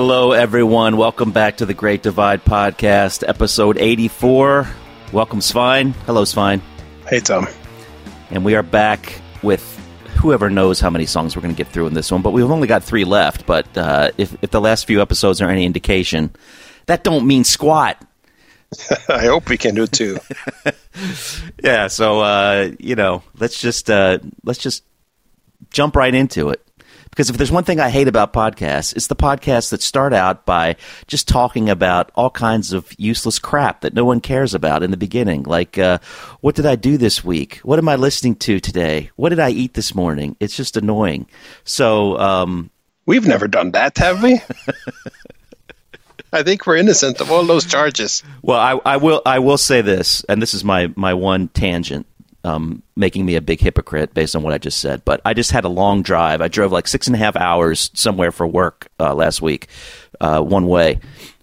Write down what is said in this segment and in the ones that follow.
Hello, everyone. Welcome back to the Great Divide Podcast, episode 84. Welcome, Svein. Hello, Svein. Hey, Tom. And we are back with whoever knows how many songs we're going to get through in this one, but we've only got three left. But uh, if, if the last few episodes are any indication, that don't mean squat. I hope we can do too. yeah, so uh, you know, let's just uh, let's just jump right into it. Because if there's one thing I hate about podcasts, it's the podcasts that start out by just talking about all kinds of useless crap that no one cares about in the beginning. Like, uh, what did I do this week? What am I listening to today? What did I eat this morning? It's just annoying. So, um, we've never done that, have we? I think we're innocent of all those charges. Well, I, I will. I will say this, and this is my my one tangent, um, making me a big hypocrite based on what I just said. But I just had a long drive. I drove like six and a half hours somewhere for work uh, last week, uh, one way,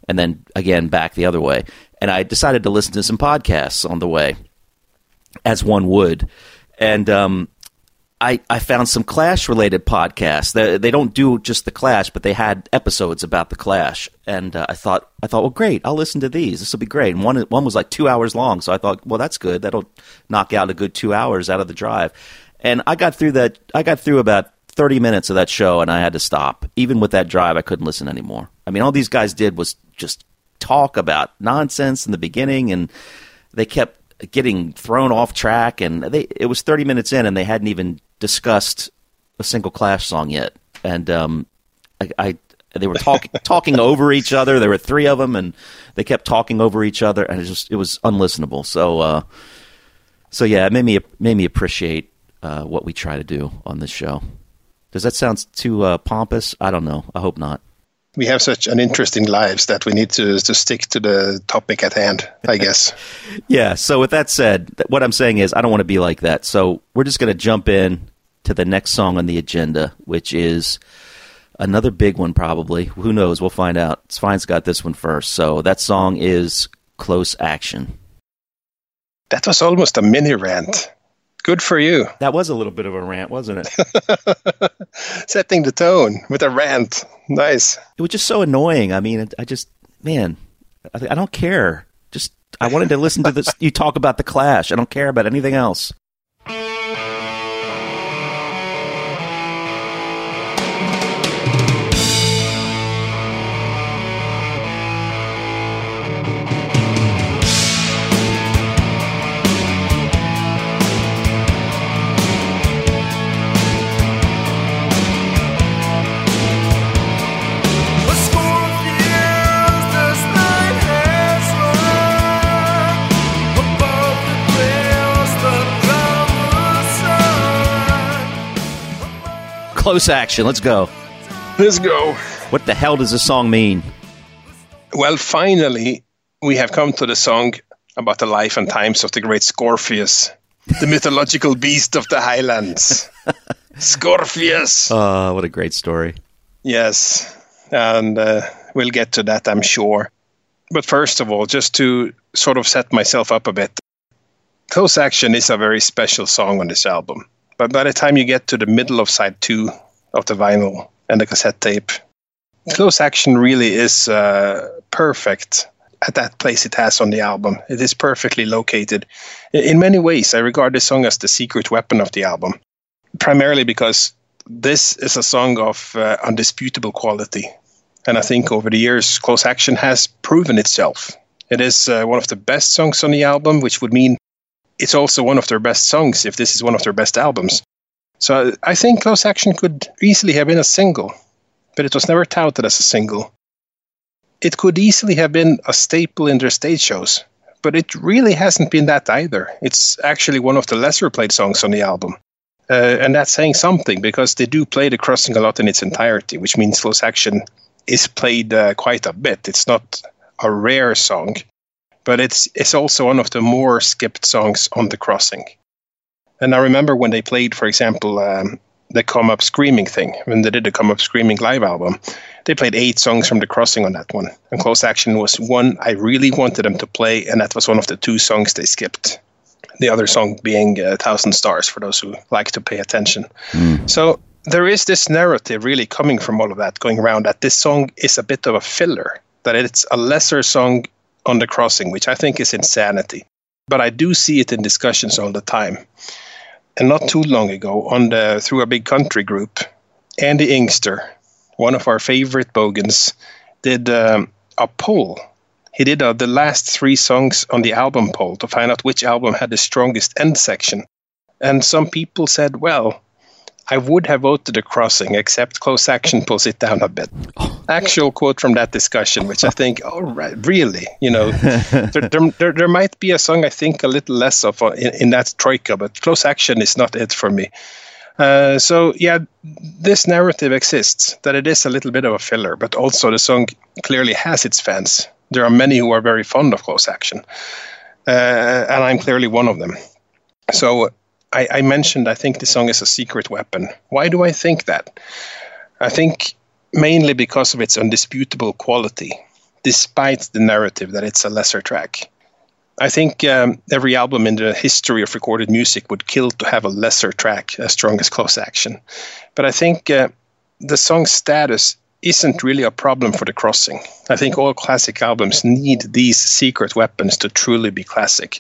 and then again back the other way. And I decided to listen to some podcasts on the way, as one would. And um, I, I found some Clash related podcasts. They, they don't do just the Clash, but they had episodes about the Clash, and uh, I thought I thought, well, great, I'll listen to these. This will be great. And one one was like two hours long, so I thought, well, that's good. That'll knock out a good two hours out of the drive. And I got through that. I got through about thirty minutes of that show, and I had to stop. Even with that drive, I couldn't listen anymore. I mean, all these guys did was just talk about nonsense in the beginning, and they kept getting thrown off track and they it was 30 minutes in and they hadn't even discussed a single Clash song yet, and um, I, I they were talking talking over each other. There were three of them, and they kept talking over each other, and it just it was unlistenable. So, uh, so yeah, it made me made me appreciate uh, what we try to do on this show. Does that sound too uh, pompous? I don't know. I hope not. We have such an interesting lives that we need to to stick to the topic at hand. I guess. yeah. So with that said, what I'm saying is I don't want to be like that. So we're just going to jump in to the next song on the agenda, which is another big one, probably. Who knows? We'll find out. Svein's got this one first. So that song is Close Action. That was almost a mini rant. Good for you. That was a little bit of a rant, wasn't it? Setting the tone with a rant. Nice. It was just so annoying. I mean, I just, man, I, I don't care. Just, I wanted to listen to this. You talk about the Clash. I don't care about anything else. Close action. Let's go. Let's go. What the hell does this song mean? Well, finally, we have come to the song about the life and times of the great Scorpius, the mythological beast of the highlands. Scorpius. Oh, what a great story. Yes. And uh, we'll get to that, I'm sure. But first of all, just to sort of set myself up a bit, Close Action is a very special song on this album. But by the time you get to the middle of side two of the vinyl and the cassette tape, Close Action really is uh, perfect at that place it has on the album. It is perfectly located. In many ways, I regard this song as the secret weapon of the album, primarily because this is a song of uh, undisputable quality. And I think over the years, Close Action has proven itself. It is uh, one of the best songs on the album, which would mean it's also one of their best songs if this is one of their best albums. So I think Close Action could easily have been a single, but it was never touted as a single. It could easily have been a staple in their stage shows, but it really hasn't been that either. It's actually one of the lesser played songs on the album. Uh, and that's saying something because they do play the crossing a lot in its entirety, which means Close Action is played uh, quite a bit. It's not a rare song, but it's it's also one of the more skipped songs on the crossing. And I remember when they played, for example, um, the Come Up Screaming thing, when they did the Come Up Screaming live album, they played eight songs from the crossing on that one. And Close Action was one I really wanted them to play, and that was one of the two songs they skipped. The other song being uh, Thousand Stars, for those who like to pay attention. Mm. So there is this narrative really coming from all of that going around that this song is a bit of a filler, that it's a lesser song on the crossing, which I think is insanity. But I do see it in discussions all the time. And not too long ago, on the through a big country group, Andy Ingster, one of our favorite bogans, did um, a poll. He did uh, the last three songs on the album poll to find out which album had the strongest end section. And some people said, well, I would have voted the crossing, except close action pulls it down a bit. Actual quote from that discussion, which I think, oh, right, really, you know, there, there, there, might be a song I think a little less of in, in that troika, but close action is not it for me. Uh, so yeah, this narrative exists that it is a little bit of a filler, but also the song clearly has its fans. There are many who are very fond of close action, uh, and I'm clearly one of them. So I, I mentioned I think the song is a secret weapon. Why do I think that? I think mainly because of its undisputable quality, despite the narrative that it's a lesser track. I think um, every album in the history of recorded music would kill to have a lesser track as strong as Close Action. But I think uh, the song's status isn't really a problem for the crossing. I think all classic albums need these secret weapons to truly be classic.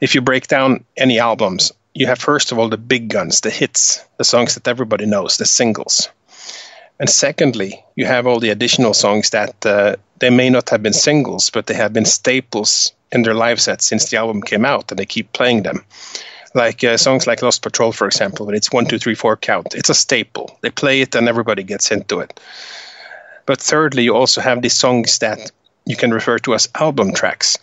If you break down any albums, you have first of all the big guns, the hits, the songs that everybody knows, the singles. And secondly, you have all the additional songs that uh, they may not have been singles, but they have been staples in their live set since the album came out, and they keep playing them. Like uh, songs like Lost Patrol, for example, when it's one, two, three, four count, it's a staple. They play it, and everybody gets into it. But thirdly, you also have these songs that you can refer to as album tracks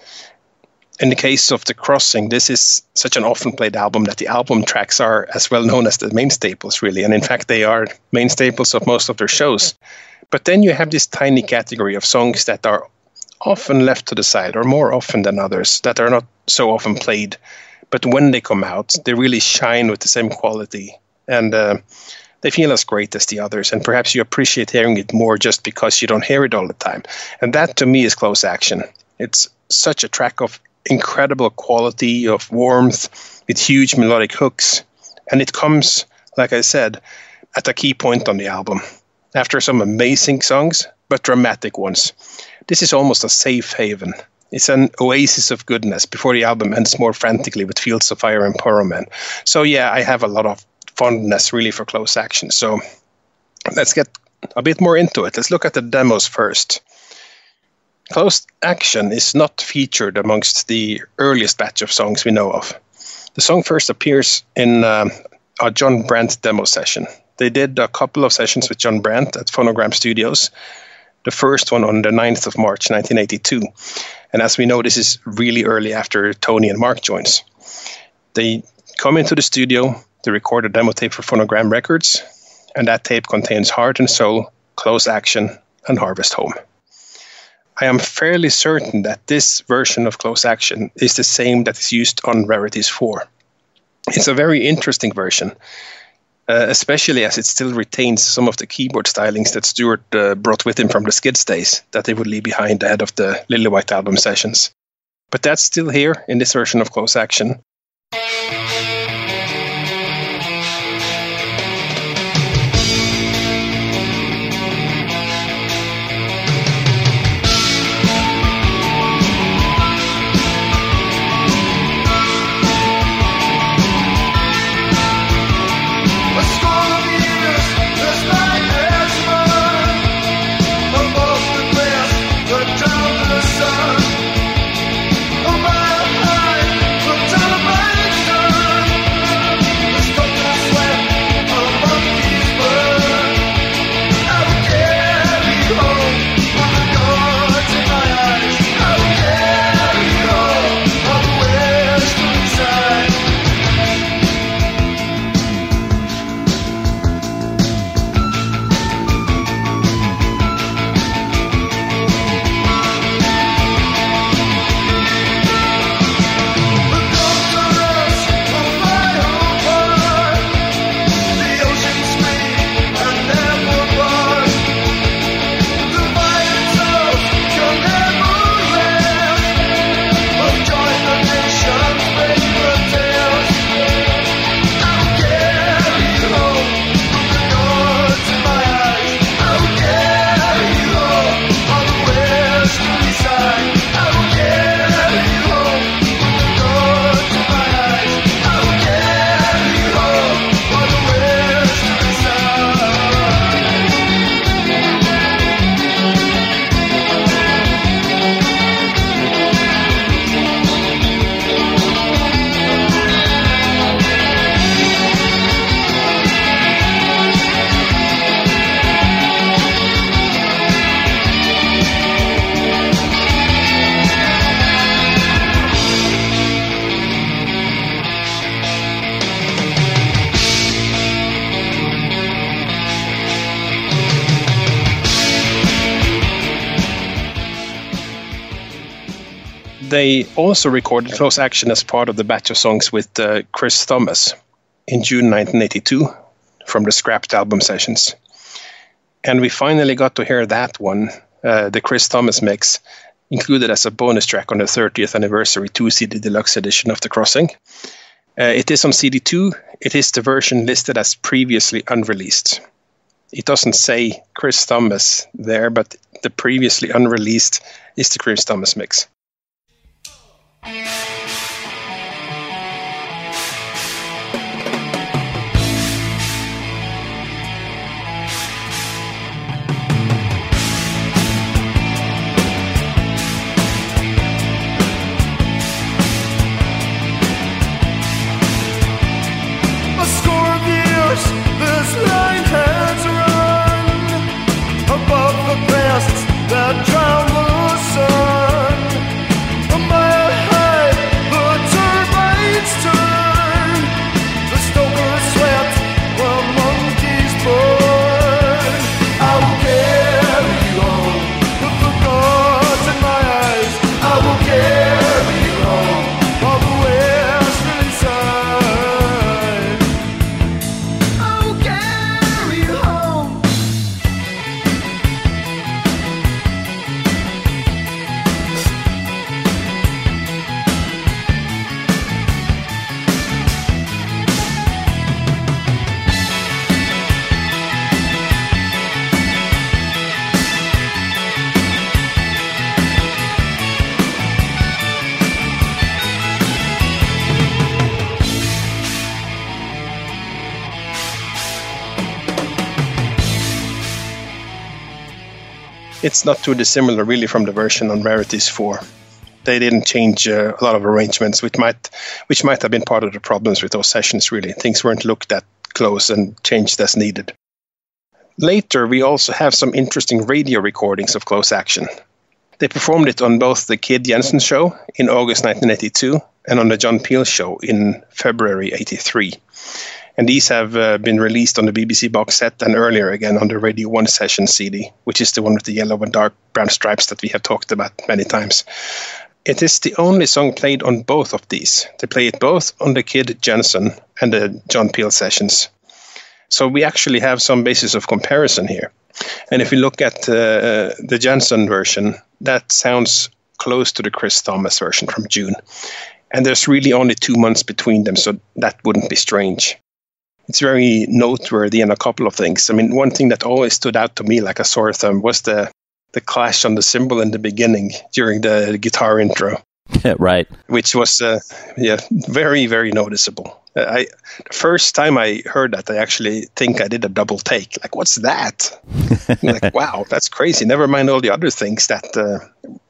in the case of The Crossing, this is such an often played album that the album tracks are as well known as the main staples, really. And in fact, they are main staples of most of their shows. But then you have this tiny category of songs that are often left to the side, or more often than others, that are not so often played. But when they come out, they really shine with the same quality. And uh, they feel as great as the others. And perhaps you appreciate hearing it more just because you don't hear it all the time. And that to me is close action. It's such a track of incredible quality of warmth with huge melodic hooks. And it comes, like I said, at a key point on the album. After some amazing songs, but dramatic ones. This is almost a safe haven. It's an oasis of goodness before the album ends more frantically with Fields of Fire and Porrohman. So, yeah, I have a lot of fondness really for close action. So, let's get a bit more into it. Let's look at the demos first. Close Action is not featured amongst the earliest batch of songs we know of. The song first appears in um, a John Brandt demo session. They did a couple of sessions with John Brandt at Phonogram Studios, the first one on the 9th of March 1982. And as we know, this is really early after Tony and Mark joins. They come into the studio, they record a demo tape for Phonogram Records, and that tape contains Heart and Soul, Close Action, and Harvest Home. I am fairly certain that this version of close action is the same that is used on Rarities 4. It's a very interesting version, uh, especially as it still retains some of the keyboard stylings that Stuart uh, brought with him from the Skids days that they would leave behind ahead of the Lillywhite album sessions. But that's still here in this version of close action. They also recorded Close Action as part of the batch of songs with uh, Chris Thomas in June 1982 from the scrapped album sessions. And we finally got to hear that one, uh, the Chris Thomas mix, included as a bonus track on the 30th anniversary 2 CD deluxe edition of The Crossing. Uh, it is on CD2. It is the version listed as previously unreleased. It doesn't say Chris Thomas there, but the previously unreleased is the Chris Thomas mix. Yeah. It's not too dissimilar really from the version on Rarities 4. They didn't change uh, a lot of arrangements, which might which might have been part of the problems with those sessions. Really, things weren't looked at close and changed as needed. Later, we also have some interesting radio recordings of Close Action. They performed it on both the Kid Jensen show in August 1982 and on the John Peel show in February 83 and these have uh, been released on the BBC box set and earlier again on the Radio 1 session CD, which is the one with the yellow and dark brown stripes that we have talked about many times. It is the only song played on both of these. They play it both on the Kid Jensen and the John Peel sessions. So we actually have some basis of comparison here. And if we look at uh, the Jensen version, that sounds close to the Chris Thomas version from June. And there's really only two months between them, so that wouldn't be strange it's very noteworthy in a couple of things. I mean, one thing that always stood out to me like a sore thumb was the the clash on the cymbal in the beginning during the guitar intro. right. Which was uh, yeah very very noticeable. I the first time I heard that, I actually think I did a double take. Like, what's that? like, wow, that's crazy. Never mind all the other things that uh,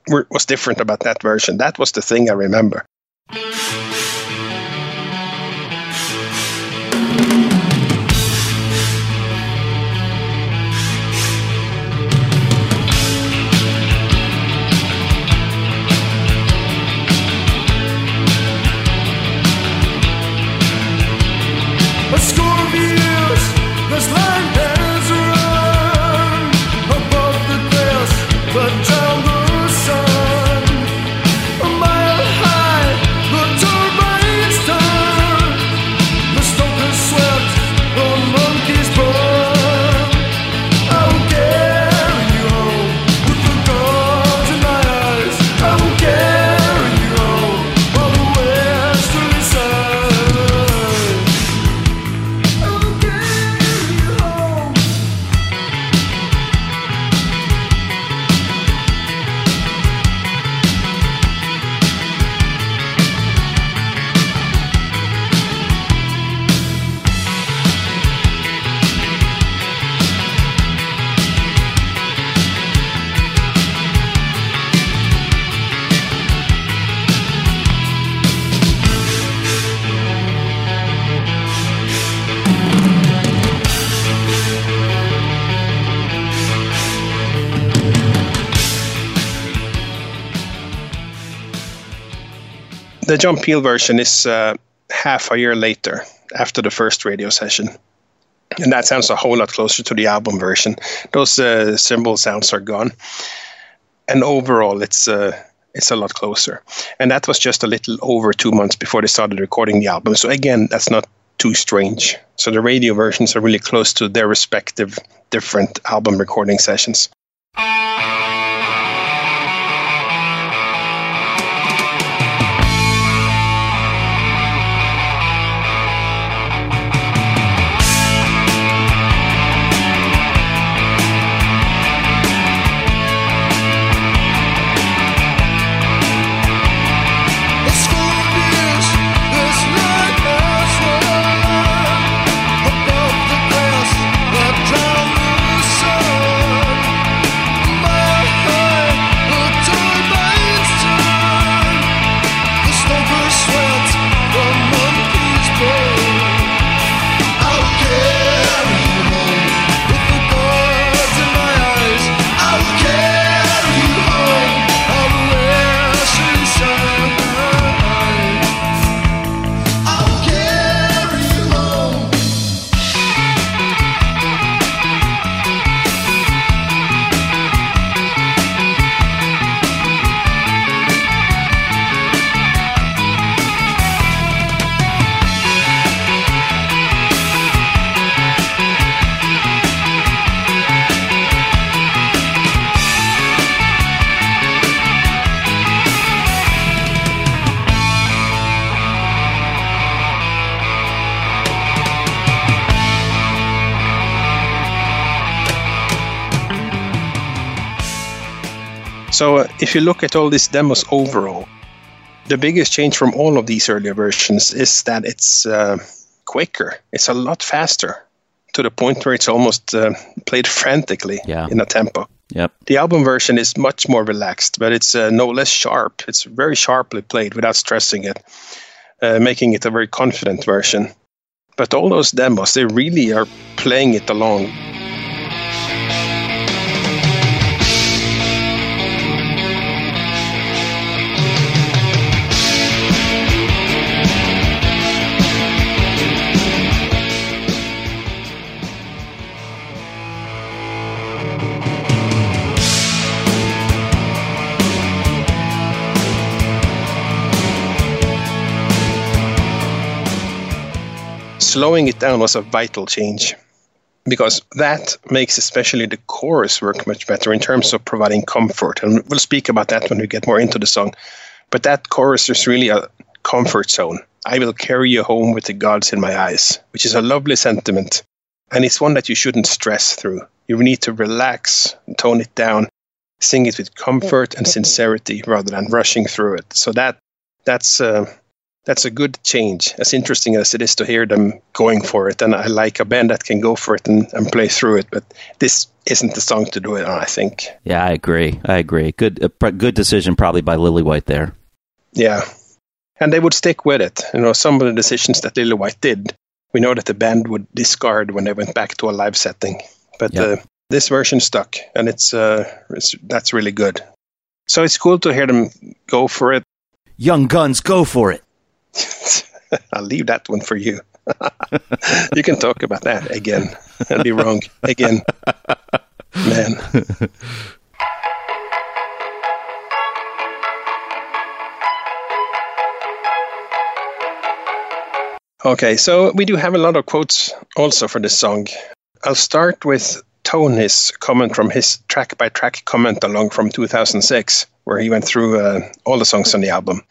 were, was different about that version. That was the thing I remember. The John Peel version is uh, half a year later after the first radio session. And that sounds a whole lot closer to the album version. Those uh, cymbal sounds are gone. And overall, it's uh, it's a lot closer. And that was just a little over two months before they started recording the album. So again, that's not too strange. So the radio versions are really close to their respective different album recording sessions. So uh, if you look at all these demos overall, the biggest change from all of these earlier versions is that it's uh, quicker. It's a lot faster to the point where it's almost uh, played frantically Yeah. in a tempo. Yep. The album version is much more relaxed, but it's uh, no less sharp. It's very sharply played without stressing it, uh, making it a very confident version. But all those demos, they really are playing it along. Slowing it down was a vital change because that makes especially the chorus work much better in terms of providing comfort. And we'll speak about that when we get more into the song. But that chorus is really a comfort zone. I will carry you home with the gods in my eyes, which is a lovely sentiment. And it's one that you shouldn't stress through. You need to relax, tone it down, sing it with comfort and sincerity rather than rushing through it. So that that's uh, that's a good change. As interesting as it is to hear them going for it, and I like a band that can go for it and, and play through it. But this isn't the song to do it on. I think. Yeah, I agree. I agree. Good, uh, pr- good decision probably by Lillywhite there. Yeah, and they would stick with it. You know, some of the decisions that Lillywhite did, we know that the band would discard when they went back to a live setting. But Yep. uh, this version stuck, and it's, uh, it's that's really good. So it's cool to hear them go for it. Young Guns, go for it. I'll leave that one for you. you can talk about that again. I'll be wrong again. Man. Okay, so we do have a lot of quotes also for this song. I'll start with Tony's comment from his track by track comment along from 2006, where he went through uh, all the songs on the album.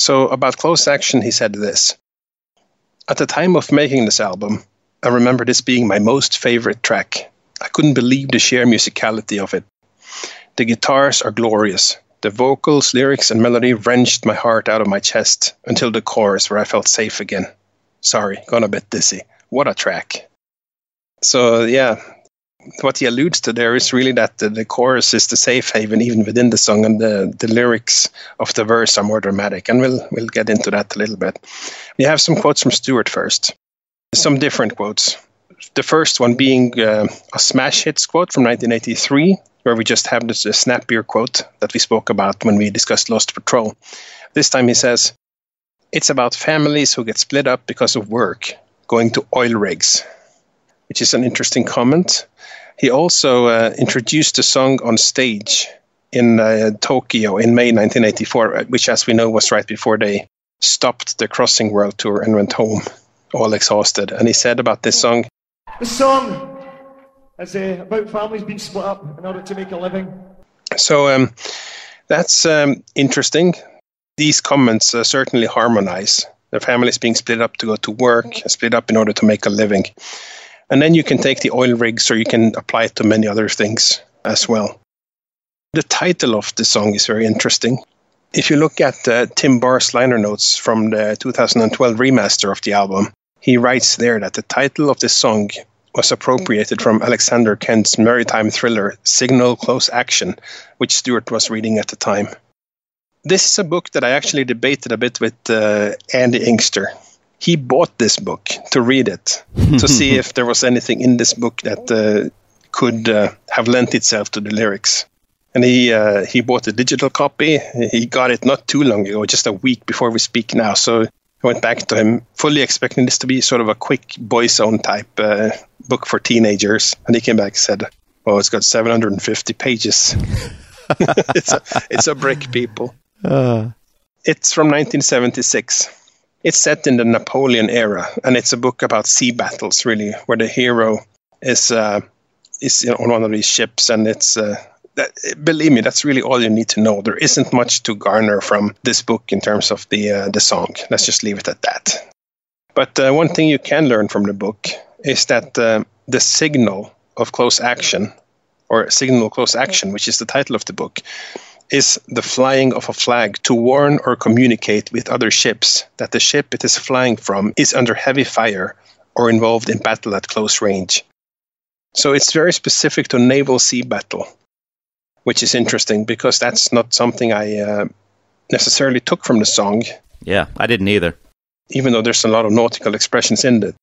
So, about close action, he said this At the time of making this album, I remember this being my most favorite track. I couldn't believe the sheer musicality of it. The guitars are glorious. The vocals, lyrics, and melody wrenched my heart out of my chest until the chorus, where I felt safe again. Sorry, gone a bit dizzy. What a track. So, yeah, what he alludes to there is really that the, the chorus is the safe haven even within the song, and the, the lyrics of the verse are more dramatic. And we'll we'll get into that a little bit. We have some quotes from Stuart first. Some different quotes. The first one being uh, a smash hits quote from 1983, where we just have this uh, snappier quote that we spoke about when we discussed Lost Patrol. This time he says, "It's about families who get split up because of work, going to oil rigs," which is an interesting comment. He also uh, introduced the song on stage in uh, Tokyo in May 1984, which, as we know, was right before they stopped the Crossing World Tour and went home, all exhausted. And he said about this song The song is uh, about families being split up in order to make a living. So um, that's um, interesting. These comments uh, certainly harmonize. The families being split up to go to work, split up in order to make a living. And then you can take the oil rigs or you can apply it to many other things as well. The title of the song is very interesting. If you look at uh, Tim Barr's liner notes from the 2012 remaster of the album, he writes there that the title of the song was appropriated from Alexander Kent's maritime thriller Signal Close Action, which Stuart was reading at the time. This is a book that I actually debated a bit with uh, Andy Inkster. He bought this book to read it, to see if there was anything in this book that uh, could uh, have lent itself to the lyrics and he uh, he bought a digital copy. He got it not too long ago, just a week before we speak now. So I went back to him, fully expecting this to be sort of a quick boys' own type uh, book for teenagers, and he came back and said, "Oh, it's got 750 pages. it's a it's a brick, people." Uh. It's from 1976. It's set in the Napoleon era, and it's a book about sea battles, really, where the hero is uh, is on one of these ships, and it's uh, that, believe me, that's really all you need to know. There isn't much to garner from this book in terms of the uh, the song. Let's just leave it at that. But uh, one thing you can learn from the book is that uh, the signal of close action, or signal close action, which is the title of the book, is the flying of a flag to warn or communicate with other ships that the ship it is flying from is under heavy fire or involved in battle at close range. So it's very specific to naval sea battle which is interesting because that's not something I uh, necessarily took from the song. Yeah, I didn't either. Even though there's a lot of nautical expressions in it.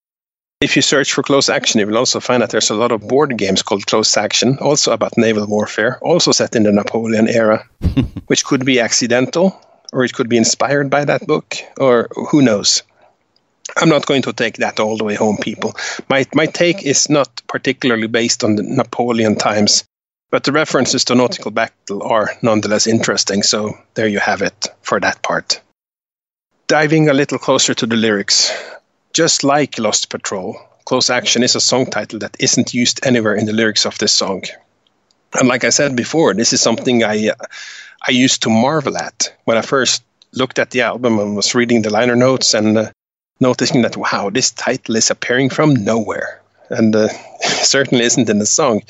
If you search for close action, you will also find that there's a lot of board games called Close Action, also about naval warfare, also set in the Napoleon era, which could be accidental or it could be inspired by that book, or who knows. I'm not going to take that all the way home, people. My, my take is not particularly based on the Napoleon times, but the references to nautical battle are nonetheless interesting, so there you have it for that part. Diving a little closer to the lyrics, just like Lost Patrol, Close Action is a song title that isn't used anywhere in the lyrics of this song. And like I said before, this is something I I used to marvel at when I first looked at the album and was reading the liner notes and uh, noticing that wow, this title is appearing from nowhere and uh, certainly isn't in the song.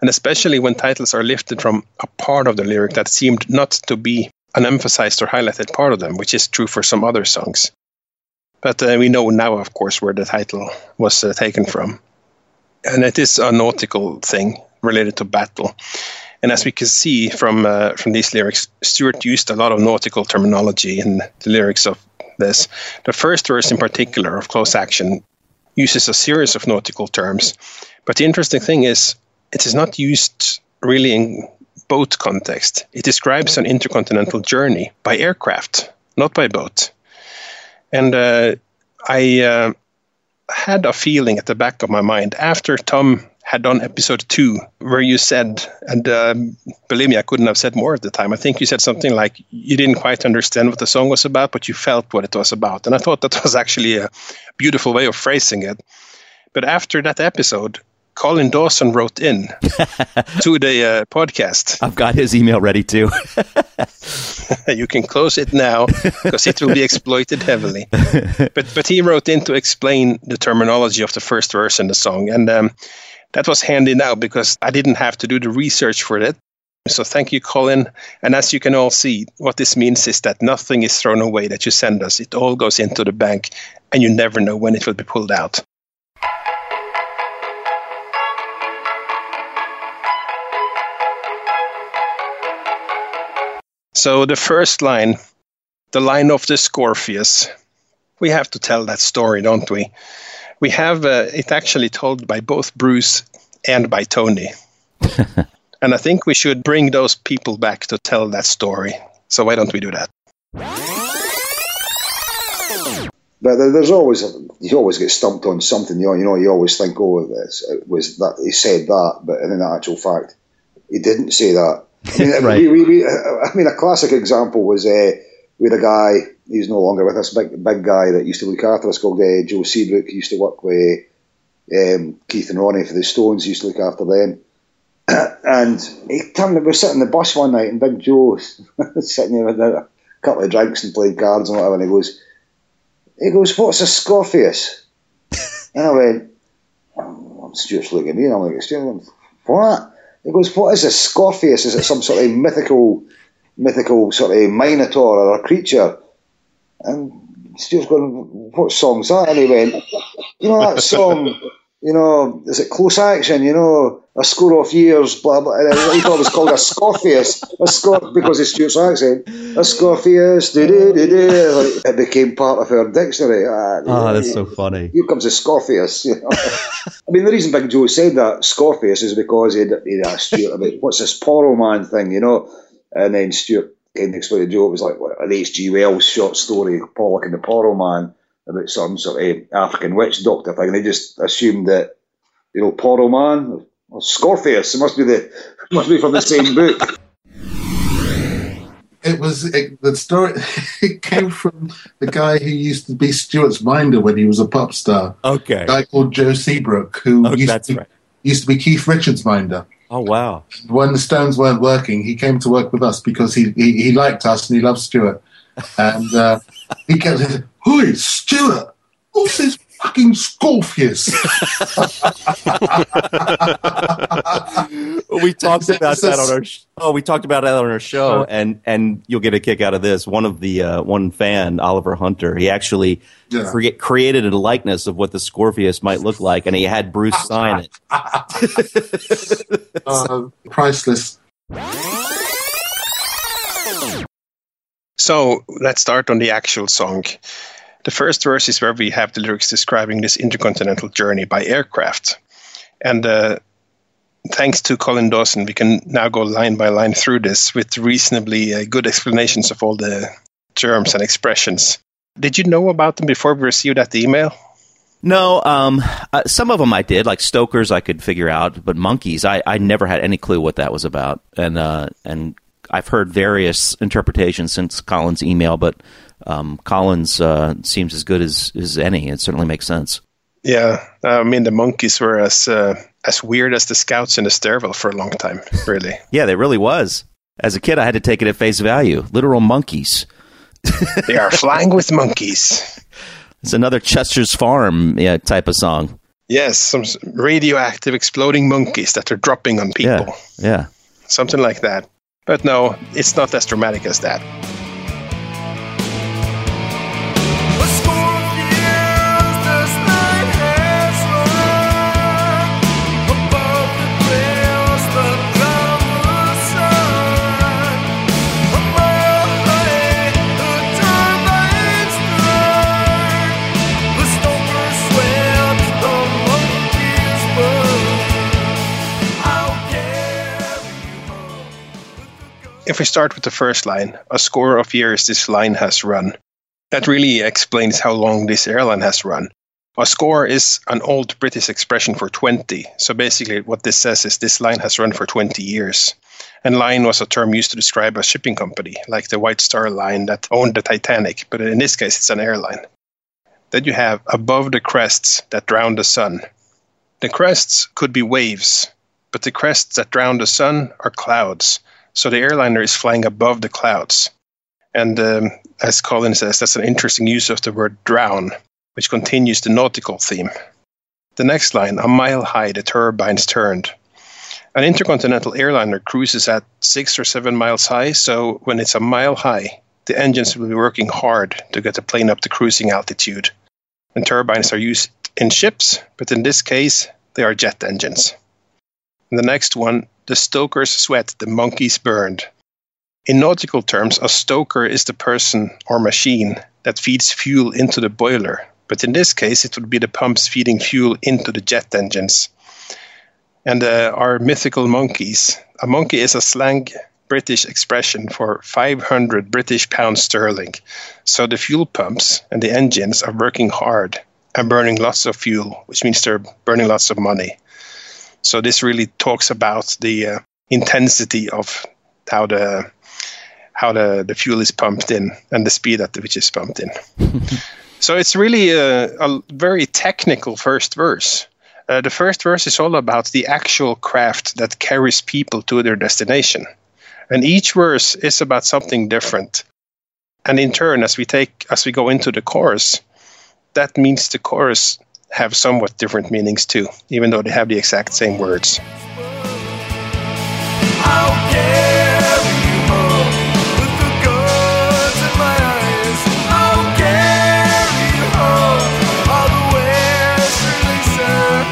And especially when titles are lifted from a part of the lyric that seemed not to be an emphasized or highlighted part of them, which is true for some other songs. But uh, we know now, of course, where the title was uh, taken from. And it is a nautical thing related to battle. And as we can see from uh, from these lyrics, Stuart used a lot of nautical terminology in the lyrics of this. The first verse, in particular, of Close Action, uses a series of nautical terms. But the interesting thing is, it is not used really in boat context. It describes an intercontinental journey by aircraft, not by boat. And uh, I uh, had a feeling at the back of my mind after Tom had done episode two, where you said, and um, believe me, I couldn't have said more at the time. I think you said something like you didn't quite understand what the song was about, but you felt what it was about. And I thought that was actually a beautiful way of phrasing it. But after that episode, Colin Dawson wrote in to the uh, podcast. I've got his email ready too. you can close it now because it will be exploited heavily. But but he wrote in to explain the terminology of the first verse in the song, and um, that was handy now because I didn't have to do the research for it. So thank you, Colin. And as you can all see, what this means is that nothing is thrown away that you send us. It all goes into the bank, and you never know when it will be pulled out. So the first line, the line of the Scorpius, we have to tell that story, don't we? we have uh, it actually told by both Bruce and by Tony. and I think we should bring those people back to tell that story. So why don't we do that? But there's always you always get stumped on something. You know, you know, you always think, oh, it was that he said that, but in actual fact, he didn't say that. I mean, Right. we, we, we, I mean, a classic example was uh, we had a guy. He's no longer with us. Big big guy that used to look after us called uh, Joe Seabrook. He used to work with um, Keith and Ronnie for the Stones. He used to look after them. and he turned. We were sitting in the bus one night, and Big Joe was sitting there with a couple of drinks and playing cards and whatever. And he goes, he goes, "What's a Scorpius?" and I went, oh, Stuart's looking at me, and I'm like, Stuart, what? He goes, what is a Scorpius? Is it some sort of mythical, mythical sort of minotaur or a creature? And Stuart's going, what song's that? And he went, you know that song, you know, is it Close Action? You know, a score of years, blah, blah. And he thought it was called a Scorpius, a Scor- because of Stuart's accent. A Scorpius, do do do do. It became part of our dictionary. Ah, Oh, that's so funny. here comes a Scorpius. You know? I mean, the reason Big Joe said that Scorpius is because he'd, he'd asked Stuart about what's this Porroh Man thing, you know? And then Stuart kind of explained to Joe it was like what, an H.G. Wells short story, Pollock and the Porroh Man, about some sort of African witch doctor thing. They just assumed that, you know, Porroh Man, well, Scorpius, it must be the must be from the same book. It was it, the story. It came from the guy who used to be Stuart's minder when he was a pop star. Okay. A guy called Joe Seabrook, who Oh, used, that's to be, right. used to be Keith Richards' minder. Oh, wow. When the Stones weren't working, he came to work with us because he he, he liked us and he loved Stuart. And uh, he kept saying, "Who Stuart? What's this fucking Scorpius?" we talked about that on our sh- oh we talked about that on our show Sure. and and you'll get a kick out of this one of the uh, one fan oliver hunter he actually Yeah. crea- created a likeness of what the scorpius might look like and he had bruce sign it uh, priceless. So let's start on the actual song. The first verse is where we have the lyrics describing this intercontinental journey by aircraft. And uh, thanks to Colin Dawson, we can now go line by line through this with reasonably uh, good explanations of all the terms and expressions. Did you know about them before we received that email? no um uh, some of them i did like stokers i could figure out but monkeys i i never had any clue what that was about and uh and i've heard various interpretations since colin's email but um colin's uh seems as good as as any it certainly makes sense Yeah, I mean the monkeys were as uh, as weird as the scouts in the stairwell for a long time. Really, Yeah, they really was. As a kid, I had to take it at face value. Literal monkeys. they are flying with monkeys. It's another Chester's Farm yeah, type of song. Yes, some radioactive exploding monkeys that are dropping on people. Yeah, yeah. Something like that. But no, it's not as dramatic as that. If we start with the first line, a score of years this line has run. That really explains how long this airline has run. A score is an old British expression for 20. So basically, what this says is this line has run for 20 years. And line was a term used to describe a shipping company, like the White Star Line that owned the Titanic, but in this case, it's an airline. Then you have above the crests that drown the sun. The crests could be waves, but the crests that drown the sun are clouds. So the airliner is flying above the clouds. And um, as Colin says, that's an interesting use of the word drown, which continues the nautical theme. The next line, a mile high, the turbines turned. An intercontinental airliner cruises at six or seven miles high, so when it's a mile high, the engines will be working hard to get the plane up to cruising altitude. And turbines are used in ships, but in this case, they are jet engines. And the next one, the stokers sweat, the monkeys burned. In nautical terms, a stoker is the person or machine that feeds fuel into the boiler, but in this case, it would be the pumps feeding fuel into the jet engines. And uh, our mythical monkeys. A monkey is a slang British expression for 500 British pounds sterling. So the fuel pumps and the engines are working hard and burning lots of fuel, which means they're burning lots of money. So this really talks about the uh, intensity of how the how the, the fuel is pumped in and the speed at which it's pumped in. so it's really a, a very technical first verse. Uh, the first verse is all about the actual craft that carries people to their destination. And each verse is about something different. And in turn, as we take as we go into the chorus, that means the chorus have somewhat different meanings too, even though they have the exact same words. I'll carry you home with the goods in my eyes. I'll carry you home all the westerly side.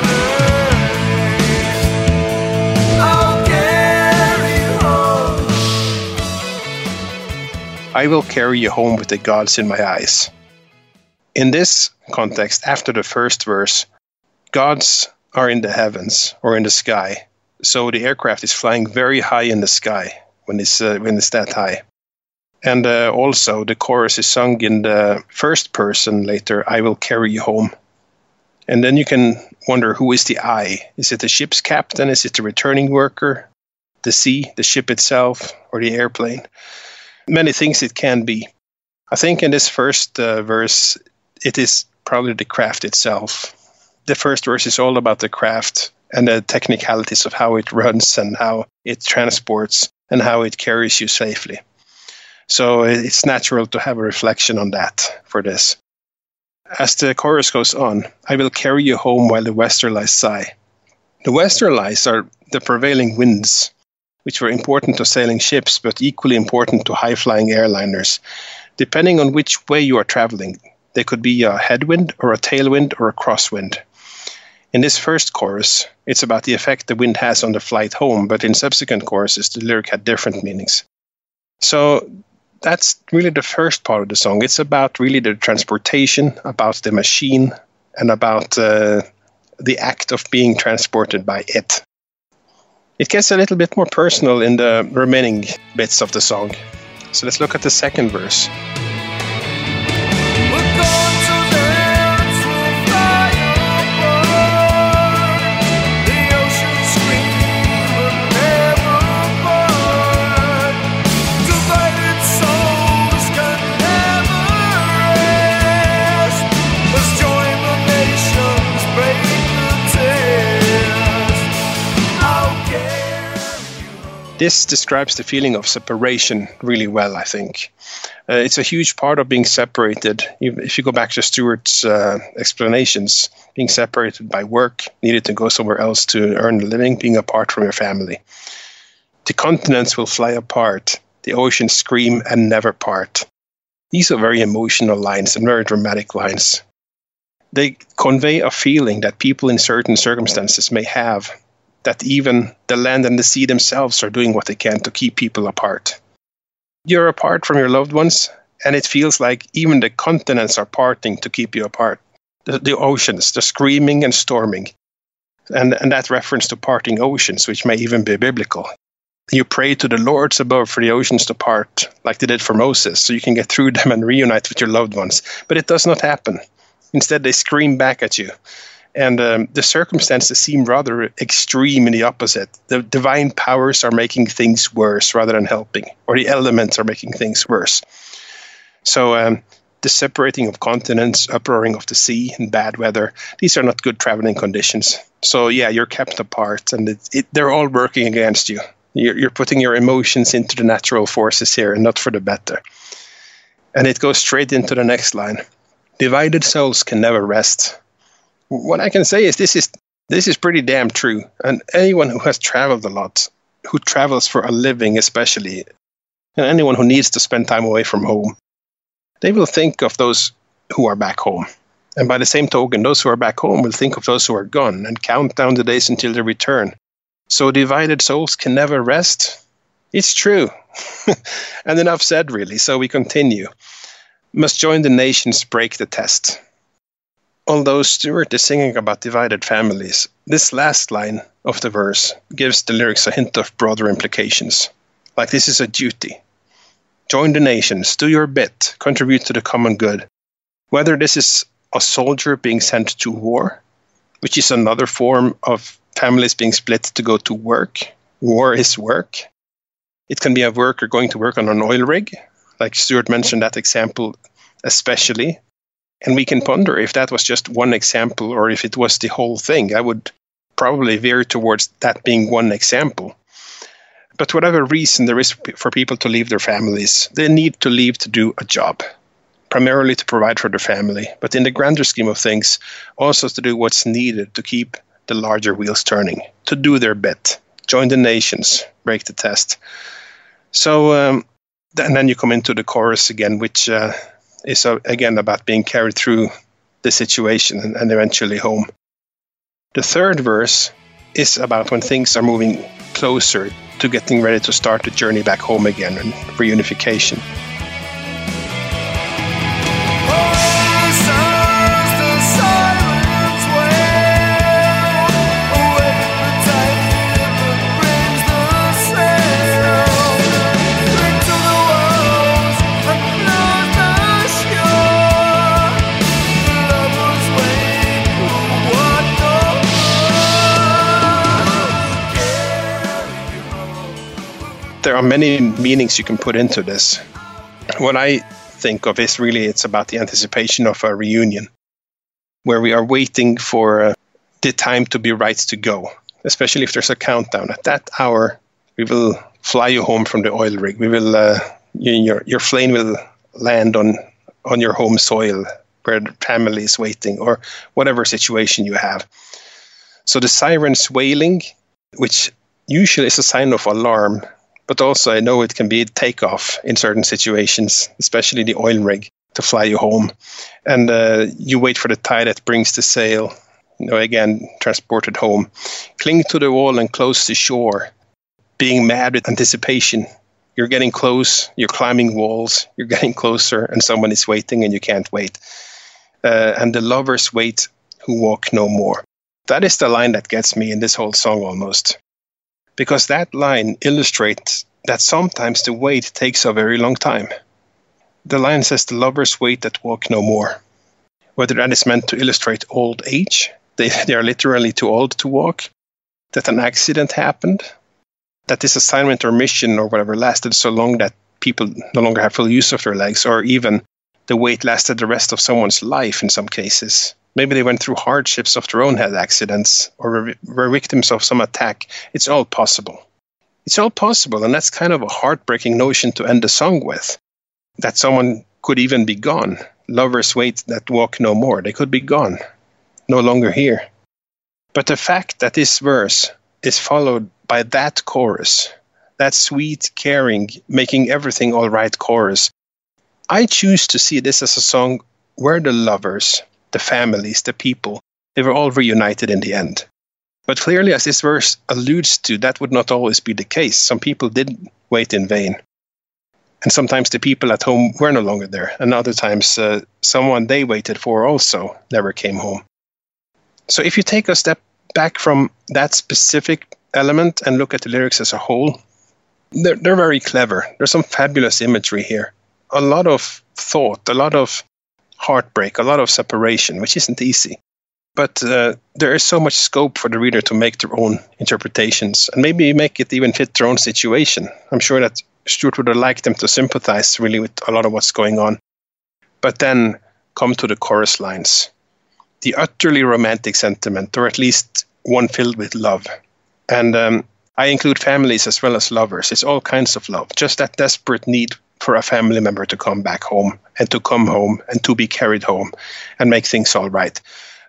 I'll carry you home. I will carry you home with the gods in my eyes. In this context, after the first verse, gods are in the heavens or in the sky. So the aircraft is flying very high in the sky when it's, uh, when it's that high. And uh, also, the chorus is sung in the first person later I will carry you home. And then you can wonder who is the I? Is it the ship's captain? Is it the returning worker? The sea, the ship itself, or the airplane? Many things it can be. I think in this first uh, verse, it is probably the craft itself. The first verse is all about the craft and the technicalities of how it runs and how it transports and how it carries you safely. So it's natural to have a reflection on that for this. As the chorus goes on, I will carry you home while the westerlies sigh. The westerlies are the prevailing winds, which were important to sailing ships but equally important to high flying airliners. Depending on which way you are traveling, they could be a headwind or a tailwind or a crosswind. In this first chorus, it's about the effect the wind has on the flight home, but in subsequent choruses, the lyric had different meanings. So that's really the first part of the song. It's about really the transportation, about the machine, and about uh, the act of being transported by it. It gets a little bit more personal in the remaining bits of the song. So let's look at the second verse. This describes the feeling of separation really well, I think. Uh, it's a huge part of being separated. If you go back to Stuart's uh, explanations, being separated by work, needed to go somewhere else to earn a living, being apart from your family. The continents will fly apart, the oceans scream and never part. These are very emotional lines and very dramatic lines. They convey a feeling that people in certain circumstances may have, that even the land and the sea themselves are doing what they can to keep people apart you're apart from your loved ones, and it feels like even the continents are parting to keep you apart. The, the oceans, the screaming and storming. And, and that reference to parting oceans, which may even be biblical. You pray to the Lords above for the oceans to part, like they did for Moses, so you can get through them and reunite with your loved ones. But it does not happen. Instead, they scream back at you. And um, the circumstances seem rather extreme in the opposite. The divine powers are making things worse rather than helping, or the elements are making things worse. So, um, the separating of continents, uproaring of the sea, and bad weather, these are not good traveling conditions. So, yeah, you're kept apart, and it, it, they're all working against you. You're, you're putting your emotions into the natural forces here, and not for the better. And it goes straight into the next line Divided souls can never rest what I can say is this is this is pretty damn true. And anyone who has traveled a lot, who travels for a living especially, and anyone who needs to spend time away from home, they will think of those who are back home. And by the same token, those who are back home will think of those who are gone and count down the days until their return. So divided souls can never rest. It's true. and enough said, really. So we continue. Must join the nations, break the test although Stuart is singing about divided families, this last line of the verse gives the lyrics a hint of broader implications. Like this is a duty. Join the nations, do your bit, contribute to the common good. Whether this is a soldier being sent to war, which is another form of families being split to go to work, war is work. It can be a worker going to work on an oil rig, like Stuart mentioned that example especially. And we can ponder if that was just one example or if it was the whole thing. I would probably veer towards that being one example. But whatever reason there is for people to leave their families, they need to leave to do a job, primarily to provide for their family, but in the grander scheme of things, also to do what's needed to keep the larger wheels turning, to do their bit, join the nations, break the test. So, um, and then you come into the chorus again, which uh, is uh, again about being carried through the situation and, and eventually home. The third verse is about when things are moving closer to getting ready to start the journey back home again and reunification. Are many meanings you can put into this. What I think of is really it's about the anticipation of a reunion, where we are waiting for uh, the time to be right to go. Especially if there's a countdown. At that hour, we will fly you home from the oil rig. We will uh, your your plane will land on on your home soil where the family is waiting, or whatever situation you have. So the sirens wailing, which usually is a sign of alarm, but also I know it can be a takeoff in certain situations, especially the oil rig to fly you home, and uh, you wait for the tide that brings the sail. You know, again, transported home. Cling to the wall and close to shore, being mad with anticipation. You're getting close, you're climbing walls, you're getting closer, and someone is waiting and you can't wait. Uh, and the lovers wait who walk no more. That is the line that gets me in this whole song almost. Because that line illustrates that sometimes the wait takes a very long time. The line says, The lovers wait that walk no more. Whether that is meant to illustrate old age, they, they are literally too old to walk, that an accident happened, that this assignment or mission or whatever lasted so long that people no longer have full use of their legs, or even the wait lasted the rest of someone's life in some cases. Maybe they went through hardships of their own head accidents or were, were victims of some attack. It's all possible. It's all possible, and that's kind of a heartbreaking notion to end the song with. That someone could even be gone. Lovers wait that walk no more. They could be gone, no longer here. But the fact that this verse is followed by that chorus, that sweet, caring, making everything all right chorus, I choose to see this as a song where the lovers, the families, the people, they were all reunited in the end. But clearly, as this verse alludes to, that would not always be the case. Some people did wait in vain. And sometimes the people at home were no longer there. And other times, uh, someone they waited for also never came home. So if you take a step back from that specific element and look at the lyrics as a whole, they're, they're very clever. There's some fabulous imagery here. A lot of thought, a lot of heartbreak, a lot of separation, which isn't easy. But uh, there is so much scope for the reader to make their own interpretations and maybe make it even fit their own situation. I'm sure that Stuart would have liked them to sympathize really with a lot of what's going on. But then come to the chorus lines the utterly romantic sentiment, or at least one filled with love. And um, I include families as well as lovers. It's all kinds of love, just that desperate need for a family member to come back home and to come home and to be carried home and make things all right.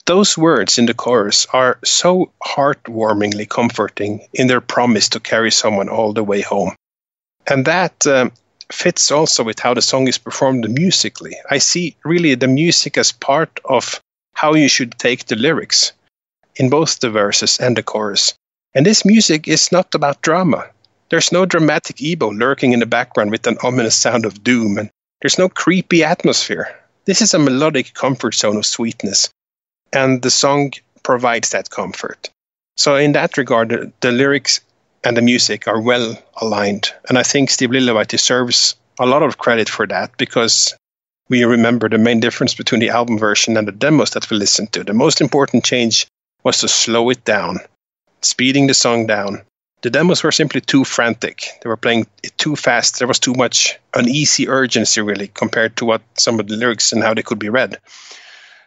Those words in the chorus are so heartwarmingly comforting in their promise to carry someone all the way home. And that um, fits also with how the song is performed musically. I see really the music as part of how you should take the lyrics in both the verses and the chorus. And this music is not about drama. There's no dramatic EBow lurking in the background with an ominous sound of doom, and there's no creepy atmosphere. This is a melodic comfort zone of sweetness, and the song provides that comfort. So, in that regard, the, the lyrics and the music are well aligned, and I think Steve Lillywhite deserves a lot of credit for that because we remember the main difference between the album version and the demos that we listened to. The most important change was to slow it down, speeding the song down, The demos were simply too frantic. They were playing it too fast. There was too much uneasy urgency, really, compared to what some of the lyrics and how they could be read.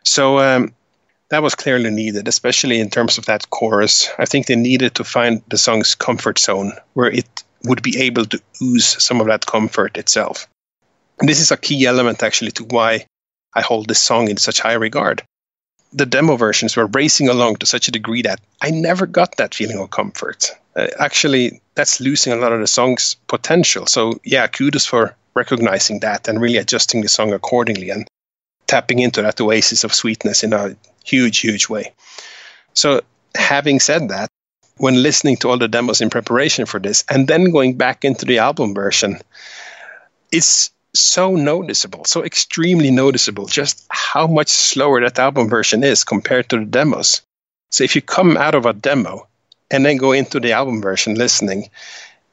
So um, that was clearly needed, especially in terms of that chorus. I think they needed to find the song's comfort zone where it would be able to ooze some of that comfort itself. And this is a key element, actually, to why I hold this song in such high regard. The demo versions were racing along to such a degree that I never got that feeling of comfort. Uh, actually, that's losing a lot of the song's potential. So, yeah, kudos for recognizing that and really adjusting the song accordingly and tapping into that oasis of sweetness in a huge, huge way. So, having said that, when listening to all the demos in preparation for this and then going back into the album version, it's so noticeable, so extremely noticeable, just how much slower that album version is compared to the demos. So if you come out of a demo and then go into the album version listening,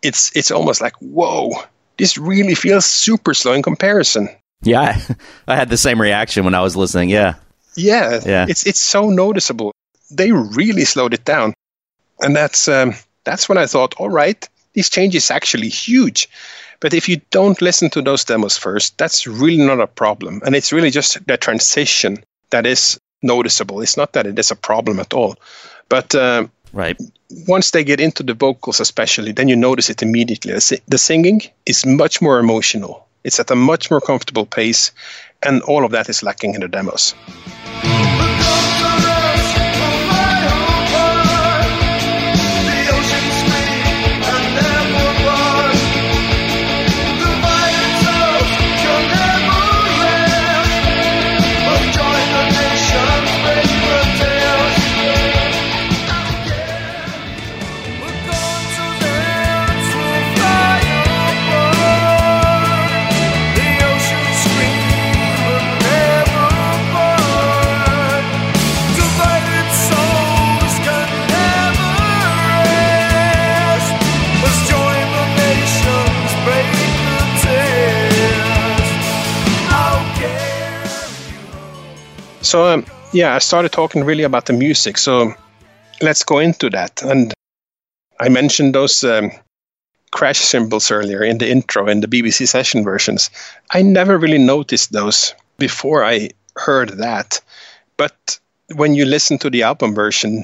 it's it's almost like whoa, this really feels super slow in comparison. Yeah, I, had the same reaction when I was listening. Yeah. Yeah, Yeah. it's it's so noticeable. They really slowed it down, and that's um, that's when I thought, all right, this change is actually huge. But if you don't listen to those demos first, that's really not a problem, and it's really just the transition that is noticeable. It's not that it is a problem at all, but um, Right. once they get into the vocals, especially, then you notice it immediately. The, singing is much more emotional. It's at a much more comfortable pace, and all of that is lacking in the demos. So, um, yeah, I started talking really about the music. So, let's go into that. And I mentioned those um, crash cymbals earlier in the intro in the BBC session versions. I never really noticed those before I heard that. But when you listen to the album version,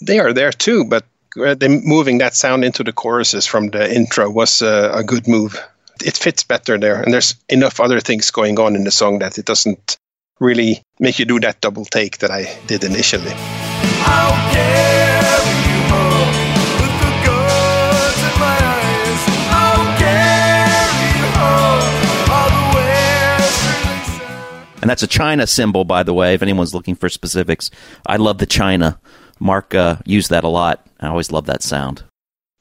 they are there too. But uh, them moving that sound into the choruses from the intro was uh, a good move. It fits better there, and there's enough other things going on in the song that it doesn't really make you do that double take that I did initially. I'll you home with the goods in my eyes. I'll you home all the way through the sun. And that's a China cymbal, by the way, if anyone's looking for specifics. I love the China. Mark uh, used that a lot. I always love that sound.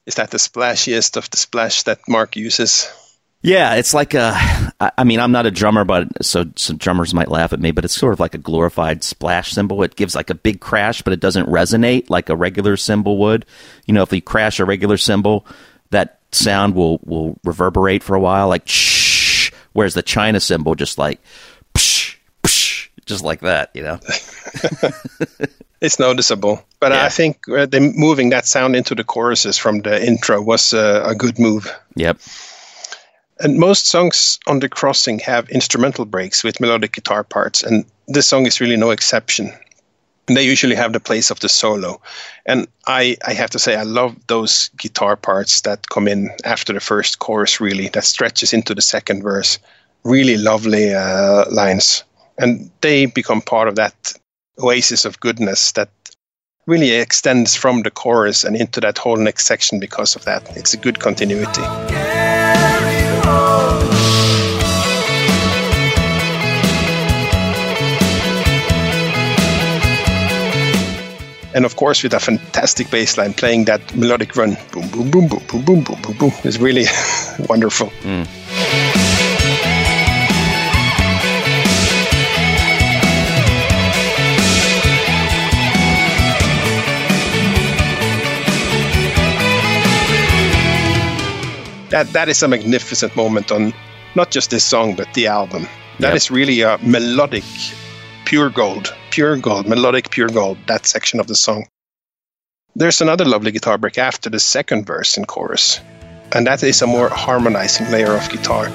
Is that the splashiest of the splash that Mark uses? Yeah, it's like a. I mean, I'm not a drummer, but so some drummers might laugh at me. But it's sort of like a glorified splash cymbal. It gives like a big crash, but it doesn't resonate like a regular cymbal would. You know, if you crash a regular cymbal, that sound will will reverberate for a while, like shh. Whereas the China cymbal just like psh, psh, just like that. You know. It's noticeable, but Yeah. I think uh, moving that sound into the choruses from the intro was uh, a good move. Yep. And most songs on the crossing have instrumental breaks with melodic guitar parts, and this song is really no exception. And they usually have the place of the solo. And I, I have to say, I love those guitar parts that come in after the first chorus, really, that stretches into the second verse. Really lovely uh, lines. And they become part of that oasis of goodness that really extends from the chorus and into that whole next section because of that. It's a good continuity. And of course with a fantastic bass line playing that melodic run boom boom boom boom boom boom boom boom boom is really wonderful. Mm. That that is a magnificent moment on not just this song but the album. That is Yep. really a melodic pure gold pure gold melodic pure gold that section of the song There's another lovely guitar break after the second verse and chorus, and that is a more harmonizing layer of guitar.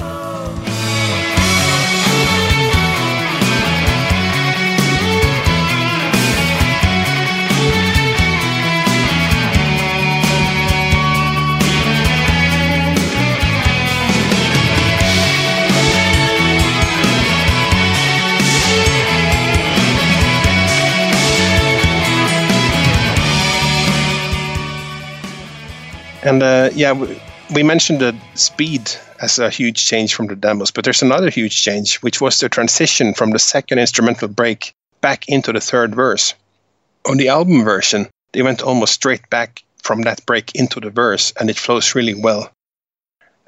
And uh, yeah, we, we mentioned the speed as a huge change from the demos, but there's another huge change, which was the transition from the second instrumental break back into the third verse. On the album version, they went almost straight back from that break into the verse, and it flows really well.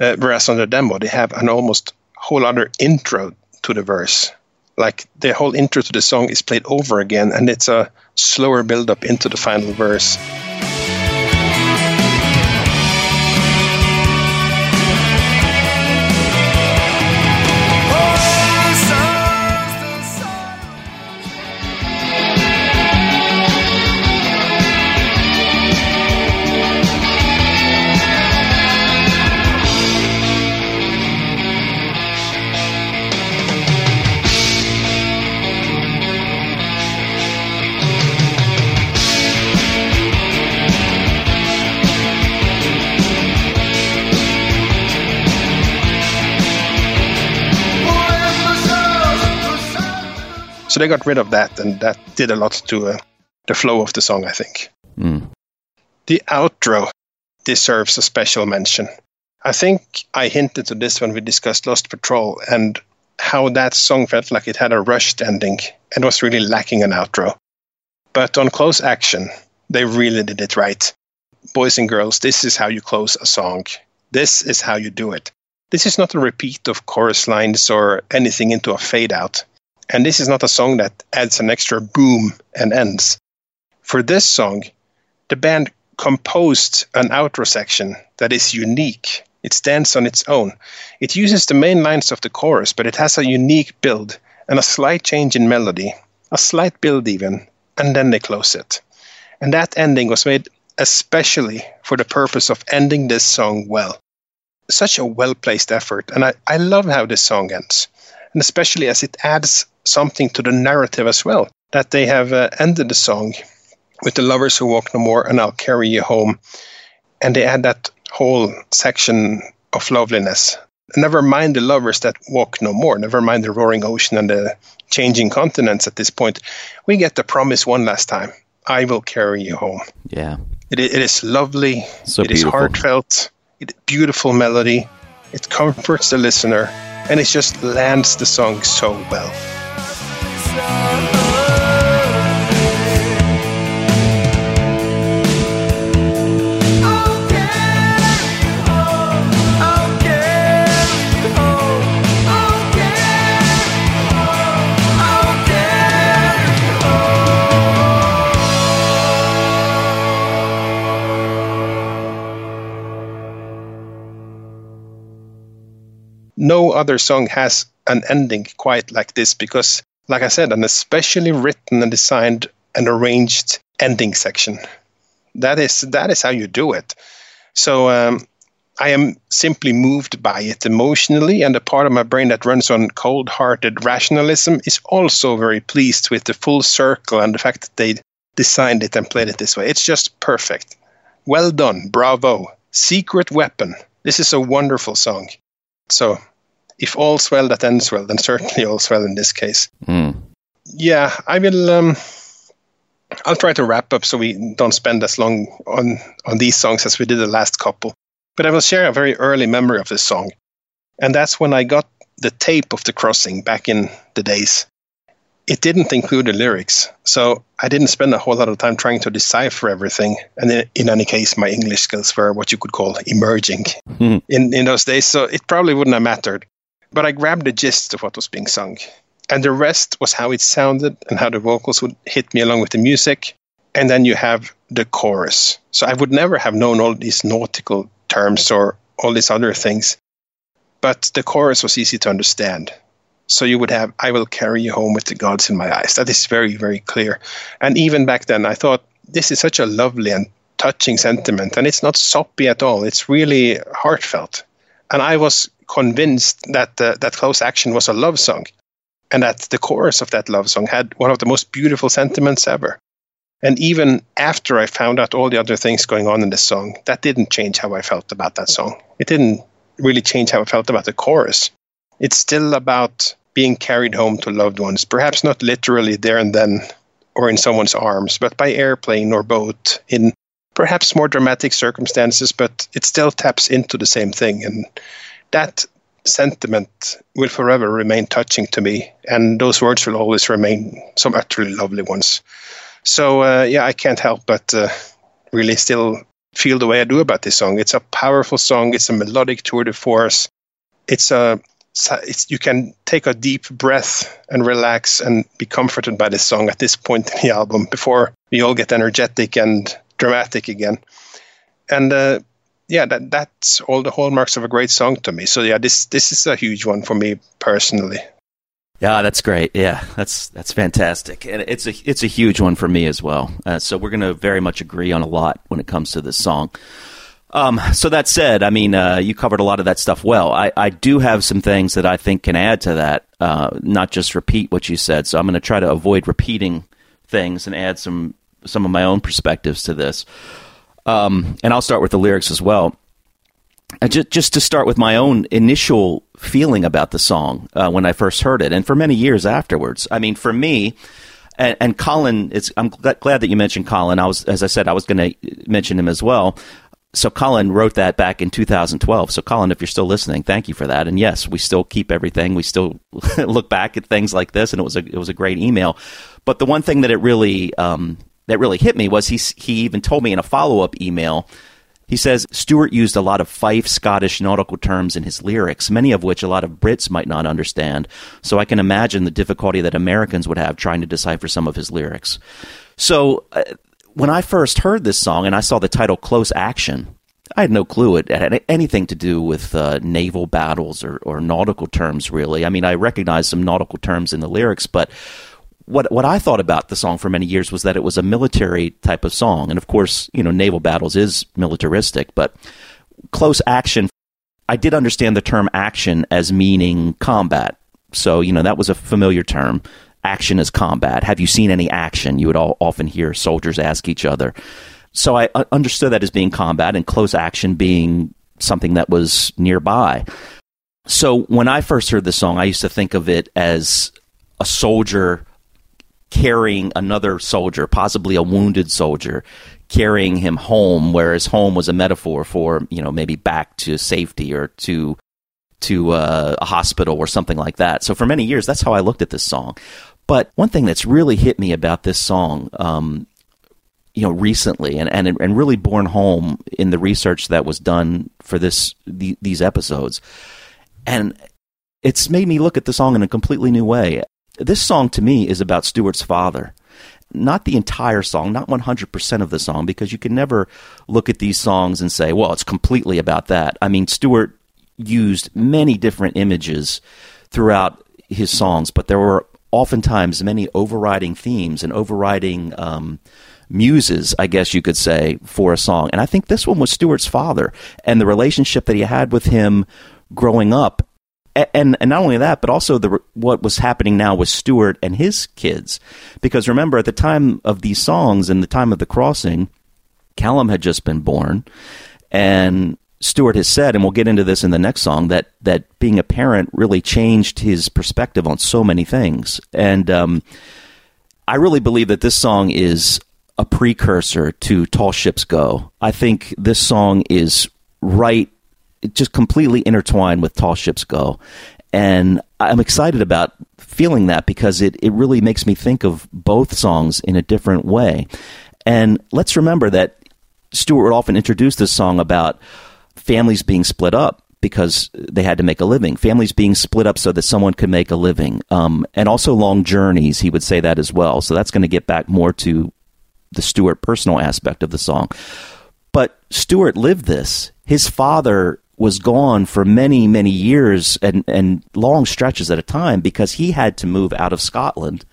Uh, whereas on the demo, they have an almost whole other intro to the verse. Like the whole intro to the song is played over again, and it's a slower build up into the final verse. So they got rid of that, and that did a lot to uh, the flow of the song, I think. Mm. The outro deserves a special mention. I think I hinted to this when we discussed Lost Patrol and how that song felt like it had a rushed ending and was really lacking an outro. But on close action, they really did it right. Boys and girls, this is how you close a song. This is how you do it. This is not a repeat of chorus lines or anything into a fade out. And this is not a song that adds an extra boom and ends. For this song, the band composed an outro section that is unique. It stands on its own. It uses the main lines of the chorus, but it has a unique build and a slight change in melody, a slight build even, and then they close it. And that ending was made especially for the purpose of ending this song well. Such a well placed effort, and I, I love how this song ends, and especially as it adds something to the narrative as well. That they have uh, ended the song with the lovers who walk no more, and I'll carry you home, and they add that whole section of loveliness. Never mind the lovers that walk no more. Never mind the roaring ocean and the changing continents. At this point, we get the promise one last time: I will carry you home. Yeah. It, it is lovely. So it is beautiful. heartfelt. It beautiful melody. It comforts the listener, and it just lands the song so well. No other song has an ending quite like this because, like I said, an especially written and designed and arranged ending section. That is that is how you do it. So um, I am simply moved by it emotionally, and the part of my brain that runs on cold-hearted rationalism is also very pleased with the full circle and the fact that they designed it and played it this way. It's just perfect. Well done, bravo. Secret Weapon. This is a wonderful song. So, if all's well that ends well, then certainly all's well in this case. Mm. Yeah, I will. Um, I'll try to wrap up so we don't spend as long on on these songs as we did the last couple. But I will share a very early memory of this song, and that's when I got the tape of the crossing back in the days. It didn't include the lyrics, so I didn't spend a whole lot of time trying to decipher everything. And in, in any case, my English skills were what you could call emerging Hmm. in, in those days, so it probably wouldn't have mattered. But I grabbed the gist of what was being sung. And the rest was how it sounded and how the vocals would hit me along with the music. And then you have the chorus. So I would never have known all these nautical terms or all these other things. But the chorus was easy to understand. So you would have, I will carry you home with the gods in my eyes. That is very, very clear. And even back then, I thought this is such a lovely and touching sentiment, and it's not soppy at all. It's really heartfelt. And I was convinced that uh, that Close Action was a love song, and that the chorus of that love song had one of the most beautiful sentiments ever. And even after I found out all the other things going on in the song, that didn't change how I felt about that song. It didn't really change how I felt about the chorus. It's still about being carried home to loved ones, perhaps not literally there and then or in someone's arms, but by airplane or boat in perhaps more dramatic circumstances, but it still taps into the same thing. And that sentiment will forever remain touching to me, and those words will always remain some utterly lovely ones. So, uh, yeah, I can't help but uh, really still feel the way I do about this song. It's a powerful song, it's a melodic tour de force. It's a it's, you can take a deep breath and relax and be comforted by this song at this point in the album before we all get energetic and dramatic again. And uh, yeah, that that's all the hallmarks of a great song to me. So yeah, this this is a huge one for me personally. Yeah, that's great. Yeah, that's that's fantastic, and it's a it's a huge one for me as well. Uh, so we're going to very much agree on a lot when it comes to this song. Um, so that said, I mean, uh, you covered a lot of that stuff well. I, I do have some things that I think can add to that, uh, not just repeat what you said. So I'm going to try to avoid repeating things and add some some of my own perspectives to this. Um, and I'll start with the lyrics as well. Uh, just, just to start with my own initial feeling about the song uh, when I first heard it, and for many years afterwards. I mean, for me, and, and Colin, I'm gl- glad that you mentioned Colin. I was, as I said, I was going to mention him as well. So Colin wrote that back in 2012. So Colin, if you're still listening, thank you for that. And yes, we still keep everything. We still look back at things like this, and it was a it was a great email. But the one thing that it really um, that really hit me was he he even told me in a follow up email. He says Stuart used a lot of Fife Scottish nautical terms in his lyrics, many of which a lot of Brits might not understand. So I can imagine the difficulty that Americans would have trying to decipher some of his lyrics. So uh, when I first heard this song and I saw the title Close Action, I had no clue it had anything to do with uh, naval battles or, or nautical terms, really. I mean, I recognized some nautical terms in the lyrics, but what what I thought about the song for many years was that it was a military type of song, and of course, you know, naval battles is militaristic, but close action. I did understand the term action as meaning combat, so you know that was a familiar term. Action is combat. Have you seen any action? You would all, often hear soldiers ask each other. So I understood that as being combat, and close action being something that was nearby. So when I first heard the song, I used to think of it as a soldier carrying another soldier, possibly a wounded soldier, carrying him home, whereas home was a metaphor for, you know, maybe back to safety or to to uh, a hospital or something like that. So for many years, that's how I looked at this song. But one thing that's really hit me about this song, um, you know, recently, and, and and really borne home in the research that was done for this the, these episodes, and it's made me look at the song in a completely new way. This song to me is about Stuart's father. Not the entire song, not 100% of the song, because you can never look at these songs and say, well, it's completely about that. I mean, Stuart used many different images throughout his songs, but there were oftentimes many overriding themes and overriding um, muses, I guess you could say, for a song. And I think this one was Stuart's father and the relationship that he had with him growing up and and not only that, but also the what was happening now with Stuart and his kids. Because remember, at the time of these songs and the time of the crossing, Callum had just been born, and Stuart has said, and we'll get into this in the next song, that that being a parent really changed his perspective on so many things. And um, I really believe that this song is a precursor to Tall Ships Go. I think this song is right just completely intertwined with Tall Ships Go. And I'm excited about feeling that because it, it really makes me think of both songs in a different way. And let's remember that would often introduce this song about families being split up because they had to make a living. Families being split up so that someone could make a living. Um, and also long journeys, he would say that as well. So that's going to get back more to the Stuart personal aspect of the song. But Stuart lived this. His father was gone for many, many years and, and long stretches at a time because he had to move out of Scotland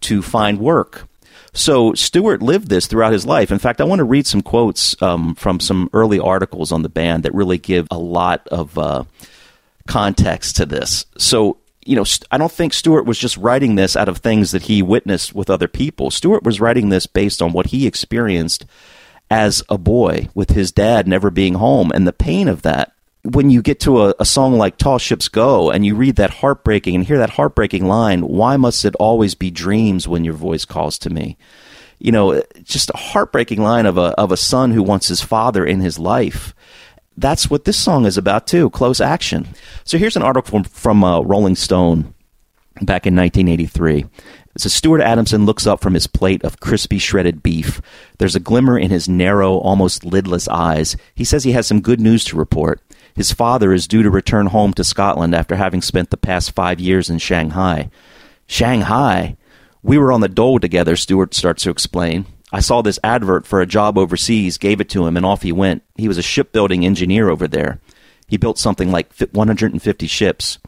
to find work. So Stuart lived this throughout his life. In fact, I want to read some quotes um, from some early articles on the band that really give a lot of uh, context to this. So, you know, I don't think Stuart was just writing this out of things that he witnessed with other people. Stuart was writing this based on what he experienced as a boy with his dad never being home and the pain of that. When you get to a, a song like Tall Ships Go and you read that heartbreaking and hear that heartbreaking line, why must it always be dreams when your voice calls to me? You know, just a heartbreaking line of a, of a son who wants his father in his life. That's what this song is about too close action. So here's an article from, from uh, rolling stone back in 1983 it says stuart adamson looks up from his plate of crispy shredded beef. There's a glimmer in his narrow almost lidless eyes. He says he has some good news to report his father is due to return home to scotland after having spent the past five years in shanghai shanghai we were on the dole together stuart starts to explain I saw this advert for a job overseas, gave it to him, and off he went. He was a shipbuilding engineer over there. He built something like 150 ships.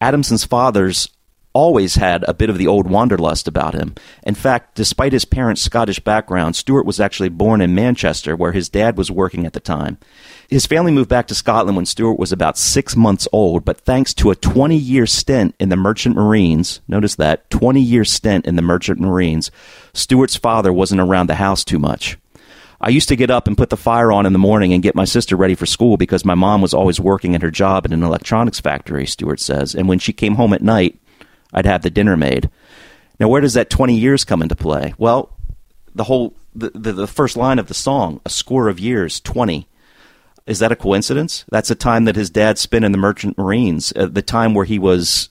Adamson's father's always had a bit of the old wanderlust about him. In fact, despite his parents' Scottish background, Stuart was actually born in Manchester, where his dad was working at the time. His family moved back to Scotland when Stuart was about six months old, but thanks to a 20 year stint in the Merchant Marines, notice that, 20 year stint in the Merchant Marines, Stuart's father wasn't around the house too much. I used to get up and put the fire on in the morning and get my sister ready for school because my mom was always working at her job in an electronics factory, Stuart says. And when she came home at night, I'd have the dinner made. Now, where does that 20 years come into play? Well, the whole, the, the, the first line of the song, a score of years, 20. Is that a coincidence? That's a time that his dad spent in the Merchant Marines, uh, the time where he was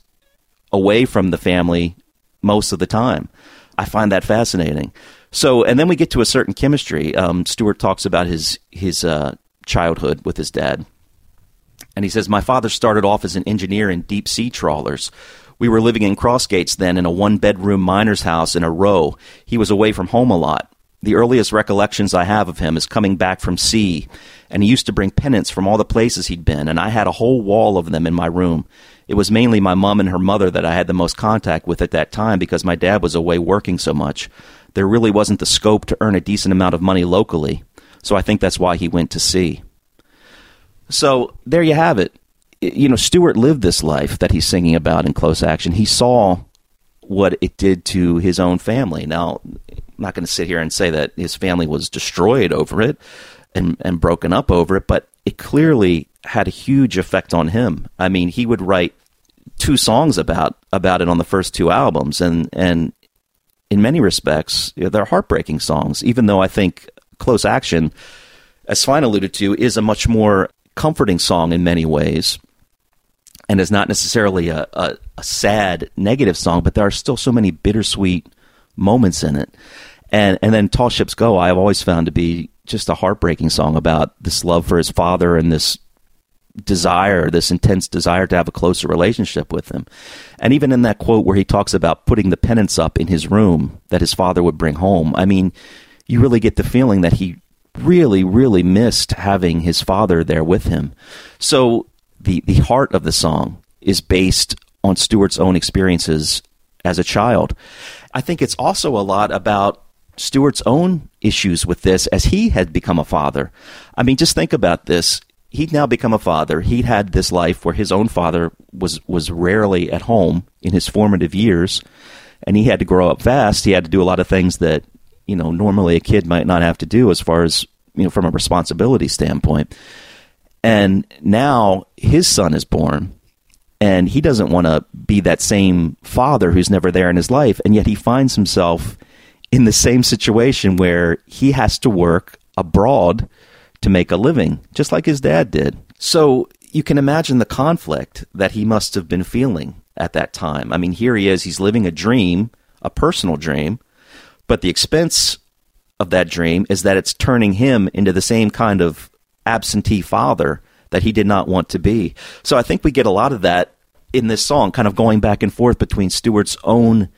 away from the family most of the time. I find that fascinating. So, and then we get to a certain chemistry. Um, Stuart talks about his his uh, childhood with his dad, and he says, "My father started off as an engineer in deep sea trawlers. We were living in Crossgates then in a one bedroom miner's house in a row. He was away from home a lot. The earliest recollections I have of him is coming back from sea, and he used to bring pennants from all the places he'd been, and I had a whole wall of them in my room. It was mainly my mom and her mother that I had the most contact with at that time because my dad was away working so much. There really wasn't the scope to earn a decent amount of money locally, so I think that's why he went to sea. So there you have it. You know, Stuart lived this life that he's singing about in close action. He saw what it did to his own family. Now, I'm not going to sit here and say that his family was destroyed over it and, and broken up over it, but it clearly had a huge effect on him. I mean, he would write two songs about about it on the first two albums, and and in many respects, you know, they're heartbreaking songs. Even though I think "Close Action," as Svein alluded to, is a much more comforting song in many ways, and is not necessarily a, a, a sad negative song, but there are still so many bittersweet moments in it. And and then "Tall Ships Go," I've always found to be just a heartbreaking song about this love for his father and this desire, this intense desire to have a closer relationship with him. And even in that quote where he talks about putting the pennants up in his room that his father would bring home, I mean, you really get the feeling that he really, really missed having his father there with him. So the, the heart of the song is based on Stuart's own experiences as a child. I think it's also a lot about Stuart's own issues with this as he had become a father. I mean, just think about this. He'd now become a father. He'd had this life where his own father was, was rarely at home in his formative years, and he had to grow up fast. He had to do a lot of things that, you know, normally a kid might not have to do as far as, you know, from a responsibility standpoint. And now his son is born, and he doesn't want to be that same father who's never there in his life, and yet he finds himself in the same situation where he has to work abroad to make a living, just like his dad did. So you can imagine the conflict that he must have been feeling at that time. I mean, here he is, he's living a dream, a personal dream, but the expense of that dream is that it's turning him into the same kind of absentee father that he did not want to be. So I think we get a lot of that in this song, kind of going back and forth between Stuart's own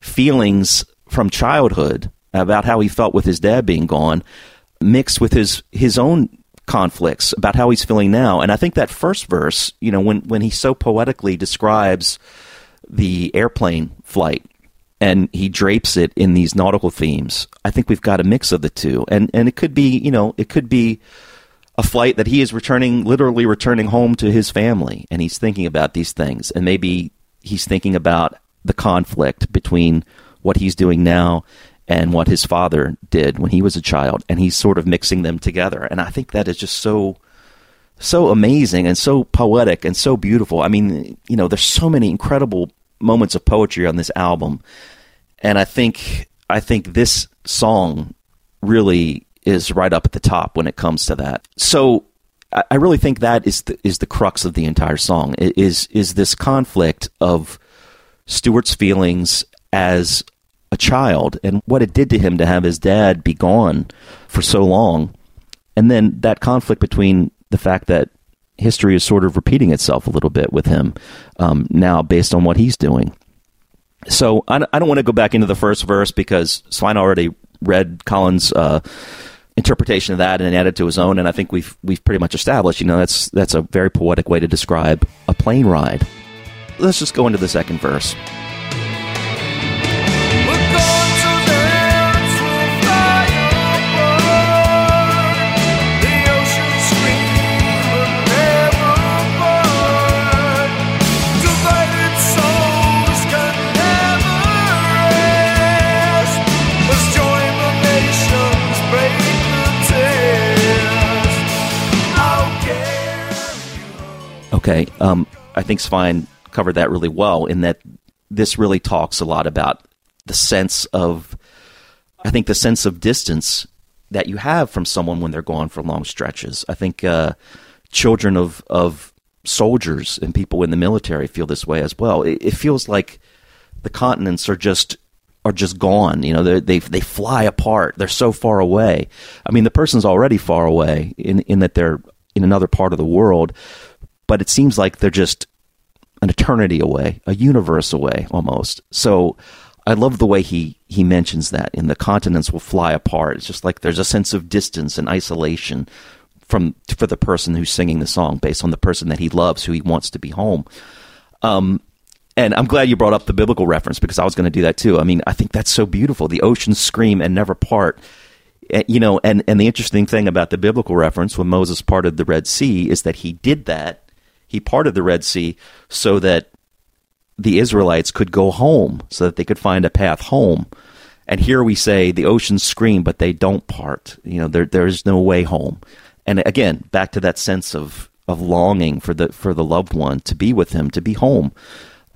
feelings from childhood about how he felt with his dad being gone, mixed with his his own conflicts about how he's feeling now. And I think that first verse, you know, when when he so poetically describes the airplane flight and he drapes it in these nautical themes. I think we've got a mix of the two, and and it could be you know it could be a flight that he is returning, literally returning home to his family, and he's thinking about these things, and maybe he's thinking about the conflict between what he's doing now and what his father did when he was a child, and he's sort of mixing them together, and I think that is just so so amazing and so poetic and so beautiful. I mean, you know, there's so many incredible moments of poetry on this album, and I think I think this song really is right up at the top when it comes to that. So I really think that is the, is the crux of the entire song. Is is this conflict of Stuart's feelings as a child and what it did to him to have his dad be gone for so long, and then that conflict between the fact that history is sort of repeating itself a little bit with him um, now based on what he's doing. So I, I don't want to go back into the first verse because Svein already read Collins' uh, interpretation of that and added to his own, and I think we've we've pretty much established. You know, that's that's a very poetic way to describe a plane ride. Let's just go into the second verse. Okay, um, I think Svein covered that really well in that this really talks a lot about the sense of, I think, the sense of distance that you have from someone when they're gone for long stretches. I think uh, children of of soldiers and people in the military feel this way as well. It, it feels like the continents are just are just gone. You know, they they fly apart. They're so far away. I mean, the person's already far away in in that they're in another part of the world, but it seems like they're just an eternity away, a universe away almost. So I love the way he he mentions that in the continents will fly apart. It's just like there's a sense of distance and isolation from for the person who's singing the song based on the person that he loves, who he wants to be home. Um, and I'm glad you brought up the biblical reference because I was going to do that too. I mean, I think that's so beautiful. The oceans scream and never part. Eh, You know, and, and the interesting thing about the biblical reference when Moses parted the Red Sea is that he did that. He parted the Red Sea so that the Israelites could go home, so that they could find a path home. And here we say the oceans scream, but they don't part. You know, there there is no way home. And again, back to that sense of of longing for the for the loved one to be with him, to be home.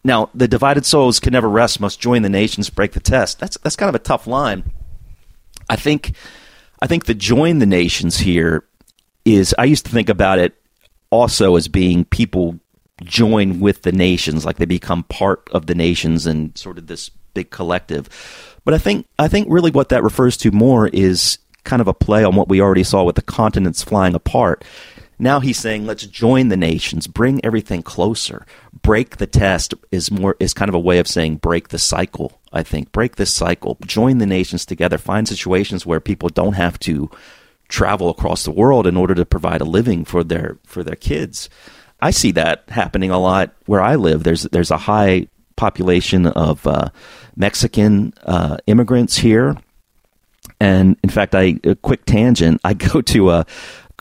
Now, the divided souls can never rest, must join the nations, break the test. That's that's kind of a tough line. I think I think the join the nations here is I used to think about it also as being people join with the nations, like they become part of the nations and sort of this big collective. But I think I think really what that refers to more is kind of a play on what we already saw with the continents flying apart. Now he's saying let's join the nations, bring everything closer. Break the test is more is kind of a way of saying break the cycle, I think. Break this cycle. Join the nations together. Find situations where people don't have to travel across the world in order to provide a living for their for their kids. I see that happening a lot where I live. There's there's a high population of uh, Mexican uh, immigrants here, and in fact, I a quick tangent. I go to uh,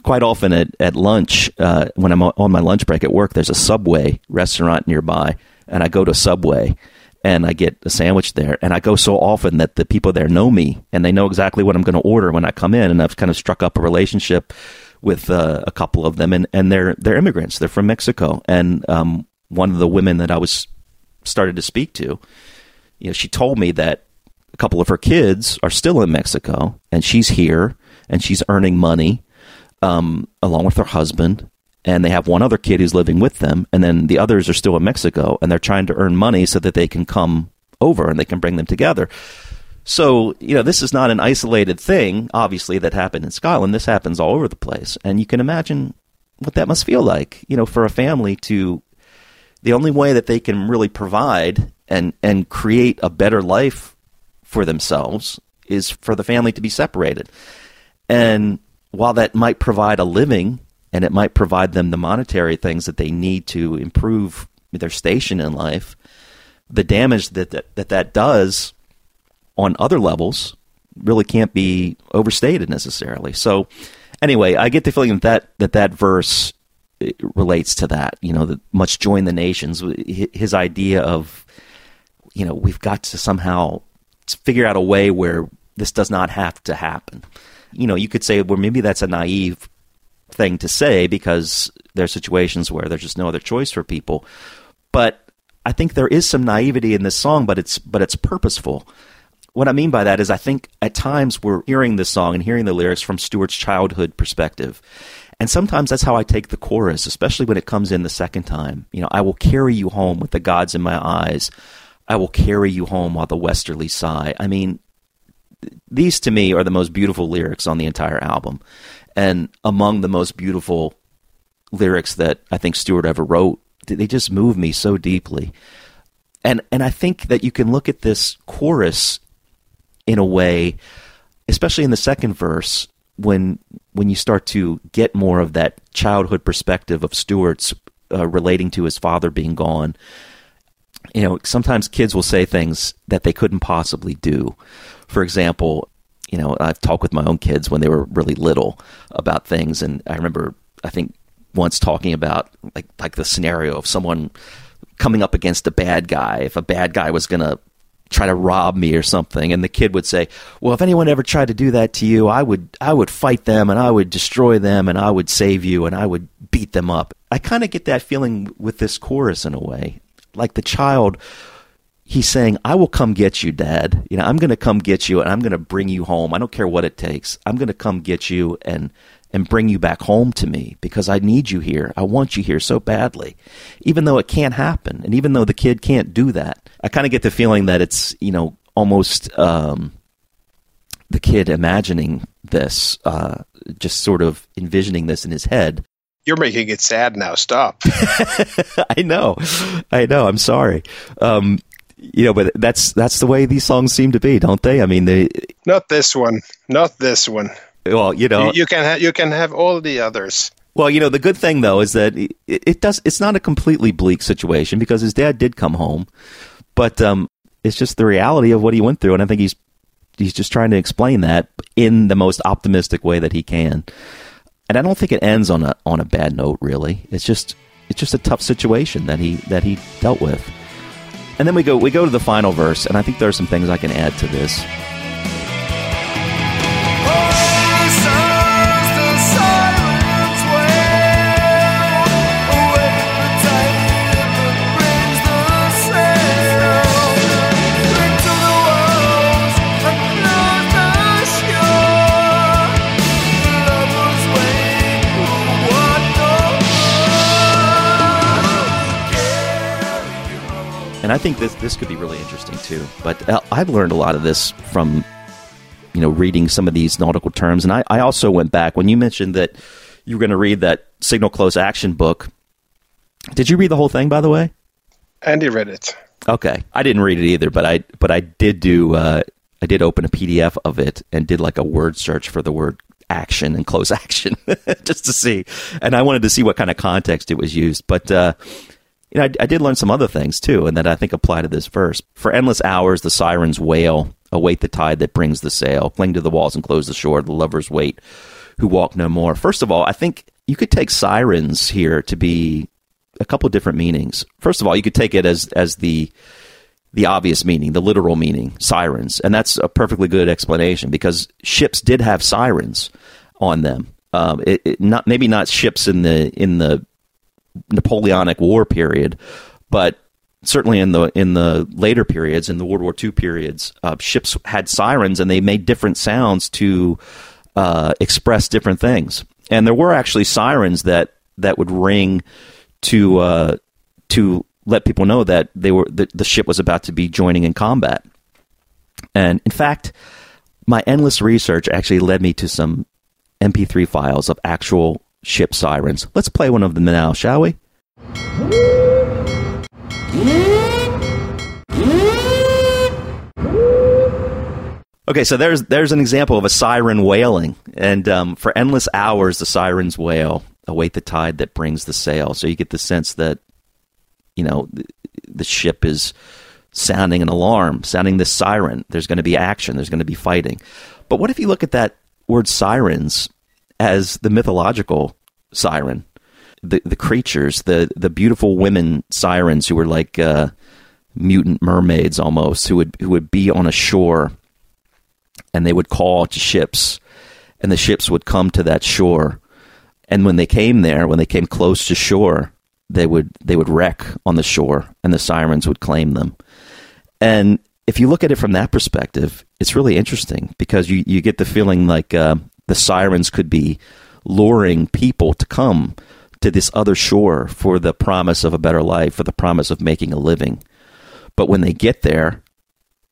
quite often at at lunch uh, when I'm on my lunch break at work. There's a Subway restaurant nearby, and I go to Subway and I get a sandwich there. And I go so often that the people there know me and they know exactly what I'm going to order when I come in. And I've kind of struck up a relationship with uh, a couple of them, and, and they're they're immigrants. They're from Mexico, and um, one of the women that I was started to speak to, you know, she told me that a couple of her kids are still in Mexico, and she's here, and she's earning money um, along with her husband, and they have one other kid who's living with them, and then the others are still in Mexico, and they're trying to earn money so that they can come over and they can bring them together. So, you know, this is not an isolated thing, obviously, that happened in Scotland. This happens all over the place. And you can imagine what that must feel like, you know, for a family to, the only way that they can really provide and, and create a better life for themselves is for the family to be separated. And while that might provide a living and it might provide them the monetary things that they need to improve their station in life, the damage that that, that, that does on other levels really can't be overstated necessarily. So, anyway, I get the feeling that that, that verse eh, relates to that. You know, that much join the nations. His idea of, you know, we've got to somehow figure out a way where this does not have to happen. You know, you could say, well, maybe that's a naive thing to say because there are situations where there's just no other choice for people. But I think there is some naivety in this song, but it's but it's purposeful. What I mean by that is I think at times we're hearing this song and hearing the lyrics from Stuart's childhood perspective. And sometimes that's how I take the chorus, especially when it comes in the second time. You know, I will carry you home with the gods in my eyes. I will carry you home while the westerly sigh. I mean, these to me are the most beautiful lyrics on the entire album. And among the most beautiful lyrics that I think Stuart ever wrote, they just move me so deeply. And and I think that you can look at this chorus in a way, especially in the second verse, when when you start to get more of that childhood perspective of Stuart's uh, relating to his father being gone. You know, sometimes kids will say things that they couldn't possibly do. For example, you know, I've talked with my own kids when they were really little about things, and I remember, I think, once talking about like like the scenario of someone coming up against a bad guy. If a bad guy was going to try to rob me or something, and the kid would say, "Well, if anyone ever tried to do that to you, I would I would fight them, and I would destroy them, and I would save you, and I would beat them up." I kind of get that feeling with this chorus in a way, like the child he's saying, I will come get you, Dad. You know, I'm going to come get you and I'm going to bring you home. I don't care what it takes. I'm going to come get you and and bring you back home to me because I need you here. I want you here so badly. Even though it can't happen and even though the kid can't do that. I kind of get the feeling that it's, you know, almost um, the kid imagining this, uh, just sort of envisioning this in his head. You're making it sad now. Stop. I know, I know. I'm sorry. Um, you know, but that's that's the way these songs seem to be, don't they? I mean, they. Not this one. Not this one. Well, you know, You, you can ha- you can have all the others. Well, you know, the good thing though is that it, it does. It's not a completely bleak situation because his dad did come home, but um, it's just the reality of what he went through, and I think he's he's just trying to explain that in the most optimistic way that he can. And I don't think it ends on a on a bad note. Really, it's just it's just a tough situation that he that he dealt with. And then we go we go to the final verse, and I think there are some things I can add to this. And I think this this could be really interesting too. But uh, I've learned a lot of this from you know reading some of these nautical terms, and I, I also went back when you mentioned that you were going to read that signal close action book. Did you read the whole thing, by the way? Andy read it. Okay, I didn't read it either, but I but I did do uh, I did open a PDF of it and did like a word search for the word action and close action just to see, and I wanted to see what kind of context it was used, but. Uh, you know, I, I did learn some other things too, and that I think apply to this verse. For endless hours, the sirens wail, await the tide that brings the sail, cling to the walls and close the shore. The lovers wait, who walk no more. First of all, I think you could take sirens here to be a couple of different meanings. First of all, you could take it as as the the obvious meaning, the literal meaning, sirens, and that's a perfectly good explanation because ships did have sirens on them. Um, it, it not maybe not ships in the in the Napoleonic War period, but certainly in the in the later periods, in the World War II periods, uh, ships had sirens and they made different sounds to uh, express different things. And there were actually sirens that that would ring to uh, to let people know that they were the, the ship was about to be joining in combat. And in fact, my endless research actually led me to some MP3 files of actual ship sirens. Let's play one of them now, shall we? Okay, so there's there's an example of a siren wailing, and um, for endless hours the sirens wail, await the tide that brings the sail. So you get the sense that you know the, the ship is sounding an alarm, sounding this siren. There's going to be action. There's going to be fighting. But what if you look at that word sirens as the mythological siren, the the creatures, the the beautiful women sirens who were like uh, mutant mermaids almost, who would who would be on a shore, and they would call to ships, and the ships would come to that shore, and when they came there, when they came close to shore, they would they would wreck on the shore, and the sirens would claim them. And if you look at it from that perspective, it's really interesting because you, you get the feeling like uh, the sirens could be luring people to come to this other shore for the promise of a better life, for the promise of making a living. But when they get there,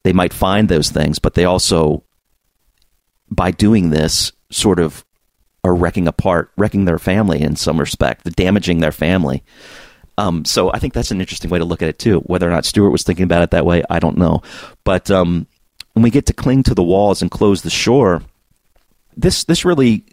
they might find those things, but they also, by doing this, sort of are wrecking apart, wrecking their family in some respect, damaging their family. Um, so I think that's an interesting way to look at it too. Whether or not Stuart was thinking about it that way, I don't know. But um, when we get to cling to the walls and close the shore, this this really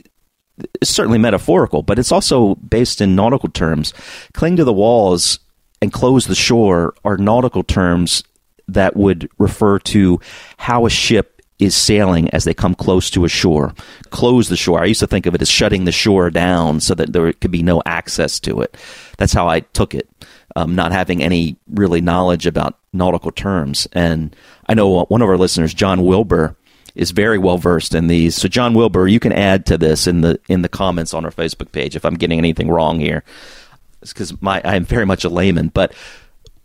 is certainly metaphorical, but it's also based in nautical terms. Cling to the walls and close the shore are nautical terms that would refer to how a ship is sailing as they come close to a shore. Close the shore. I used to think of it as shutting the shore down so that there could be no access to it. That's how I took it, um, not having any really knowledge about nautical terms. And I know one of our listeners, John Wilbur, is very well versed in these. So, John Wilbur, you can add to this in the in the comments on our Facebook page if I'm getting anything wrong here. Because my I'm very much a layman, but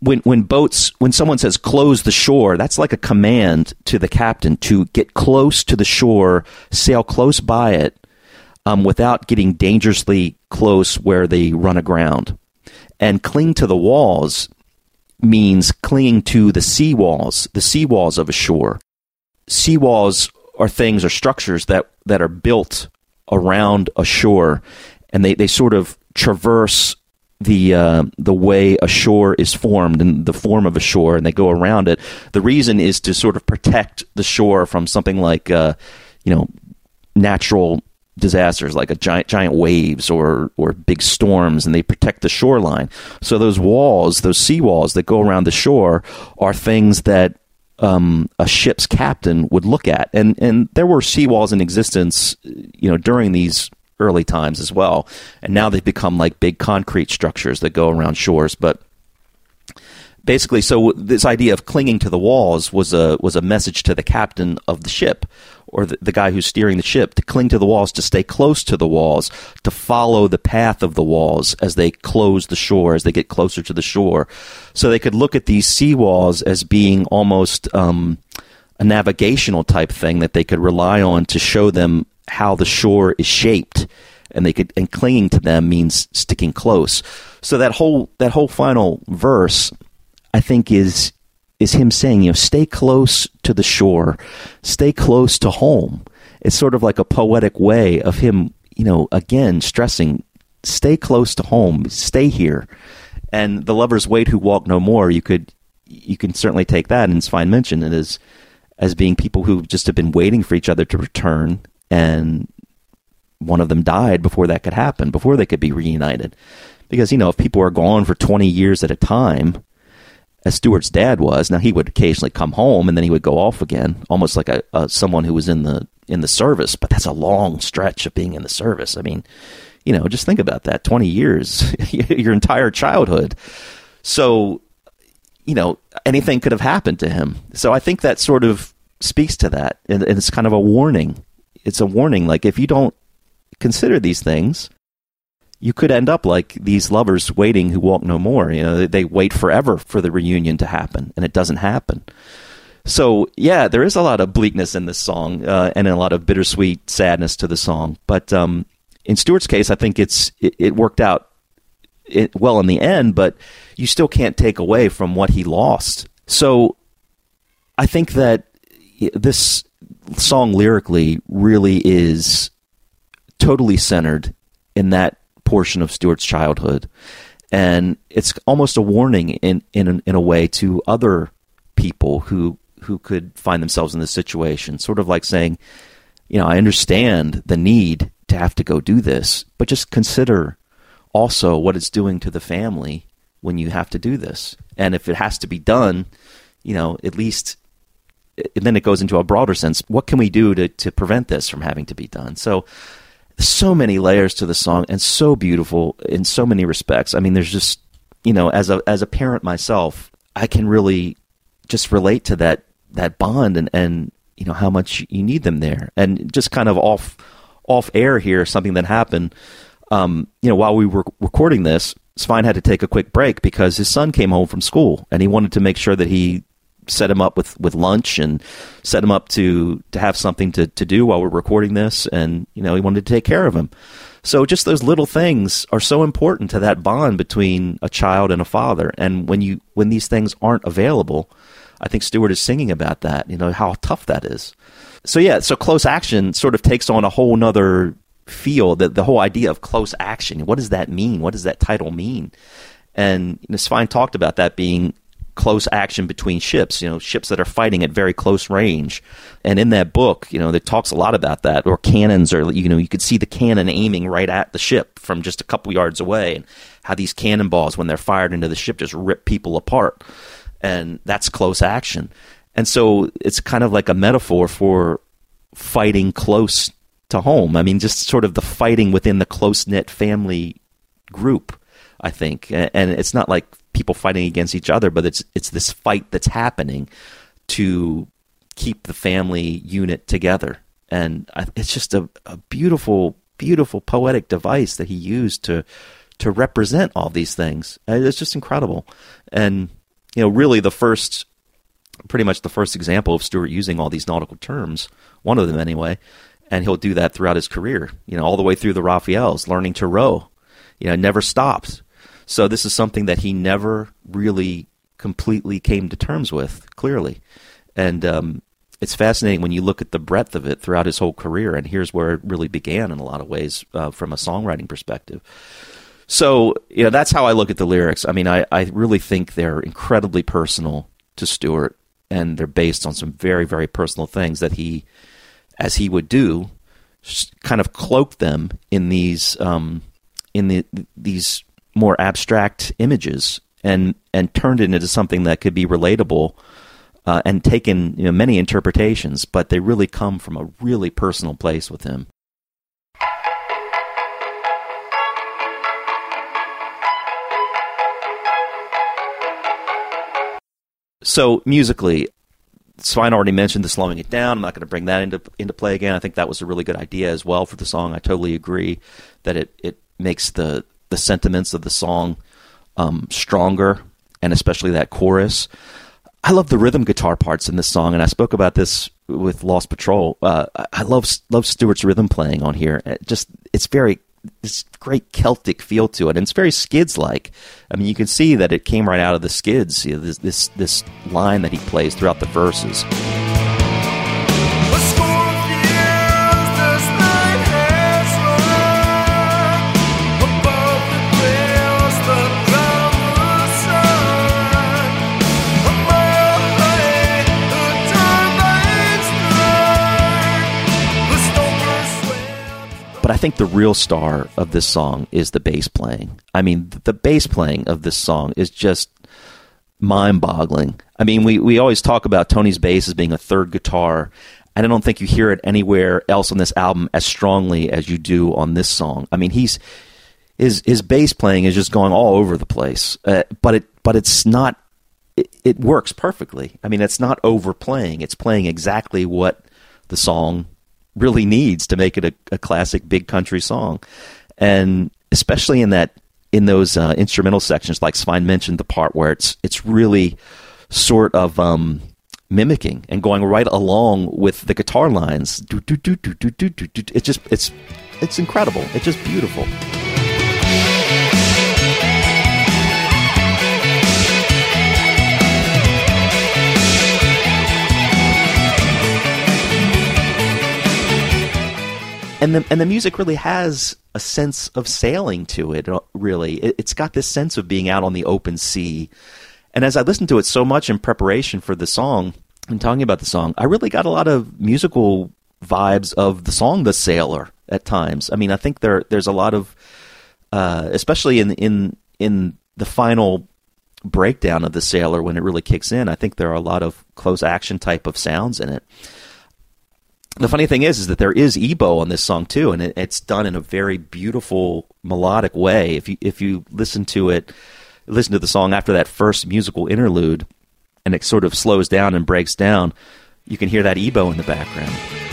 when when boats when someone says close the shore, that's like a command to the captain to get close to the shore, sail close by it, um, without getting dangerously close where they run aground, and cling to the walls means clinging to the sea walls, the sea walls of a shore. Sea walls are things or structures that that are built around a shore, and they, they sort of traverse the uh, the way a shore is formed and the form of a shore, and they go around it. The reason is to sort of protect the shore from something like uh, you know natural disasters like a giant giant waves or or big storms and they protect the shoreline so those walls those sea walls that go around the shore are things that um, a ship's captain would look at. And and there were seawalls in existence you know during these early times as well. And now they've become like big concrete structures that go around shores. But basically so this idea of clinging to the walls was a was a message to the captain of the ship or the, the guy who's steering the ship to cling to the walls to stay close to the walls to follow the path of the walls as they close the shore as they get closer to the shore so they could look at these sea walls as being almost um, a navigational type thing that they could rely on to show them how the shore is shaped. And they could and clinging to them means sticking close. So that whole that whole final verse I think is is him saying, you know, stay close to the shore, stay close to home. It's sort of like a poetic way of him, you know, again stressing, stay close to home, stay here. And the lovers wait who walk no more. You could, you can certainly take that, and it's fine mention it as as being people who just have been waiting for each other to return, and one of them died before that could happen, before they could be reunited. Because you know, if people are gone for twenty years at a time, as Stuart's dad was. Now he would occasionally come home and then he would go off again, almost like a, a someone who was in the in the service. But that's a long stretch of being in the service. I mean, you know, just think about that: twenty years, your entire childhood. So, you know, anything could have happened to him. So I think that sort of speaks to that, and, and it's kind of a warning. It's a warning, like if you don't consider these things, you could end up like these lovers waiting who walk no more. You know, they, they wait forever for the reunion to happen, and it doesn't happen. So yeah, there is a lot of bleakness in this song, uh, and a lot of bittersweet sadness to the song. But um, in Stuart's case, I think it's it, it worked out it, well in the end. But you still can't take away from what he lost. So I think that this song lyrically really is totally centered in that portion of Stuart's childhood, and it's almost a warning in in in a way to other people who who could find themselves in this situation. Sort of like saying, you know, I understand the need to have to go do this, but just consider also what it's doing to the family when you have to do this, and if it has to be done, you know, at least and then it goes into a broader sense. What can we do to, to prevent this from having to be done? So, so many layers to the song and so beautiful in so many respects. I mean, there's just, you know, as a, as a parent myself, I can really just relate to that, that bond and, and, you know, how much you need them there. And just kind of off, off air here, something that happened, um, you know, while we were recording this, Svein had to take a quick break because his son came home from school and he wanted to make sure that he set him up with, with lunch and set him up to, to have something to, to do while we're recording this. And, you know, he wanted to take care of him. So just those little things are so important to that bond between a child and a father. And when you, when these things aren't available, I think Stuart is singing about that, you know, how tough that is. So yeah, so close action sort of takes on a whole nother feel that the whole idea of close action. What does that mean? What does that title mean? And you talked about that being close action between ships, you know, ships that are fighting at very close range. And in that book, you know, it talks a lot about that. Or cannons, or you know, you could see the cannon aiming right at the ship from just a couple yards away, and how these cannonballs, when they're fired into the ship, just rip people apart. And that's close action. And so it's kind of like a metaphor for fighting close to home. I mean, just sort of the fighting within the close knit family group. I think, and it's not like people fighting against each other, but it's it's this fight that's happening to keep the family unit together, and I, it's just a, a beautiful, beautiful poetic device that he used to to represent all these things. Uh, it's just incredible, and you know, really the first, pretty much the first example of Stuart using all these nautical terms, one of them anyway, and he'll do that throughout his career. You know, all the way through the Raphaels, learning to row. You know, never stops so this is something that he never really completely came to terms with, clearly. And um, it's fascinating when you look at the breadth of it throughout his whole career. And here's where it really began in a lot of ways uh, from a songwriting perspective. So, you know, that's how I look at the lyrics. I mean, I, I really think they're incredibly personal to Stuart, and they're based on some very, very personal things that he, as he would do, kind of cloaked them in these um, in the these more abstract images and and turned it into something that could be relatable uh, and taken you know, many interpretations, but they really come from a really personal place with him. So musically, Svein already mentioned the slowing it down. I'm not going to bring that into into play again. I think that was a really good idea as well for the song. I totally agree that it it makes the the sentiments of the song um, stronger, and especially that chorus. I love the rhythm guitar parts in this song, and I spoke about this with Lost Patrol. Uh, I love love Stuart's rhythm playing on here. It just it's very this great Celtic feel to it, and it's very Skids like. I mean, you can see that it came right out of the Skids. You know, this this this line that he plays throughout the verses. But I think the real star of this song is the bass playing. I mean, the bass playing of this song is just mind boggling. I mean, we, we always talk about Tony's bass as being a third guitar, and I don't think you hear it anywhere else on this album as strongly as you do on this song. I mean, he's his his bass playing is just going all over the place, uh, but it but it's not. It, it works perfectly. I mean, it's not overplaying. It's playing exactly what the song really needs to make it a, a classic big country song, and especially in that in those uh, instrumental sections, like Svein mentioned, the part where it's it's really sort of um, mimicking and going right along with the guitar lines. It's just it's it's incredible. It's just beautiful. And the and the music really has a sense of sailing to it. uh, Really, it, it's got this sense of being out on the open sea. And as I listened to it so much in preparation for the song and talking about the song, I really got a lot of musical vibes of the song "The Sailor" at times. I mean, I think there there's a lot of, uh, especially in in in the final breakdown of the sailor when it really kicks in. I think there are a lot of close action type of sounds in it. The funny thing is, is that there is EBow on this song too, and it, it's done in a very beautiful melodic way. If you if you listen to it, listen to the song after that first musical interlude, and it sort of slows down and breaks down, you can hear that EBow in the background.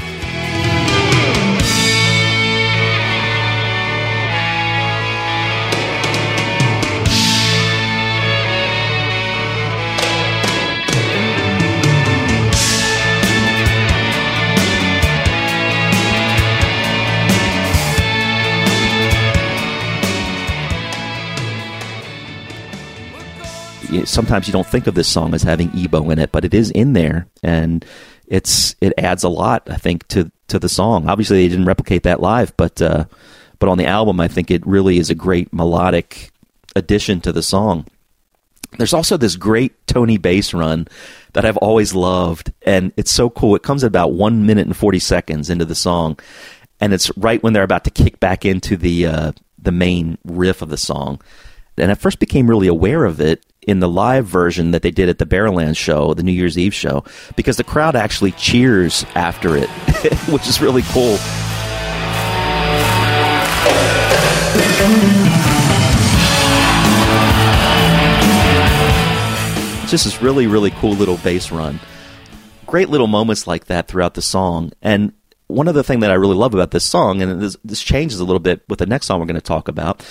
Sometimes you don't think of this song as having EBow in it, but it is in there, and it's it adds a lot, I think, to to the song. Obviously, they didn't replicate that live, but uh, but on the album, I think it really is a great melodic addition to the song. There's also this great Tony bass run that I've always loved, and it's so cool. It comes at about one minute and forty seconds into the song, and it's right when they're about to kick back into the uh, the main riff of the song. And I first became really aware of it in the live version that they did at the Barrowland show, the New Year's Eve show, because the crowd actually cheers after it, which is really cool. Just this really, really cool little bass run. Great little moments like that throughout the song. And one other thing that I really love about this song, and this, this changes a little bit with the next song we're going to talk about,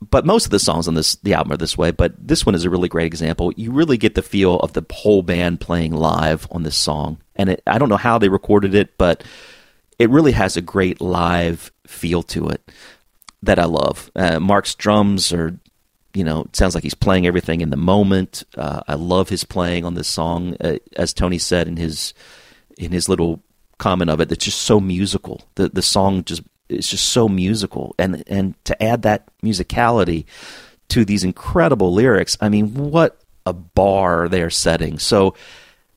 but most of the songs on this the album are this way. But this one is a really great example. You really get the feel of the whole band playing live on this song, and it, I don't know how they recorded it, but it really has a great live feel to it that I love. Uh, Mark's drums are, you know, sounds like he's playing everything in the moment. Uh, I love his playing on this song, uh, as Tony said in his in his little comment of it. It's just so musical. The the song just is just so musical, and and to add that musicality to these incredible lyrics, I mean, what a bar they're setting. So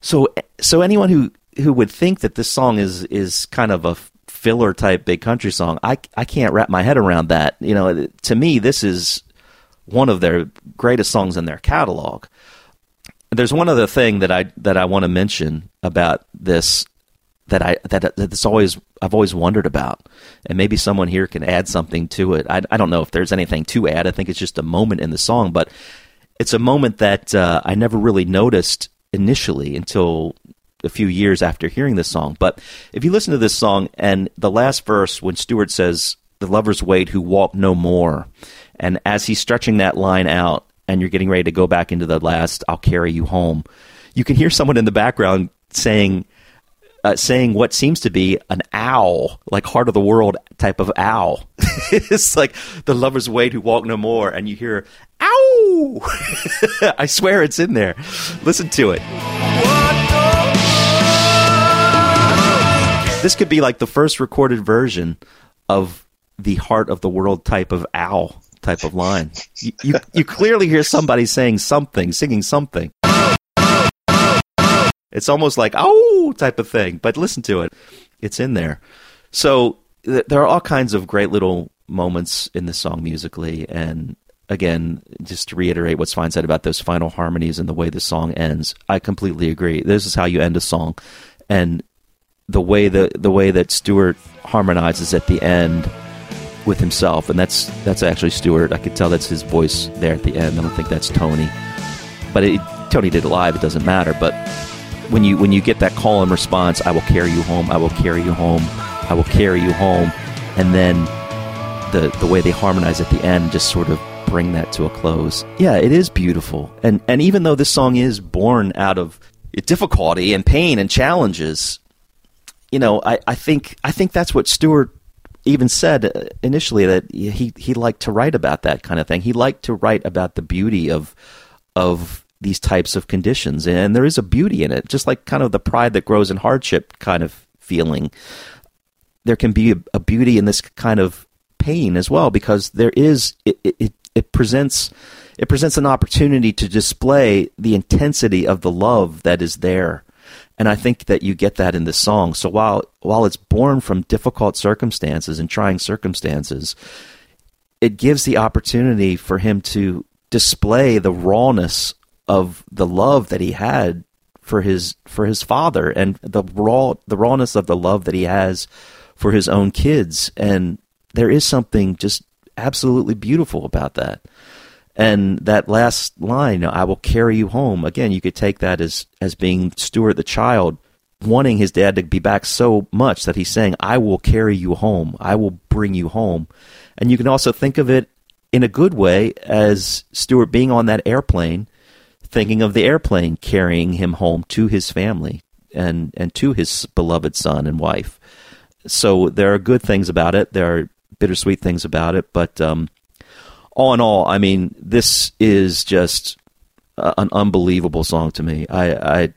so so anyone who who would think that this song is is kind of a filler type big country song, I I can't wrap my head around that. You know, to me, this is one of their greatest songs in their catalog. There's one other thing that I that I want to mention about this that I that that's always I've always wondered about, and maybe someone here can add something to it. I I don't know if there's anything to add. I think it's just a moment in the song, but it's a moment that uh, I never really noticed initially until a few years after hearing this song. But if you listen to this song and the last verse, when Stuart says, "The lovers wait who walk no more," and as he's stretching that line out, and you're getting ready to go back into the last, "I'll carry you home," you can hear someone in the background saying. Uh, saying what seems to be an owl, like heart of the world type of owl. it's like the lovers wait who walk no more, and you hear ow. I swear it's in there. Listen to it. This could be like the first recorded version of the heart of the world type of owl type of line. You, you, you clearly hear somebody saying something, singing something. It's almost like oh type of thing, but listen to it. It's in there. So th- there are all kinds of great little moments in the song musically and again, just to reiterate what Svein said about those final harmonies and the way the song ends, I completely agree. This is how you end a song. And the way the the way that Stuart harmonizes at the end with himself, and that's that's actually Stuart. I could tell that's his voice there at the end. I don't think that's Tony, but it, Tony did it live. It doesn't matter. But when you when you get that call and response, I will carry you home. I will carry you home. I will carry you home, and then the the way they harmonize at the end just sort of bring that to a close. Yeah, it is beautiful. And and even though this song is born out of difficulty and pain and challenges, you know, I, I think I think that's what Stuart even said uh, initially that he he liked to write about that kind of thing. He liked to write about the beauty of of these types of conditions, and there is a beauty in it, just like kind of the pride that grows in hardship kind of feeling. There can be a, a beauty in this kind of pain as well, because there is it, it it presents it presents an opportunity to display the intensity of the love that is there and I think that you get that in this song. So while while it's born from difficult circumstances and trying circumstances, it gives the opportunity for him to display the rawness of the love that he had for his for his father and the raw the rawness of the love that he has for his own kids. And there is something just absolutely beautiful about that. And that last line i will carry you home. Again you could take that as as being stuart the child wanting his dad to be back so much that he's saying i will carry you home. I will bring you home. And you can also think of it in a good way as stuart being on that airplane thinking of the airplane carrying him home to his family and and to his beloved son and wife. So there are good things about it. There are bittersweet things about it, but um, all in all, I mean, this is just uh, an unbelievable song to me. I, I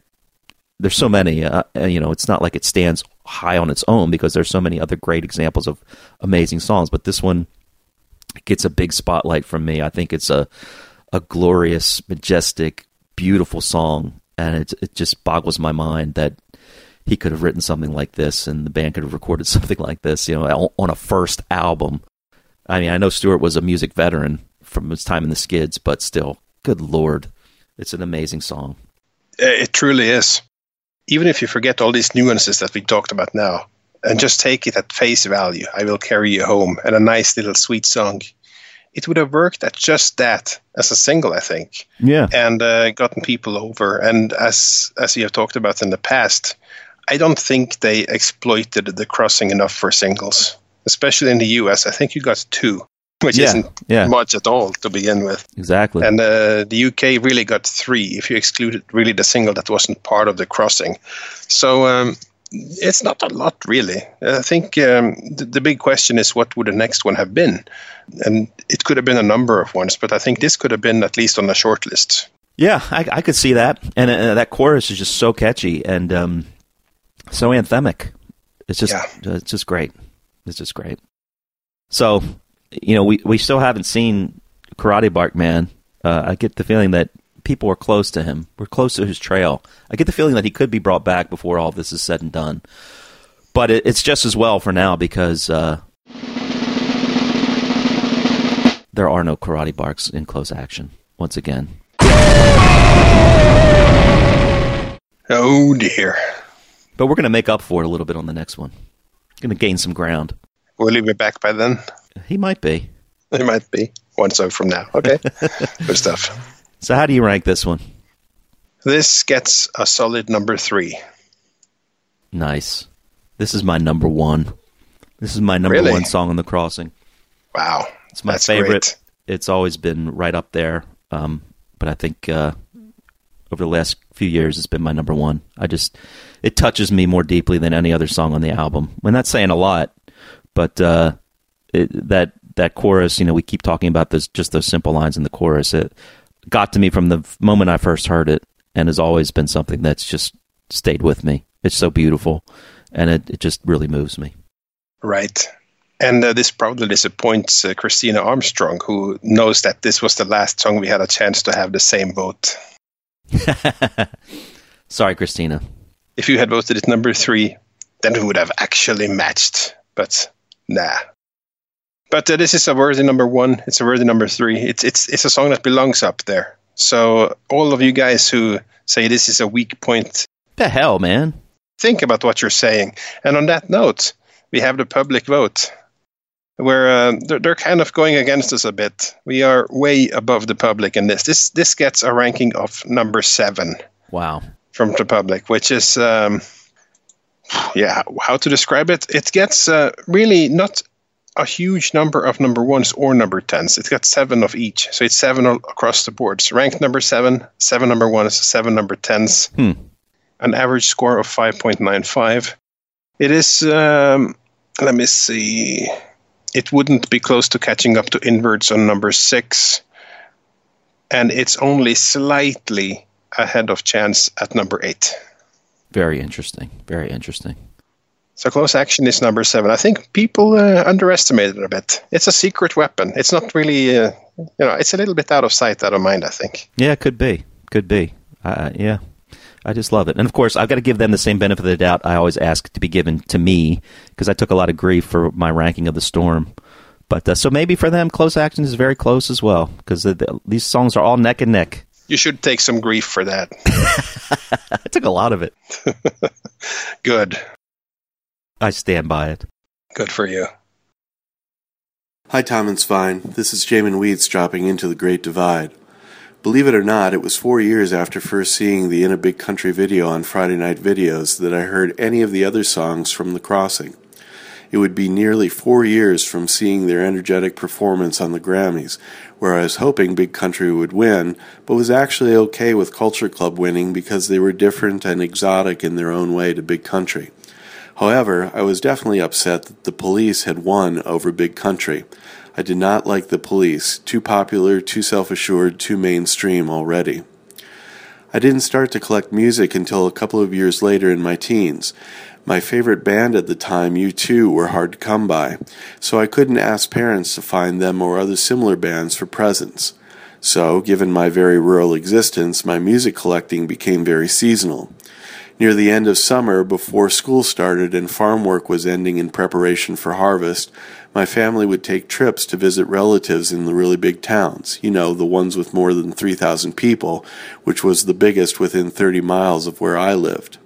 there's so many. Uh, you know, it's not like it stands high on its own because there's so many other great examples of amazing songs, but this one gets a big spotlight from me. I think it's a a glorious, majestic, beautiful song, and it it just boggles my mind that he could have written something like this, and the band could have recorded something like this. You know, on a first album. I mean, I know Stuart was a music veteran from his time in the Skids, but still, good lord, it's an amazing song. Uh, It truly is. Even if you forget all these nuances that we talked about now, and just take it at face value, I will carry you home, and a nice little sweet song. It would have worked at just that as a single, I think, Yeah, and uh, gotten people over. And as as you have talked about in the past, I don't think they exploited the crossing enough for singles, especially in the US. I think you got two, which Yeah, isn't yeah. much at all to begin with. exactly. And uh, the UK really got three, if you excluded really the single that wasn't part of the crossing. So um, it's not a lot, really. I think um, the, the big question is what would the next one have been? And it could have been a number of ones, but I think this could have been at least on the short list. Yeah, I, I could see that, and uh, that chorus is just so catchy and um, so anthemic. It's just, Yeah. it's just great. It's just great. So, you know, we we still haven't seen Karate Bark Man. Uh, I get the feeling that people are close to him. We're close to his trail. I get the feeling that he could be brought back before all this is said and done. But it, it's just as well for now because uh, there are no Karate Barks in close action. Once again, Oh dear. But we're going to make up for it a little bit on the next one. Going to gain some ground. Will he be back by then? He might be. He might be. One song from now. Okay. Good stuff. So, how do you rank this one? This gets a solid number three. Nice. This is my number one. This is my number Really? one song on the crossing. Wow. It's my That's favorite. great. It's always been right up there. Um, but I think uh, over the last few years, it's been my number one. I just it touches me more deeply than any other song on the album. And that's saying a lot, but uh, it, that that chorus, you know, we keep talking about this, just those simple lines in the chorus. It got to me from the moment I first heard it, and has always been something that's just stayed with me. It's so beautiful, and it, it just really moves me. Right. And uh, this probably disappoints uh, Christina Armstrong, who knows that this was the last song we had a chance to have the same vote. Sorry, Christina. If you had voted it number three, then we would have actually matched. But nah. But uh, this is a worthy number one. It's a worthy number three. It's it's it's a song that belongs up there. So all of you guys who say this is a weak point, The hell, man. think about what you're saying. And on that note, we have the public vote, where uh, they're, they're kind of going against us a bit. We are way above the public in this. This this gets a ranking of number seven Wow. from the public, which is um, yeah, how to describe it? It gets uh, really not a huge number of number ones or number tens. It's got seven of each, so it's seven across the board. So ranked number seven, seven number ones, seven number tens, Hmm. an average score of five point nine five. It is. Um, let me see. It wouldn't be close to catching up to Inwards on number six, and it's only slightly ahead of chance at number eight. Very interesting. Very interesting. So close action is number seven. I think people uh, underestimate it a bit. It's a secret weapon. It's not really, uh, you know, it's a little bit out of sight, out of mind. I think. Yeah, could be. Could be. Uh, yeah. I just love it. And of course, I've got to give them the same benefit of the doubt I always ask to be given to me because I took a lot of grief for my ranking of the storm. But uh, so maybe for them, close action is very close as well because the, the, these songs are all neck and neck. You should take some grief for that. I took a lot of it. Good. I stand by it. Good for you. Hi, Tom and Svein. This is Jamin Weeds dropping into the Great Divide. Believe it or not, it was four years after first seeing the In a Big Country video on Friday Night Videos that I heard any of the other songs from The Crossing. It would be nearly four years from seeing their energetic performance on the Grammys, where I was hoping Big Country would win, but was actually okay with Culture Club winning because they were different and exotic in their own way to Big Country. However, I was definitely upset that the police had won over Big Country. I did not like the police, too popular, too self assured, too mainstream already. I didn't start to collect music until a couple of years later in my teens. My favorite band at the time, U2, were hard to come by, so I couldn't ask parents to find them or other similar bands for presents. So, given my very rural existence, my music collecting became very seasonal. Near the end of summer, before school started and farm work was ending in preparation for harvest, my family would take trips to visit relatives in the really big towns, you know, the ones with more than 3,000 people, which was the biggest within 30 miles of where I lived.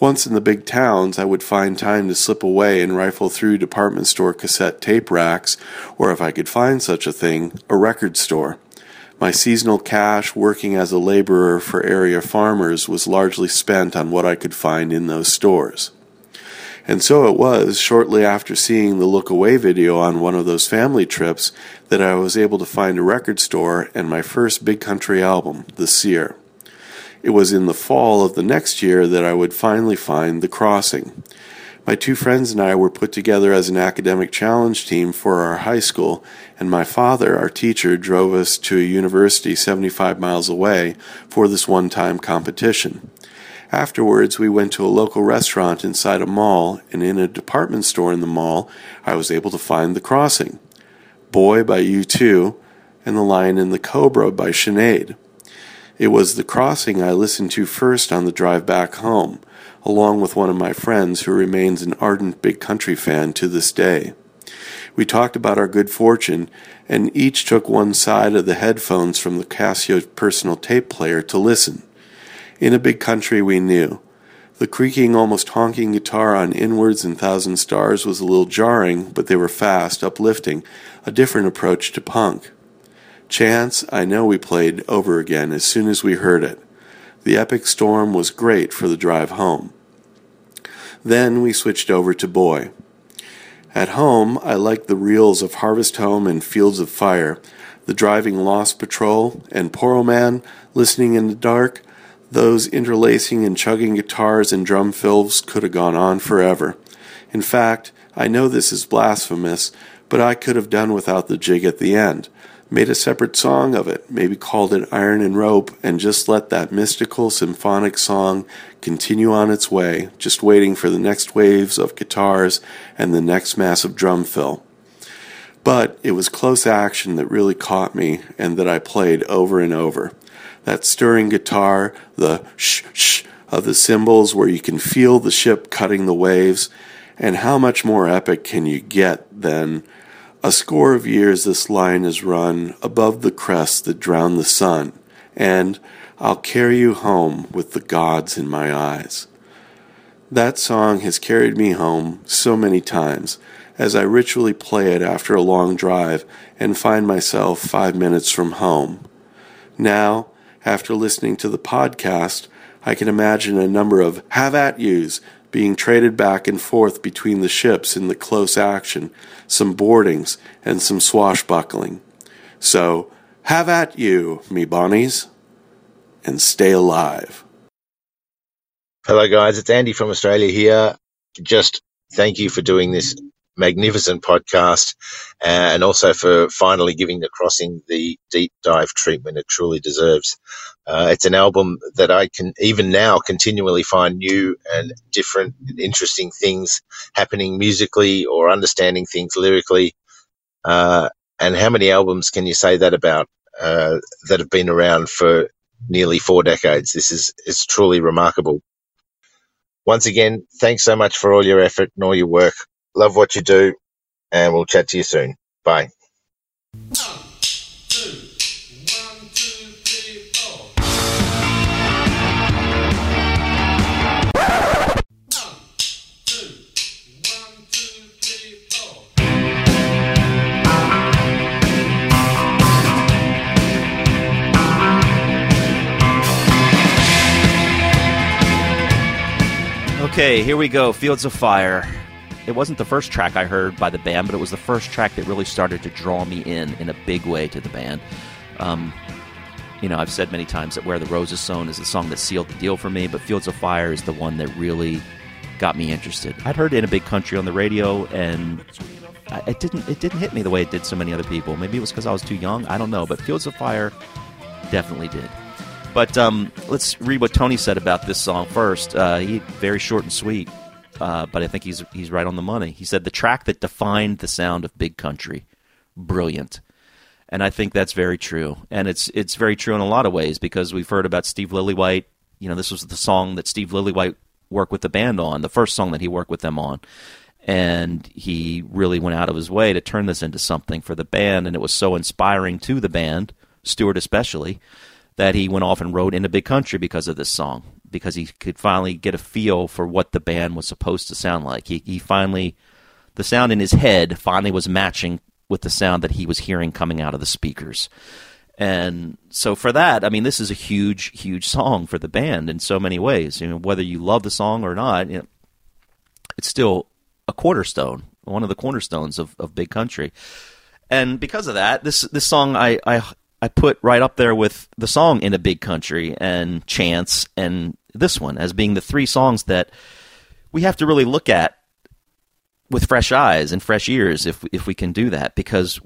Once in the big towns, I would find time to slip away and rifle through department store cassette tape racks, or if I could find such a thing, a record store. My seasonal cash working as a laborer for area farmers was largely spent on what I could find in those stores. And so it was shortly after seeing the Look Away video on one of those family trips that I was able to find a record store and my first big country album, The Seer. It was in the fall of the next year that I would finally find The Crossing. My two friends and I were put together as an academic challenge team for our high school, and my father, our teacher, drove us to a university 75 miles away for this one time competition. Afterwards, we went to a local restaurant inside a mall, and in a department store in the mall, I was able to find The Crossing, Boy by U2, and The Lion and the Cobra by Sinead. It was The Crossing I listened to first on the drive back home, along with one of my friends who remains an ardent big country fan to this day. We talked about our good fortune, and each took one side of the headphones from the Casio personal tape player to listen. In a big country, we knew. The creaking, almost honking guitar on Inwards and Thousand Stars was a little jarring, but they were fast, uplifting, a different approach to punk. Chance, I know we played over again as soon as we heard it. The epic storm was great for the drive home. Then we switched over to Boy. At home, I liked the reels of Harvest Home and Fields of Fire, the driving Lost Patrol, and Porroh Man, listening in the dark. Those interlacing and chugging guitars and drum fills could have gone on forever. In fact, I know this is blasphemous, but I could have done without the jig at the end made a separate song of it, maybe called it Iron and Rope, and just let that mystical symphonic song continue on its way, just waiting for the next waves of guitars and the next massive drum fill. But it was close action that really caught me and that I played over and over. That stirring guitar, the shh shh of the cymbals where you can feel the ship cutting the waves, and how much more epic can you get than a score of years this line has run above the crests that drown the sun, and I'll carry you home with the gods in my eyes. That song has carried me home so many times as I ritually play it after a long drive and find myself five minutes from home. Now, after listening to the podcast, I can imagine a number of have at yous being traded back and forth between the ships in the close action, some boardings, and some swashbuckling. So, have at you, me bonnies, and stay alive. Hello, guys. It's Andy from Australia here. Just thank you for doing this magnificent podcast uh, and also for finally giving The Crossing the deep dive treatment it truly deserves. Uh, it's an album that I can even now continually find new and different and interesting things happening musically or understanding things lyrically. Uh, and how many albums can you say that about uh, that have been around for nearly four decades? This is it's truly remarkable. Once again, thanks so much for all your effort and all your work. Love what you do, and we'll chat to you soon. Bye. Okay, here we go. Fields of Fire. It wasn't the first track I heard by the band, but it was the first track that really started to draw me in in a big way to the band. Um, you know, I've said many times that Where the Rose is Sown is the song that sealed the deal for me, but Fields of Fire is the one that really got me interested. I'd heard In a Big Country on the radio, and it didn't it didn't hit me the way it did so many other people. Maybe it was because I was too young. I don't know, but Fields of Fire definitely did. But um, let's read what Tony said about this song first. Uh, he very short and sweet, uh, but I think he's he's right on the money. He said the track that defined the sound of big country, brilliant, and I think that's very true. And it's it's very true in a lot of ways because we've heard about Steve Lillywhite. You know, this was the song that Steve Lillywhite worked with the band on, the first song that he worked with them on. And he really went out of his way to turn this into something for the band, and it was so inspiring to the band, Stuart especially, that he went off and wrote in a big country because of this song because he could finally get a feel for what the band was supposed to sound like. He, he finally the sound in his head finally was matching with the sound that he was hearing coming out of the speakers. And so for that i mean this is a huge huge song for the band in so many ways. You know whether you love the song or not you know, it's still a cornerstone one of the cornerstones of, of big country. And because of that this this song i i I put right up there with the song in a big country and chance and this one as being the three songs that we have to really look at with fresh eyes and fresh ears if if we can do that because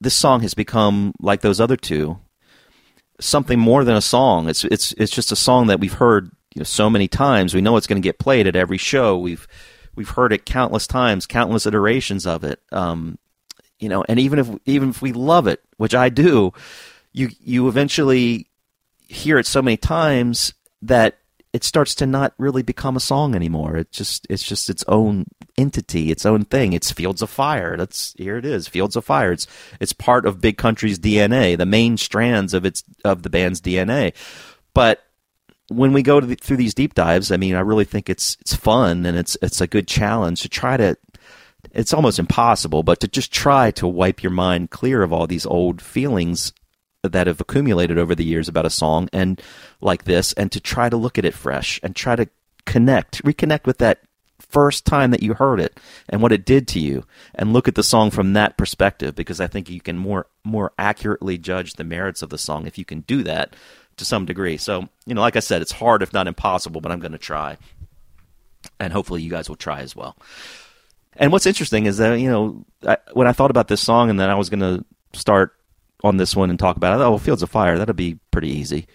this song has become like those other two something more than a song. It's it's it's just a song that we've heard you know, so many times. We know it's going to get played at every show. We've we've heard it countless times countless iterations of it. Um, you know and even if even if we love it which I do you you eventually hear it so many times that it starts to not really become a song anymore. It just it's just its own entity, its own thing. It's Fields of Fire. That's here it is, Fields of Fire. It's it's part of Big Country's DNA, the main strands of its of the band's DNA. But when we go the, through these deep dives, I mean, I really think it's it's fun and it's it's a good challenge to try to. It's almost impossible, but to just try to wipe your mind clear of all these old feelings that have accumulated over the years about a song and like this and to try to look at it fresh and try to connect reconnect with that first time that you heard it and what it did to you and look at the song from that perspective because I think you can more more accurately judge the merits of the song if you can do that to some degree. So, you know, like I said, it's hard if not impossible, but I'm going to try. And hopefully you guys will try as well. And what's interesting is that, you know, I, when I thought about this song and then I was going to start on this one and talk about it. Oh, Fields of Fire, that'll be pretty easy.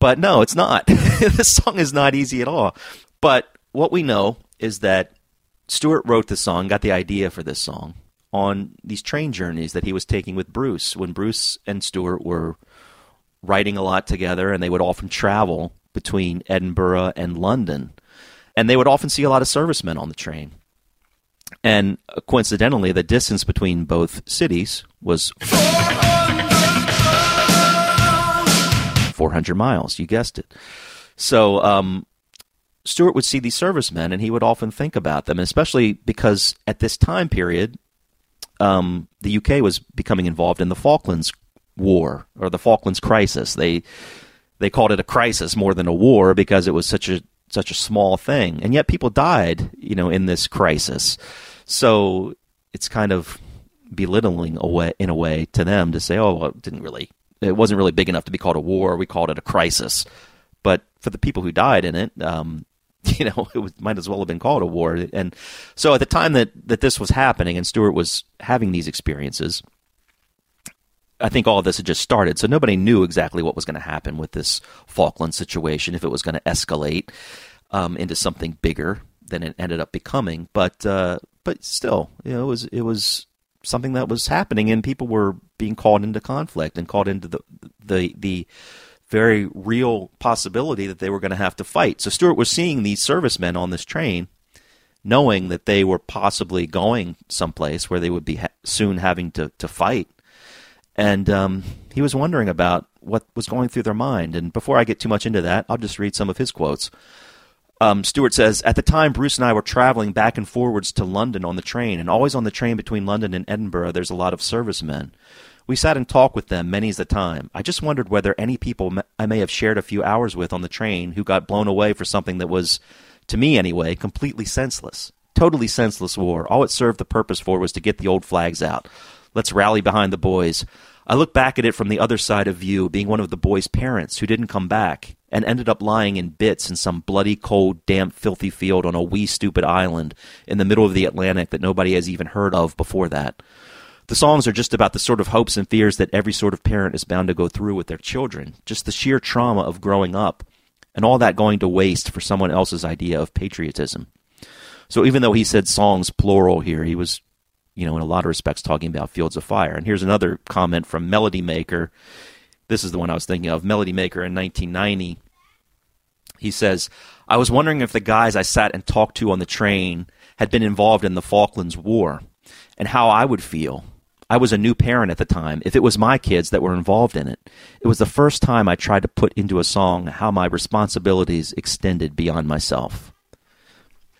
But no, it's not. this song is not easy at all. But what we know is that Stuart wrote the song, got the idea for this song on these train journeys that he was taking with Bruce when Bruce and Stuart were writing a lot together and they would often travel between Edinburgh and London. And they would often see a lot of servicemen on the train. And coincidentally, the distance between both cities was 400 miles. You guessed it. So um, Stuart would see these servicemen, and he would often think about them, especially because at this time period, um, the UK was becoming involved in the Falklands War or the Falklands Crisis. They they called it a crisis more than a war because it was such a such a small thing, and yet people died, you know, in this crisis. So it's kind of belittling away in a way to them to say, "Oh, well, it didn't really, it wasn't really big enough to be called a war. We called it a crisis." But for the people who died in it, um, you know, it was, might as well have been called a war. And so at the time that that this was happening, and Stuart was having these experiences, I think all of this had just started. So nobody knew exactly what was going to happen with this Falkland situation, if it was going to escalate um, into something bigger than it ended up becoming. But uh, but still, you know, it was it was something that was happening, and people were being called into conflict and called into the the the very real possibility that they were going to have to fight. So Stuart was seeing these servicemen on this train knowing that they were possibly going someplace where they would be ha- soon having to, to fight. And um, he was wondering about what was going through their mind. And before I get too much into that, I'll just read some of his quotes. Um, Stuart says, At the time, Bruce and I were traveling back and forwards to London on the train, and always on the train between London and Edinburgh, there's a lot of servicemen. We sat and talked with them many's the time. I just wondered whether any people I may have shared a few hours with on the train who got blown away for something that was, to me anyway, completely senseless. Totally senseless war. All it served the purpose for was to get the old flags out. Let's rally behind the boys. I look back at it from the other side of view, being one of the boys' parents who didn't come back and ended up lying in bits in some bloody, cold, damp, filthy field on a wee, stupid island in the middle of the Atlantic that nobody has even heard of before that. The songs are just about the sort of hopes and fears that every sort of parent is bound to go through with their children, just the sheer trauma of growing up, and all that going to waste for someone else's idea of patriotism. So even though he said songs plural here, he was, you know, in a lot of respects talking about Fields of Fire. And here's another comment from Melody Maker. This is the one I was thinking of. Melody Maker in 1990. He says, I was wondering if the guys I sat and talked to on the train had been involved in the Falklands War and how I would feel. I was a new parent at the time. If it was my kids that were involved in it, it was the first time I tried to put into a song how my responsibilities extended beyond myself.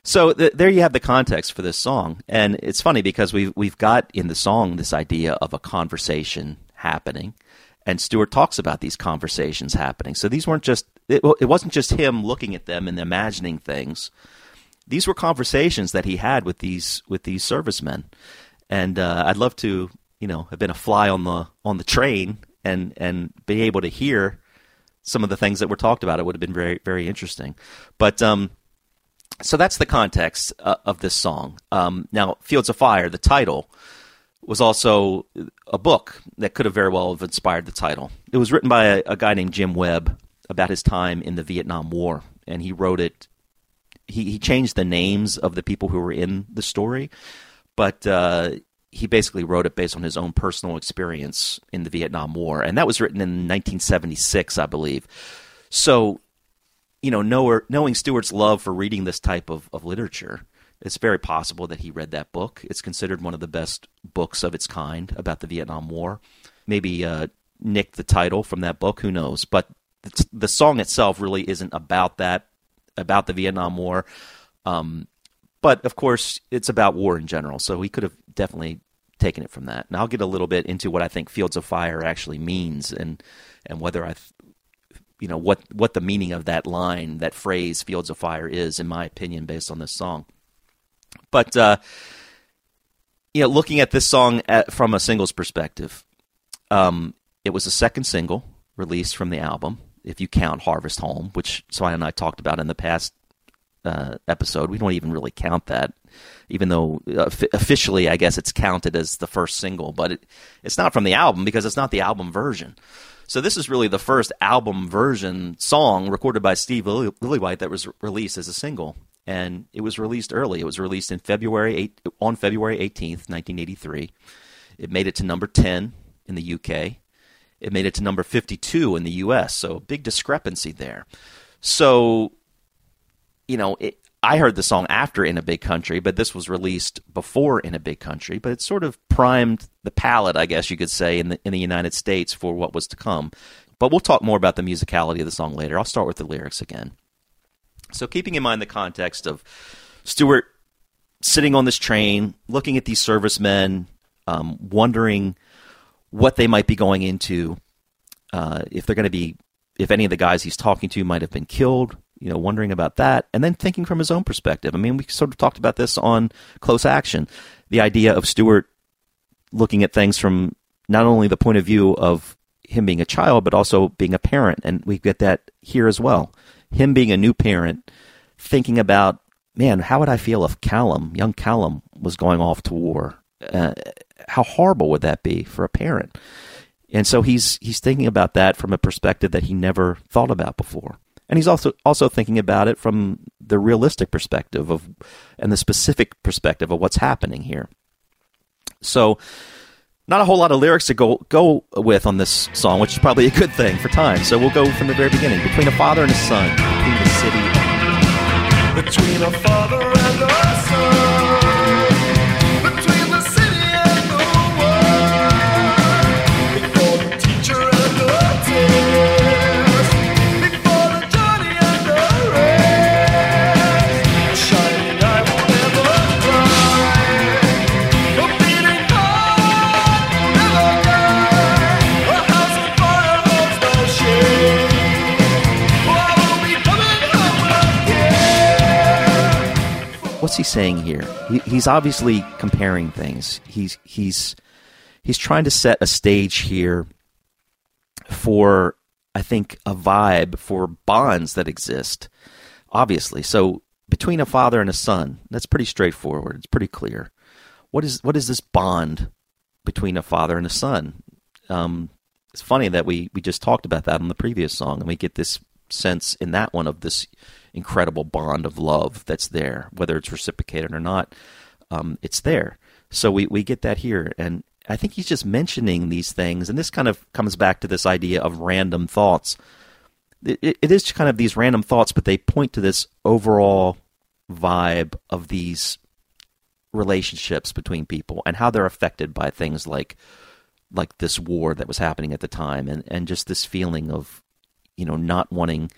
So th- there you have the context for this song, and it's funny because we've we've got in the song this idea of a conversation happening, and Stuart talks about these conversations happening. So these weren't just it, it wasn't just him looking at them and imagining things. These were conversations that he had with these with these servicemen, and uh, I'd love to you know have been a fly on the on the train and and be able to hear some of the things that were talked about. It would have been very very interesting, but. um so that's the context uh, of this song. Um, now, Fields of Fire, the title, was also a book that could have very well have inspired the title. It was written by a, a guy named Jim Webb about his time in the Vietnam War, and he wrote it. He, he changed the names of the people who were in the story, but uh, he basically wrote it based on his own personal experience in the Vietnam War, and that was written in 1976, I believe. So you know, know, knowing Stuart's love for reading this type of, of literature, it's very possible that he read that book. It's considered one of the best books of its kind about the Vietnam War. Maybe uh, nicked the title from that book. Who knows? But the, the song itself really isn't about that, about the Vietnam War. Um, but of course, it's about war in general. So he could have definitely taken it from that. And I'll get a little bit into what I think Fields of Fire actually means and and whether I you know what what the meaning of that line, that phrase, "Fields of Fire," is, in my opinion, based on this song. But uh, you know, looking at this song at, from a singles perspective, um, it was the second single released from the album, if you count "Harvest Home," which Svein and I talked about in the past uh, episode. We don't even really count that, even though uh, officially, I guess it's counted as the first single, but it, it's not from the album because it's not the album version. So this is really the first album version song recorded by Steve Lillywhite that was released as a single, and it was released early. It was released in February 8, on February eighteenth, nineteen eighty three. It made it to number ten in the UK. It made it to number fifty two in the US. So a big discrepancy there. So, you know, it, I heard the song after In a Big Country, but this was released before In a Big Country. But it sort of primed the palate, I guess you could say, in the in the United States for what was to come. But we'll talk more about the musicality of the song later. I'll start with the lyrics again. So, keeping in mind the context of Stuart sitting on this train, looking at these servicemen, um, wondering what they might be going into, uh, if they're going to be, if any of the guys he's talking to might have been killed, you know, wondering about that, and then thinking from his own perspective. I mean, we sort of talked about this on Close Action, the idea of Stuart looking at things from not only the point of view of him being a child, but also being a parent, and we get that here as well. Him being a new parent, thinking about, man, how would I feel if Callum, young Callum, was going off to war? Uh, how horrible would that be for a parent? And so he's he's thinking about that from a perspective that he never thought about before and he's also also thinking about it from the realistic perspective of and the specific perspective of what's happening here. So, not a whole lot of lyrics to go go with on this song, which is probably a good thing for time. So we'll go from the very beginning. Between a father and a son, between the city. Between a father and a what's he saying here? He, he's obviously comparing things. He's he's he's trying to set a stage here for I think a vibe for bonds that exist. Obviously, so between a father and a son, that's pretty straightforward. It's pretty clear. What is what is this bond between a father and a son? Um, it's funny that we we just talked about that on the previous song, and we get this sense in that one of this incredible bond of love that's there, whether it's reciprocated or not. Um, it's there. So we we get that here, and I think he's just mentioning these things, and this kind of comes back to this idea of random thoughts. It, it, is kind of these random thoughts, but they point to this overall vibe of these relationships between people and how they're affected by things like like this war that was happening at the time and, and just this feeling of you know not wanting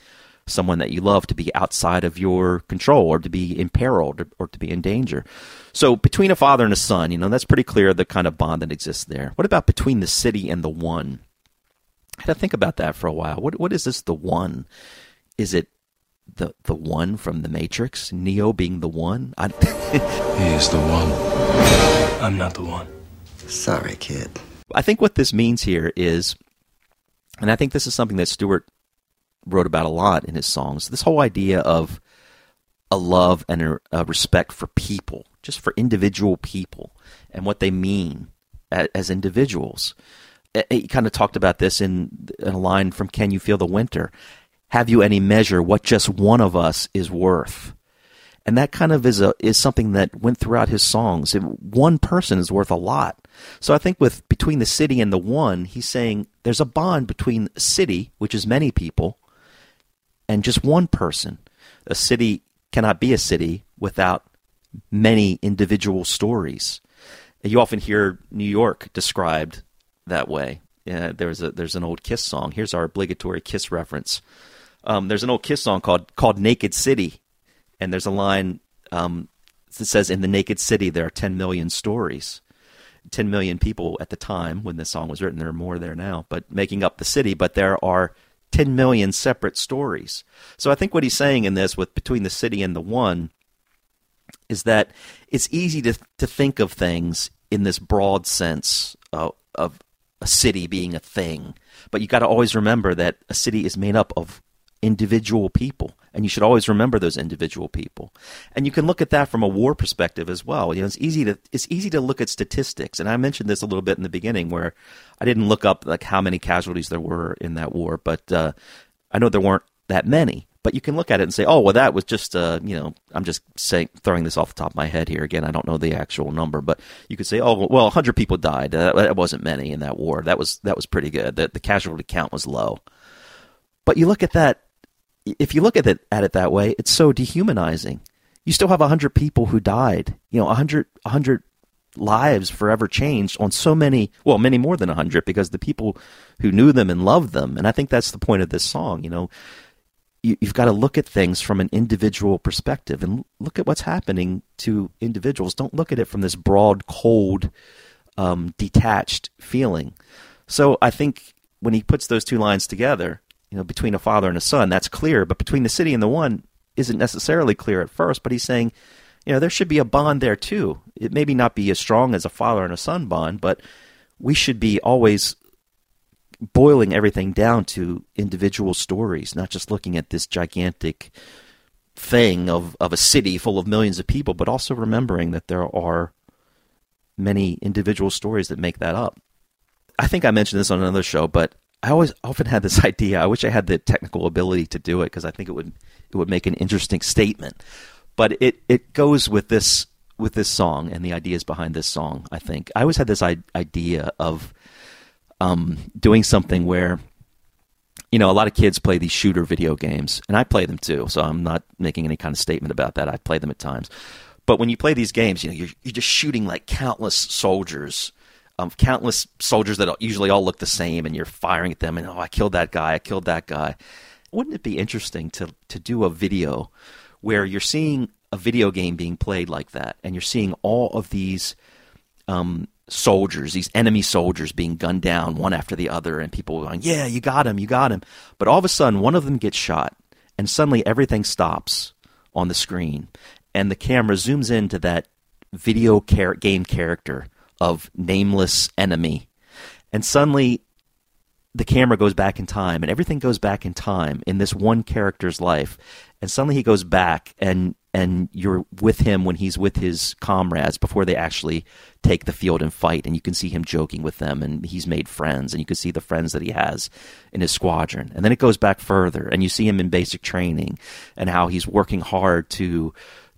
someone that you love to be outside of your control or to be imperiled or, or to be in danger. So between a father and a son you know that's pretty clear the kind of bond that exists there. What about between the city and the one? I had to think about that for a while. What what is this the one? Is it the the one from the matrix? Neo being the one? I, He is the one. I'm not the one. Sorry, kid. I think what this means here is, and I think this is something that Stuart wrote about a lot in his songs, this whole idea of a love and a, respect for people, just for individual people and what they mean as, individuals. He kind of talked about this in, in a line from Can You Feel the Winter? Have you any measure what just one of us is worth? and that kind of is a is something that went throughout his songs. One person is worth a lot. So I think with between the city and the one, he's saying there's a bond between city, which is many people, and just one person. A city cannot be a city without many individual stories. You often hear New York described that way. Yeah, there's a there's an old Kiss song. Here's our obligatory Kiss reference. Um, there's an old Kiss song called called Naked City, and there's a line um, that says, "In the naked city, there are 10 million stories." 10 million people at the time when this song was written. There are more there now, but making up the city. But there are 10 million separate stories. So I think what he's saying in this, with between the city and the one, is that it's easy to to think of things in this broad sense of, of a city being a thing, but you got to always remember that a city is made up of individual people, and you should always remember those individual people. And you can look at that from a war perspective as well. You know, it's easy to it's easy to look at statistics, and I mentioned this a little bit in the beginning, where I didn't look up like how many casualties there were in that war, but uh, I know there weren't that many. But you can look at it and say, oh, well, that was just, uh, you know, I'm just saying, throwing this off the top of my head here. Again, I don't know the actual number, but you could say, oh, well, 100 people died. Uh, that wasn't many in that war. That was that was pretty good. The, the casualty count was low. But you look at that, if you look at it at it that way, it's so dehumanizing. You still have 100 people who died. You know, 100, 100 lives forever changed on so many, well, many more than 100 because the people who knew them and loved them. And I think that's the point of this song, you know you, you've got to look at things from an individual perspective and look at what's happening to individuals. Don't look at it from this broad, cold, um, detached feeling. So I think when he puts those two lines together, you know, between a father and a son, that's clear. But between the city and the one isn't necessarily clear at first. But he's saying, you know, there should be a bond there too. It maybe not be as strong as a father and a son bond, but we should be always boiling everything down to individual stories, not just looking at this gigantic thing of, of a city full of millions of people, but also remembering that there are many individual stories that make that up. I think I mentioned this on another show, but I always often had this idea. I wish I had the technical ability to do it because I think it would it would make an interesting statement. But it, it goes with this with this song and the ideas behind this song. I think I always had this I- idea of um, doing something where you know a lot of kids play these shooter video games and i play them too so i'm not making any kind of statement about that i play them at times but when you play these games you know you're, you're just shooting like countless soldiers um, countless soldiers that usually all look the same and you're firing at them and oh i killed that guy i killed that guy wouldn't it be interesting to to do a video where you're seeing a video game being played like that and you're seeing all of these um, soldiers, these enemy soldiers being gunned down one after the other, and people going, "Yeah, you got him, you got him." But all of a sudden, one of them gets shot, and suddenly everything stops on the screen, and the camera zooms into that video game character of nameless enemy, and suddenly the camera goes back in time and everything goes back in time in this one character's life. And suddenly he goes back and and you're with him when he's with his comrades before they actually take the field and fight and you can see him joking with them and he's made friends and you can see the friends that he has in his squadron. And then it goes back further and you see him in basic training and how he's working hard to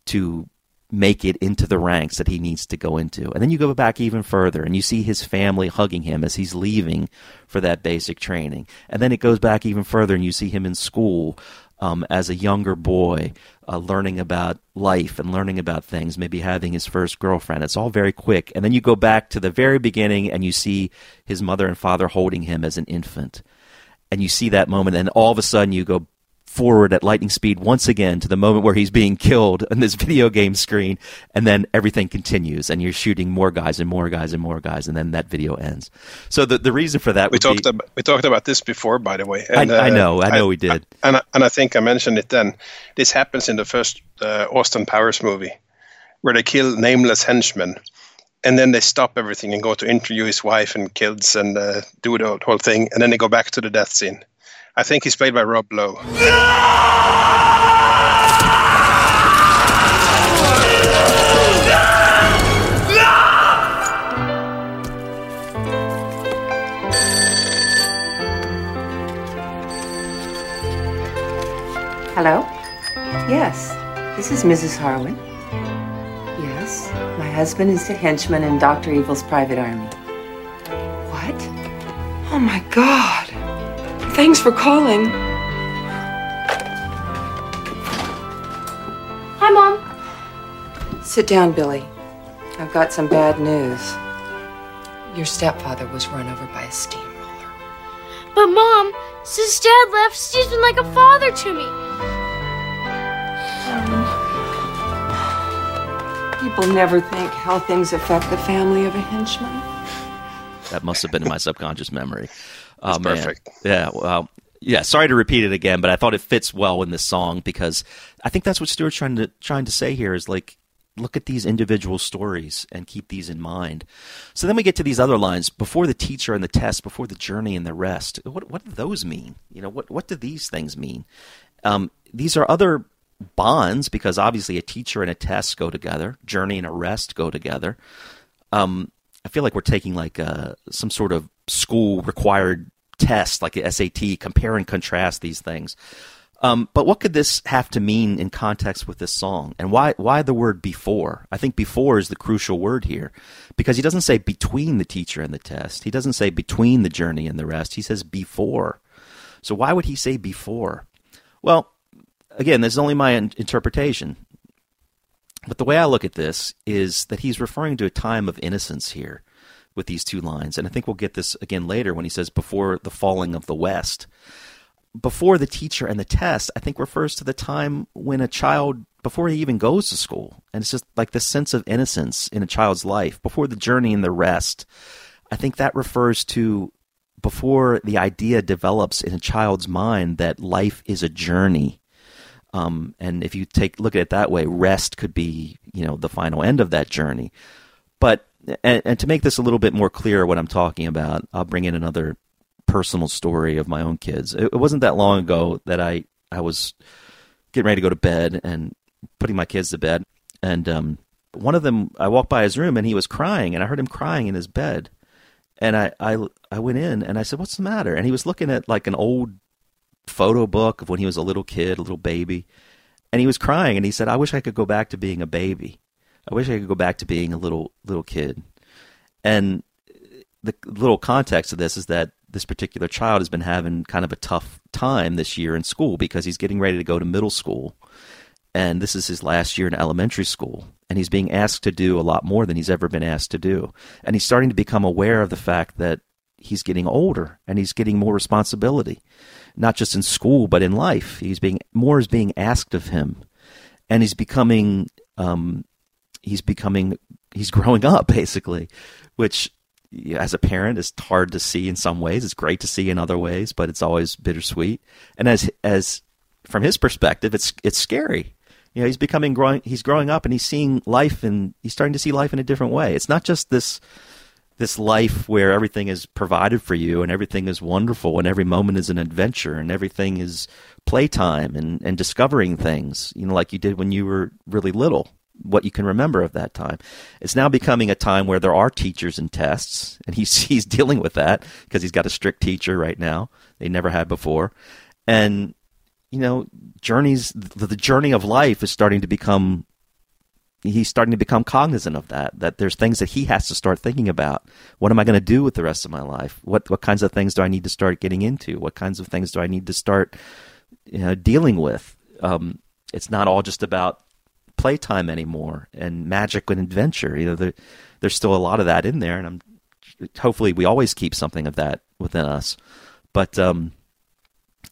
to make it into the ranks that he needs to go into. And then you go back even further and you see his family hugging him as he's leaving for that basic training. And then it goes back even further and you see him in school um, as a younger boy, uh, learning about life and learning about things, maybe having his first girlfriend. It's all very quick. And then you go back to the very beginning and you see his mother and father holding him as an infant. And you see that moment, and all of a sudden you go forward at lightning speed once again to the moment where he's being killed on this video game screen, and then everything continues, and you're shooting more guys and more guys and more guys, and then that video ends. So the the reason for that We talked be, about, we talked about this before, by the way. I, I know, I know we did. and I, and I think I mentioned it then. This happens in the first uh, Austin Powers movie, where they kill nameless henchmen, and then they stop everything and go to interview his wife and kids and uh, do the whole thing, and then they go back to the death scene. I think he's played by Rob Lowe. Hello? Yes, this is Mrs. Harwin. Yes, my husband is the henchman in Dr. Evil's private army. What? Oh my god. Thanks for calling. Hi, Mom. Sit down, Billy. I've got some bad news. Your stepfather was run over by a steamroller. But, Mom, since Dad left, Steve's been like a father to me. Um, people never think how things affect the family of a henchman. That must have been in my subconscious memory. Oh, man. perfect. Yeah. Well, yeah. Sorry to repeat it again, but I thought it fits well in this song because I think that's what Stuart's trying to trying to say here is like look at these individual stories and keep these in mind. So then we get to these other lines before the teacher and the test, before the journey and the rest. What what do those mean? You know, what what do these things mean? Um, these are other bonds because obviously a teacher and a test go together. Journey and a rest go together. Um, I feel like we're taking like uh, some sort of school required test, like the SAT, compare and contrast these things. Um, but what could this have to mean in context with this song? And why why the word before? I think before is the crucial word here because he doesn't say between the teacher and the test. He doesn't say between the journey and the rest. He says before. So why would he say before? Well, again, this is only my in- interpretation. But the way I look at this is that he's referring to a time of innocence here with these two lines. And I think we'll get this again later when he says before the falling of the West. Before the teacher and the test, I think refers to the time when a child, before he even goes to school, and it's just like the sense of innocence in a child's life, before the journey and the rest. I think that refers to before the idea develops in a child's mind that life is a journey. Um, and if you take look at it that way, rest could be you know the final end of that journey. But and, and to make this a little bit more clear, what I'm talking about, I'll bring in another personal story of my own kids. It, wasn't that long ago that I I was getting ready to go to bed and putting my kids to bed, and um, one of them I walked by his room and he was crying, and I heard him crying in his bed, and I I I went in and I said, "What's the matter?" And he was looking at like an old photo book of when he was a little kid, a little baby, and he was crying and he said, "I wish I could go back to being a baby. I wish I could go back to being a little little kid." And the little context of this is that this particular child has been having kind of a tough time this year in school because he's getting ready to go to middle school. And this is his last year in elementary school. And he's being asked to do a lot more than he's ever been asked to do. And he's starting to become aware of the fact that he's getting older and he's getting more responsibility, not just in school, but in life. He's being more is being asked of him. And he's becoming, um, he's becoming, he's growing up basically, which as a parent is hard to see in some ways. It's great to see in other ways, but it's always bittersweet. And as as from his perspective, it's it's scary. You know, he's becoming growing. He's growing up, and he's seeing life, and he's starting to see life in a different way. It's not just this this life where everything is provided for you and everything is wonderful and every moment is an adventure and everything is playtime and, and discovering things, you know, like you did when you were really little, what you can remember of that time. It's now becoming a time where there are teachers and tests, and he's, he's dealing with that because he's got a strict teacher right now they never had before. And, you know, journeys, the, the journey of life is starting to become he's starting to become cognizant of that that there's things that he has to start thinking about what am i going to do with the rest of my life what what kinds of things do i need to start getting into what kinds of things do i need to start you know, dealing with um, it's not all just about playtime anymore and magic and adventure you know there, there's still a lot of that in there and i'm hopefully we always keep something of that within us but um,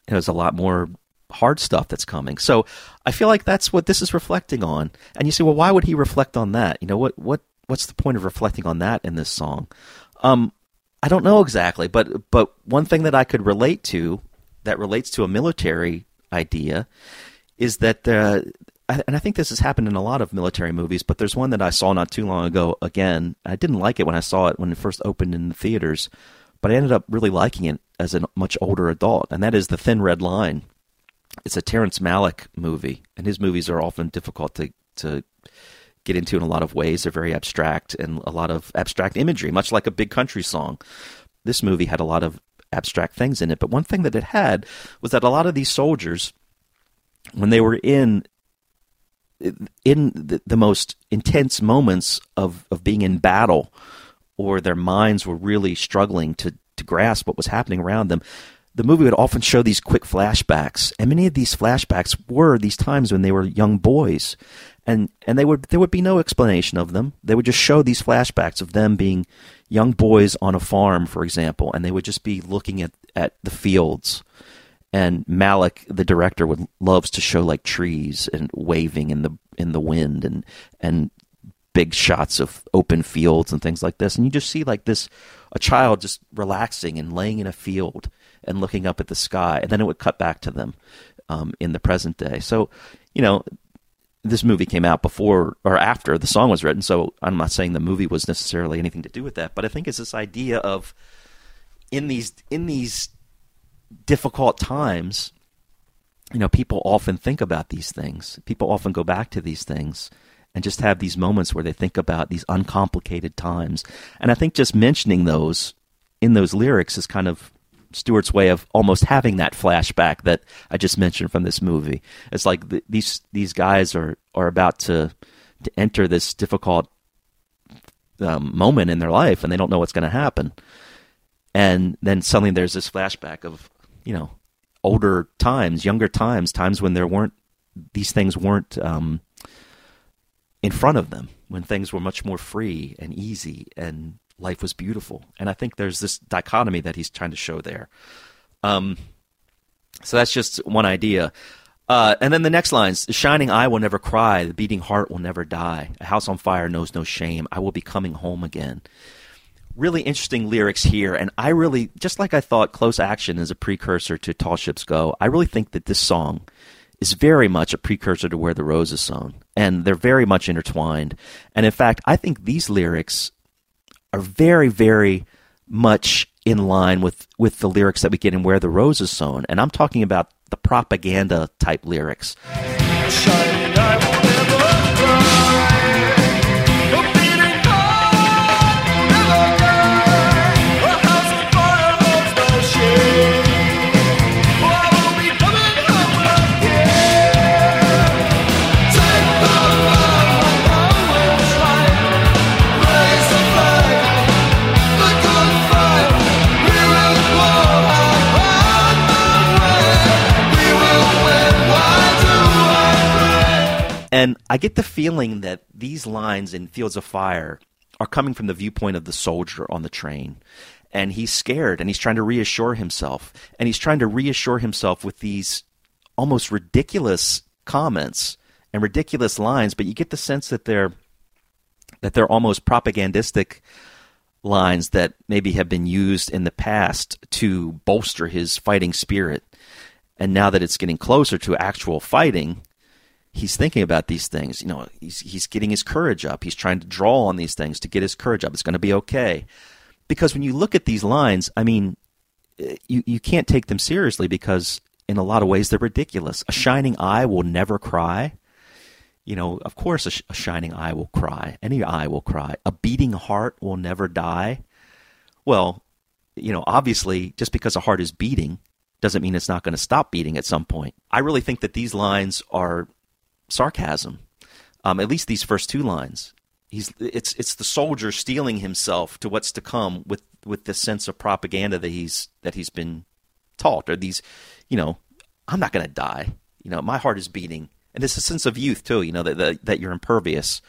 there's a lot more hard stuff that's coming. So I feel like that's what this is reflecting on. And you say, well, why would he reflect on that? You know, what what what's the point of reflecting on that in this song? Um, I don't know exactly, but but one thing that I could relate to that relates to a military idea is that uh, and I think this has happened in a lot of military movies, but there's one that I saw not too long ago. Again, I didn't like it when I saw it when it first opened in the theaters, but I ended up really liking it as a much older adult, and that is The Thin Red Line it's a Terrence Malick movie, and his movies are often difficult to to get into in a lot of ways. They're very abstract and a lot of abstract imagery, much like a big country song. This movie had a lot of abstract things in it, but one thing that it had was that a lot of these soldiers, when they were in in the, the most intense moments of, of being in battle, or their minds were really struggling to, to grasp what was happening around them, the movie would often show these quick flashbacks, and many of these flashbacks were these times when they were young boys, and and they would there would be no explanation of them. They would just show these flashbacks of them being young boys on a farm, for example, and they would just be looking at at the fields. And Malick, the director, would loves to show like trees and waving in the in the wind and and big shots of open fields and things like this. And you just see like this a child just relaxing and laying in a field and looking up at the sky, and then it would cut back to them um, in the present day. So, you know, this movie came out before or after the song was written, so I'm not saying the movie was necessarily anything to do with that, but I think it's this idea of in these in these difficult times, you know, people often think about these things. People often go back to these things and just have these moments where they think about these uncomplicated times. And I think just mentioning those in those lyrics is kind of Stuart's way of almost having that flashback that I just mentioned from this movie. It's like the, these these guys are are about to to enter this difficult um, moment in their life, and they don't know what's going to happen. And then suddenly there's this flashback of you know older times, younger times, times when there weren't these things weren't um, in front of them, when things were much more free and easy and life was beautiful. And I think there's this dichotomy that he's trying to show there. Um, so that's just one idea. Uh, and then the next lines The shining eye will never cry, the beating heart will never die. A house on fire knows no shame. I will be coming home again. Really interesting lyrics here. And I really, just like I thought Close Action is a precursor to Tall Ships Go, I really think that this song is very much a precursor to Where the Rose is Sown. And they're very much intertwined. And in fact, I think these lyrics are very, very much in line with, with the lyrics that we get in Where the Rose is Sown. And I'm talking about the propaganda type lyrics. And I get the feeling that these lines in Fields of Fire are coming from the viewpoint of the soldier on the train. And he's scared and he's trying to reassure himself. And he's trying to reassure himself with these almost ridiculous comments and ridiculous lines, but you get the sense that they're that they're almost propagandistic lines that maybe have been used in the past to bolster his fighting spirit. And now that it's getting closer to actual fighting, he's thinking about these things. You know, he's he's getting his courage up. He's trying to draw on these things to get his courage up. It's going to be okay. Because when you look at these lines, I mean, eh, you you can't take them seriously because in a lot of ways they're ridiculous. A shining eye will never cry. You know, of course, a, sh- a shining eye will cry. Any eye will cry. A beating heart will never die. Well, you know, obviously, just because a heart is beating doesn't mean it's not going to stop beating at some point. I really think that these lines are sarcasm. Um, at least these first two lines. He's it's it's the soldier steeling himself to what's to come with with this sense of propaganda that he's that he's been taught or these, you know, I'm not going to die. You know, my heart is beating, and it's a sense of youth too. You know that that, that you're impervious,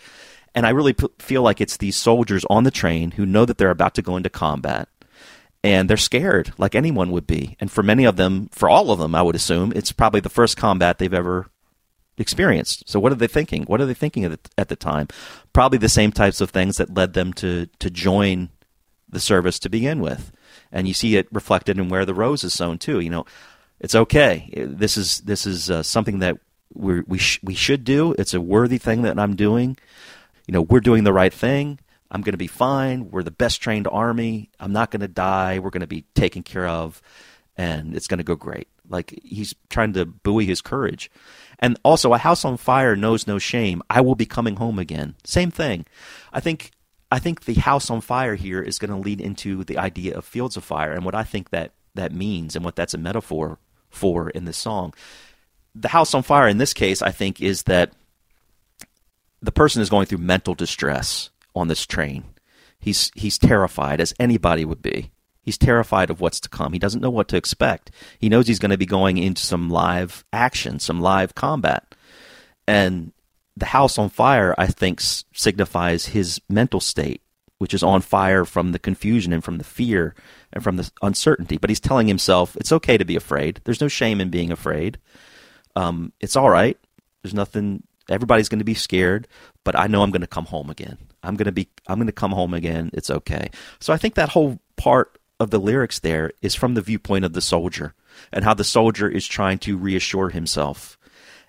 and I really p- feel like it's these soldiers on the train who know that they're about to go into combat, and they're scared like anyone would be. And for many of them, for all of them, I would assume it's probably the first combat they've ever experienced. So what are they thinking? What are they thinking at the, at the time? Probably the same types of things that led them to to join the service to begin with. And you see it reflected in where the rose is sown too. You know, it's okay. This is this is uh, something that we we sh- we should do. It's a worthy thing that I'm doing. You know, we're doing the right thing. I'm going to be fine. We're the best trained army. I'm not going to die. We're going to be taken care of, and it's going to go great. Like he's trying to buoy his courage. And also, a house on fire knows no shame. I will be coming home again. Same thing. I think I think the house on fire here is going to lead into the idea of fields of fire and what I think that that means and what that's a metaphor for in this song. The house on fire in this case, I think, is that the person is going through mental distress on this train. He's he's terrified, as anybody would be. He's terrified of what's to come. He doesn't know what to expect. He knows he's going to be going into some live action, some live combat. And the house on fire, I think, signifies his mental state, which is on fire from the confusion and from the fear and from the uncertainty. But he's telling himself it's okay to be afraid. There's no shame in being afraid. Um, it's all right. There's nothing. Everybody's going to be scared, but I know I'm going to come home again. I'm going to be. I'm going to come home again. It's okay. So I think that whole part of the lyrics there is from the viewpoint of the soldier and how the soldier is trying to reassure himself.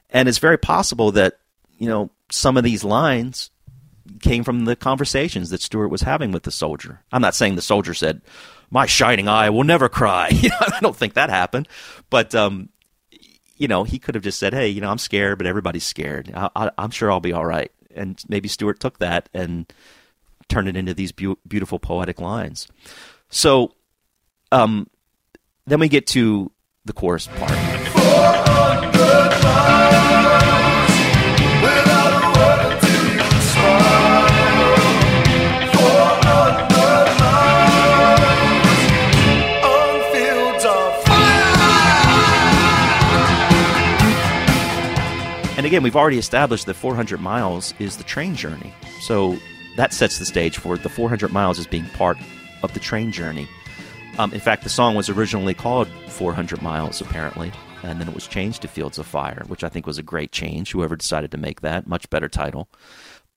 And it's very possible that you know some of these lines came from the conversations that Stuart was having with the soldier. I'm not saying the soldier said, "My shining eye will never cry." I don't think that happened, but um, you know, he could have just said, "Hey, you know, I'm scared, but everybody's scared. I, I, I'm sure I'll be all right." And maybe Stuart took that and turned it into these beau- beautiful poetic lines. So, um, then we get to the chorus part. And again, we've already established that 400 miles is the train journey. So that sets the stage for the 400 miles as being part of the train journey. Um, in fact, the song was originally called 400 Miles, apparently, and then it was changed to Fields of Fire, which I think was a great change. Whoever decided to make that, much better title.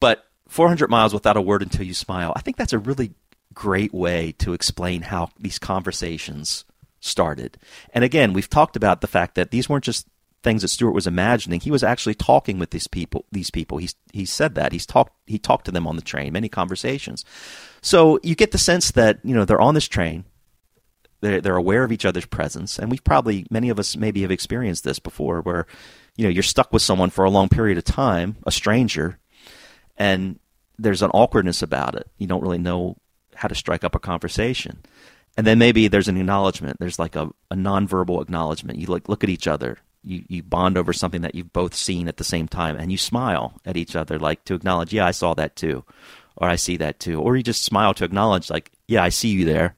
But 400 Miles Without a Word Until You Smile, I think that's a really great way to explain how these conversations started. And again, we've talked about the fact that these weren't just things that Stuart was imagining. He was actually talking with these people. These people. He's he said that he's talked. He talked to them on the train. Many conversations. So you get the sense that you know they're on this train. They're they're aware of each other's presence, and we've probably many of us maybe have experienced this before, where you know you're stuck with someone for a long period of time, a stranger, and there's an awkwardness about it. You don't really know how to strike up a conversation. And then maybe there's an acknowledgement. There's like a, a nonverbal acknowledgement. You look at each other. You you bond over something that you've both seen at the same time, and you smile at each other, like to acknowledge, yeah, I saw that too, or I see that too, or you just smile to acknowledge, like, yeah, I see you there,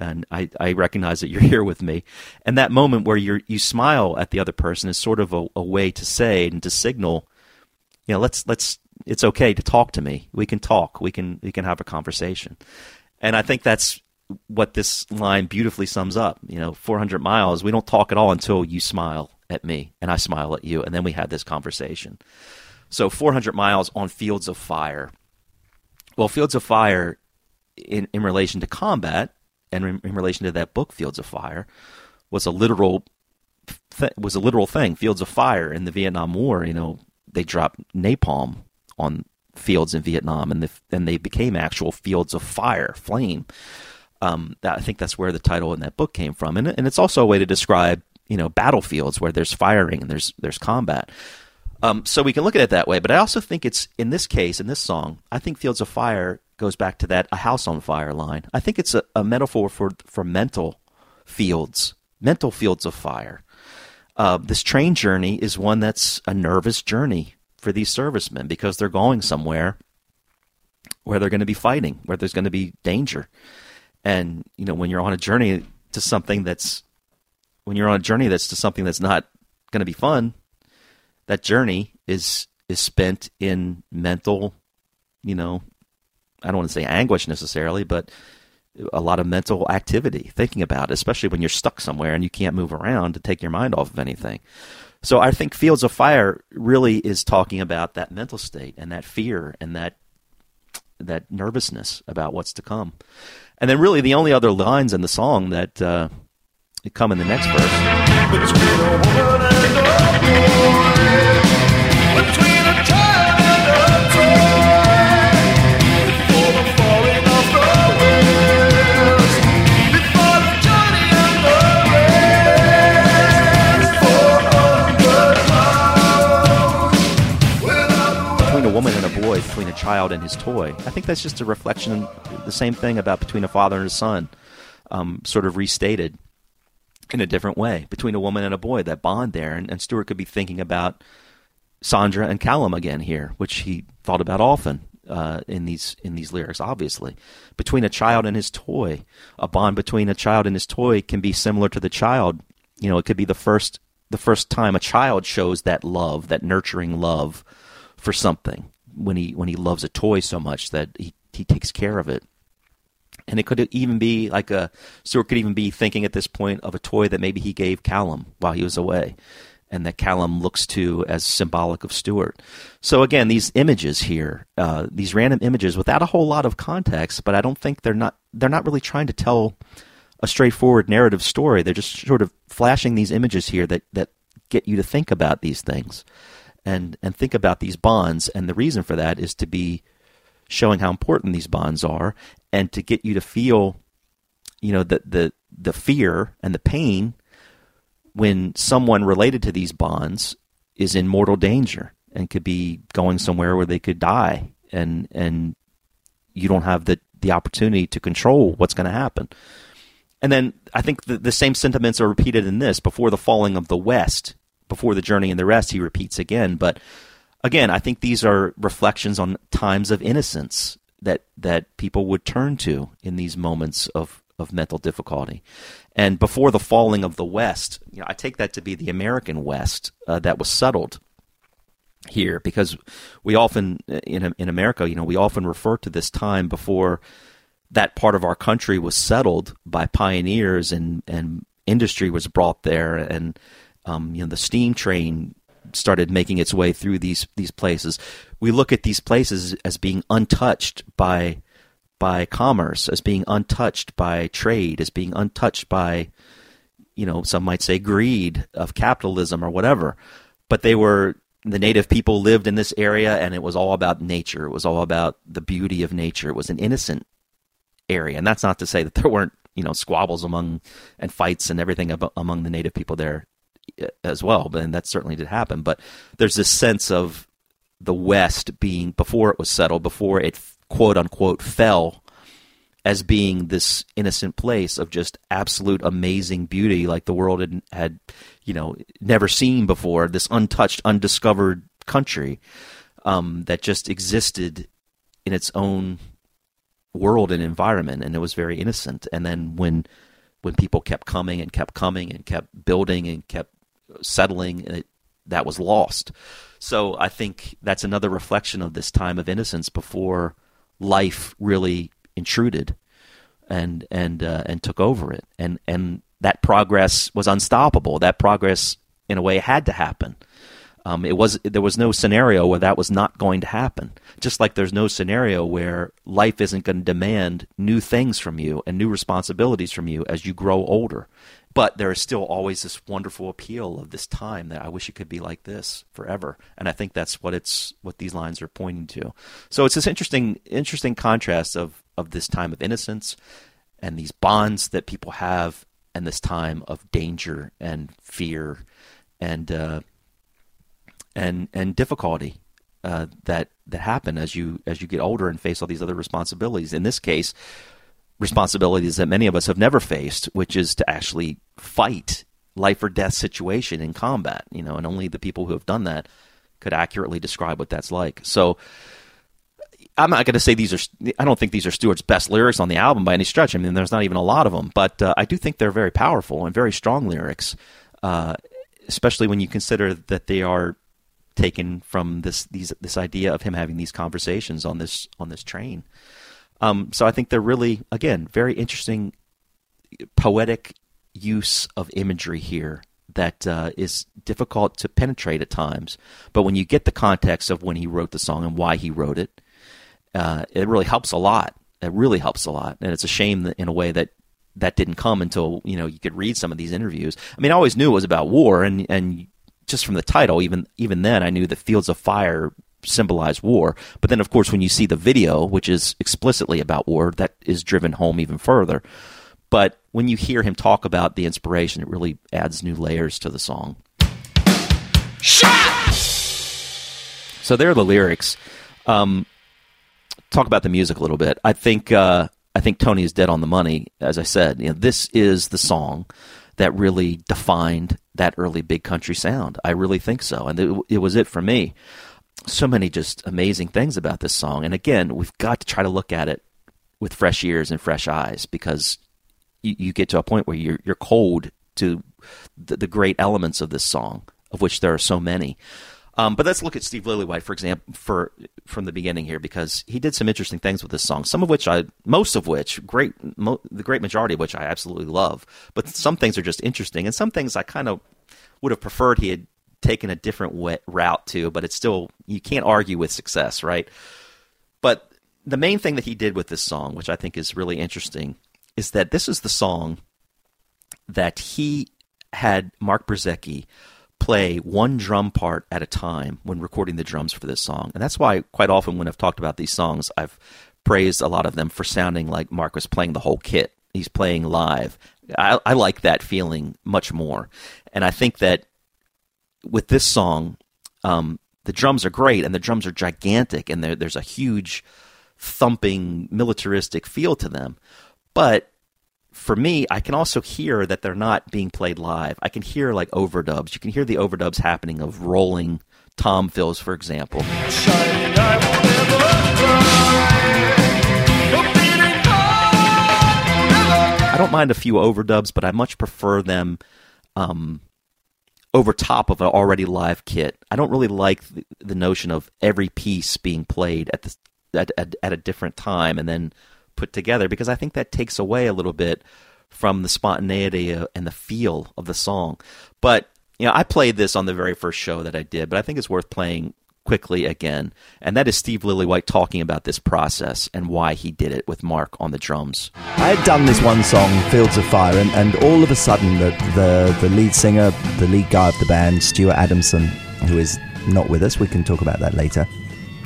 and I, I recognize that you're here with me. And that moment where you you smile at the other person is sort of a, a way to say and to signal, you know, let's let's it's okay to talk to me. We can talk. We can we can have a conversation. And I think that's what this line beautifully sums up. You know, 400 miles, we don't talk at all until you smile at me and I smile at you, and then we had this conversation. So 400 miles on fields of fire. Well, fields of fire, in, in relation to combat and in, in relation to that book, Fields of Fire, was a literal th- was a literal thing. Fields of fire in the Vietnam War. You know, they dropped napalm on fields in Vietnam, and the, and they became actual fields of fire, flame. Um, that, I think that's where the title in that book came from, and and it's also a way to describe you know battlefields where there's firing and there's there's combat. Um, so we can look at it that way, but I also think it's in this case, in this song, I think Fields of Fire goes back to that a house on fire line. I think it's a, a metaphor for for mental fields, mental fields of fire. Uh, this train journey is one that's a nervous journey for these servicemen because they're going somewhere where they're going to be fighting, where there's going to be danger. And you know, when you're on a journey to something that's when you're on a journey that's to something that's not going to be fun, that journey is is spent in mental, you know, I don't want to say anguish necessarily, but a lot of mental activity thinking about it, especially when you're stuck somewhere and you can't move around to take your mind off of anything. So I think Fields of Fire really is talking about that mental state and that fear and that that nervousness about what's to come. And then really the only other lines in the song that uh, come in the next verse. Between a woman and a boy, between a child and his toy. I think that's just a reflection, the same thing about between a father and a son, um, sort of restated in a different way. Between a woman and a boy, that bond there. And, and Stuart could be thinking about Sandra and Callum again here, which he thought about often. Uh, in these in these lyrics, obviously, between a child and his toy, a bond between a child and his toy can be similar to the child. You know, it could be the first the first time a child shows that love, that nurturing love for something when he when he loves a toy so much that he he takes care of it. And it could even be like a Stuart could even be thinking at this point of a toy that maybe he gave Callum while he was away, and that Callum looks to as symbolic of Stuart. So again, these images here, uh, these random images without a whole lot of context, but I don't think they're not they're not really trying to tell a straightforward narrative story. They're just sort of flashing these images here that that get you to think about these things and and think about these bonds and the reason for that is to be showing how important these bonds are and to get you to feel you know the the the fear and the pain when someone related to these bonds is in mortal danger and could be going somewhere where they could die and and you don't have the the opportunity to control what's going to happen. And then I think the, the same sentiments are repeated in this. Before the falling of the West before the journey and the rest he repeats again but again i think these are reflections on times of innocence that that people would turn to in these moments of of mental difficulty. And before the falling of the west you know, i take that to be the american west uh, that was settled here because we often in in america you know we often refer to this time before that part of our country was settled by pioneers and and industry was brought there and um, you know, the steam train started making its way through these these places. We look at these places as being untouched by by commerce, as being untouched by trade, as being untouched by you know some might say greed of capitalism or whatever. But they were the native people lived in this area, and it was all about nature. It was all about the beauty of nature. It was an innocent area, and that's not to say that there weren't you know squabbles among and fights and everything among the native people there as well, and that certainly did happen. But there's this sense of the West being before it was settled, before it quote unquote fell, as being this innocent place of just absolute amazing beauty, like the world had, had you know never seen before. This untouched, undiscovered country um, that just existed in its own world and environment, and it was very innocent. And then when when people kept coming and kept coming and kept building and kept settling, and it, that was lost. So I think that's another reflection of this time of innocence before life really intruded and and uh, and took over it, and and that progress was unstoppable. That progress, in a way, had to happen. Um, it was there was no scenario where that was not going to happen. Just like there's no scenario where life isn't going to demand new things from you and new responsibilities from you as you grow older but there is still always this wonderful appeal of this time that I wish it could be like this forever. And I think that's what it's what these lines are pointing to. So it's this interesting interesting contrast of of this time of innocence and these bonds that people have and this time of danger and fear and uh, and and difficulty uh, that that happen as you as you get older and face all these other responsibilities. In this case, responsibilities that many of us have never faced, which is to actually fight life or death situation in combat. You know, and only the people who have done that could accurately describe what that's like. So. I'm not going to say these are. I don't think these are Stuart's best lyrics on the album by any stretch. I mean, there's not even a lot of them, but uh, I do think they're very powerful and very strong lyrics, uh, especially when you consider that they are taken from this these this idea of him having these conversations on this on this train. Um, so I think they're really again very interesting, poetic use of imagery here that uh, is difficult to penetrate at times. But when you get the context of when he wrote the song and why he wrote it, uh, it really helps a lot. It really helps a lot, and it's a shame that in a way that that didn't come until you know you could read some of these interviews. I mean, I always knew it was about war, and and just from the title, even even then, I knew that Fields of Fire symbolized war. But then, of course, when you see the video, which is explicitly about war, that is driven home even further. But when you hear him talk about the inspiration, it really adds new layers to the song. So there are the lyrics. Um, talk about the music a little bit. I think uh, I think Tony is dead on the money. As I said, you know, this is the song that really defined that early big country sound. I really think so, and it, it was it for me. So many just amazing things about this song, and again, we've got to try to look at it with fresh ears and fresh eyes because you, you get to a point where you're you're cold to the, the great elements of this song, of which there are so many. Um, but let's look at Steve Lillywhite, for example, for from the beginning here, because he did some interesting things with this song. Some of which I, most of which, great, mo- the great majority of which I absolutely love. But some things are just interesting, and some things I kind of would have preferred he had taken a different way, route to. But it's still you can't argue with success, right? But the main thing that he did with this song, which I think is really interesting, is that this is the song that he had Mark Brzezicki play one drum part at a time when recording the drums for this song. And that's why quite often when I've talked about these songs, I've praised a lot of them for sounding like Mark was playing the whole kit. He's playing live. I, I like that feeling much more. And I think that with this song, um, the drums are great and the drums are gigantic and there's a huge thumping militaristic feel to them. But for me, I can also hear that they're not being played live. I can hear like overdubs. You can hear the overdubs happening of rolling tom fills, for example. I don't mind a few overdubs, but I much prefer them um, over top of an already live kit. I don't really like the, the notion of every piece being played at the at, at, at a different time and then put together because I think that takes away a little bit from the spontaneity uh, and the feel of the song. But you know, I played this on the very first show that I did, but I think it's worth playing quickly again. And that is Steve Lillywhite talking about this process and why he did it with Mark on the drums. I had done this one song, Fields of Fire, and, and all of a sudden the, the, the lead singer, the lead guy of the band, Stuart Adamson, who is not with us, we can talk about that later.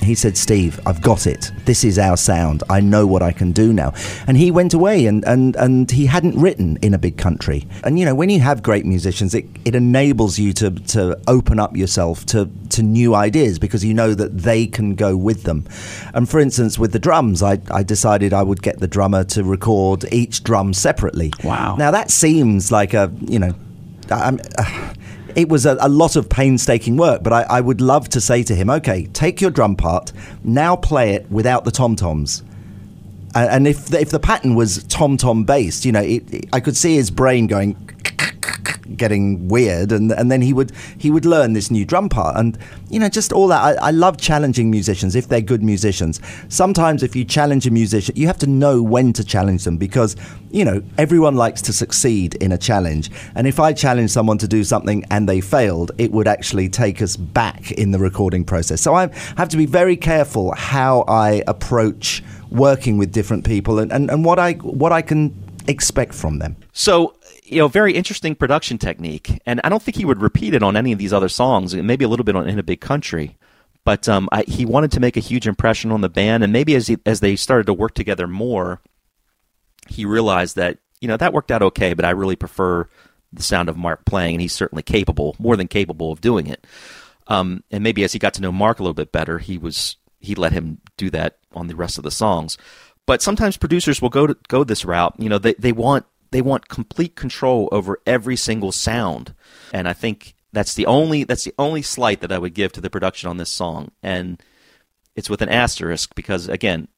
He said, Steve, I've got it. This is our sound. I know what I can do now. And he went away and, and, and he hadn't written in a big country. And, you know, when you have great musicians, it, it enables you to, to open up yourself to, to new ideas because you know that they can go with them. And for instance, with the drums, I, I decided I would get the drummer to record each drum separately. Wow. Now, that seems like a, you know, I'm, uh, it was a, a, lot of painstaking work, but I, I, would love to say to him, okay, take your drum part, now play it without the tom toms. And, if the, if the pattern was tom tom based, you know, it, it, I could see his brain going, getting weird, and and then he would he would learn this new drum part, and you know, just all that. I, I love challenging musicians if they're good musicians. Sometimes if you challenge a musician, you have to know when to challenge them because you know everyone likes to succeed in a challenge, and if I challenge someone to do something and they failed, it would actually take us back in the recording process. So I have to be very careful how I approach working with different people and, and, and what I what I can expect from them. So, you know, very interesting production technique, and I don't think he would repeat it on any of these other songs. Maybe a little bit on "In a Big Country," but um, I, he wanted to make a huge impression on the band, and maybe as he, as they started to work together more, he realized that you know that worked out okay, but I really prefer the sound of Mark playing, and he's certainly capable, more than capable of doing it. Um, and maybe as he got to know Mark a little bit better, he was he let him do that on the rest of the songs. But sometimes producers will go to, go this route. You know, they they want they want complete control over every single sound, and I think that's the only that's the only slight that I would give to the production on this song, and it's with an asterisk because again,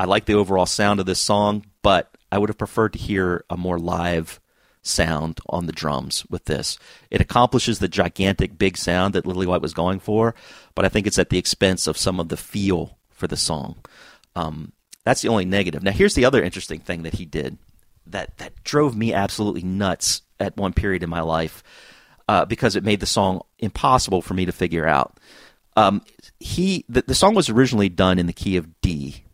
I like the overall sound of this song, but I would have preferred to hear a more live sound on the drums with this. It accomplishes the gigantic big sound that Lillywhite was going for, but I think it's at the expense of some of the feel for the song. Um, that's the only negative. Now, here's the other interesting thing that he did that that drove me absolutely nuts at one period in my life uh, because it made the song impossible for me to figure out. Um, he the, the song was originally done in the key of D,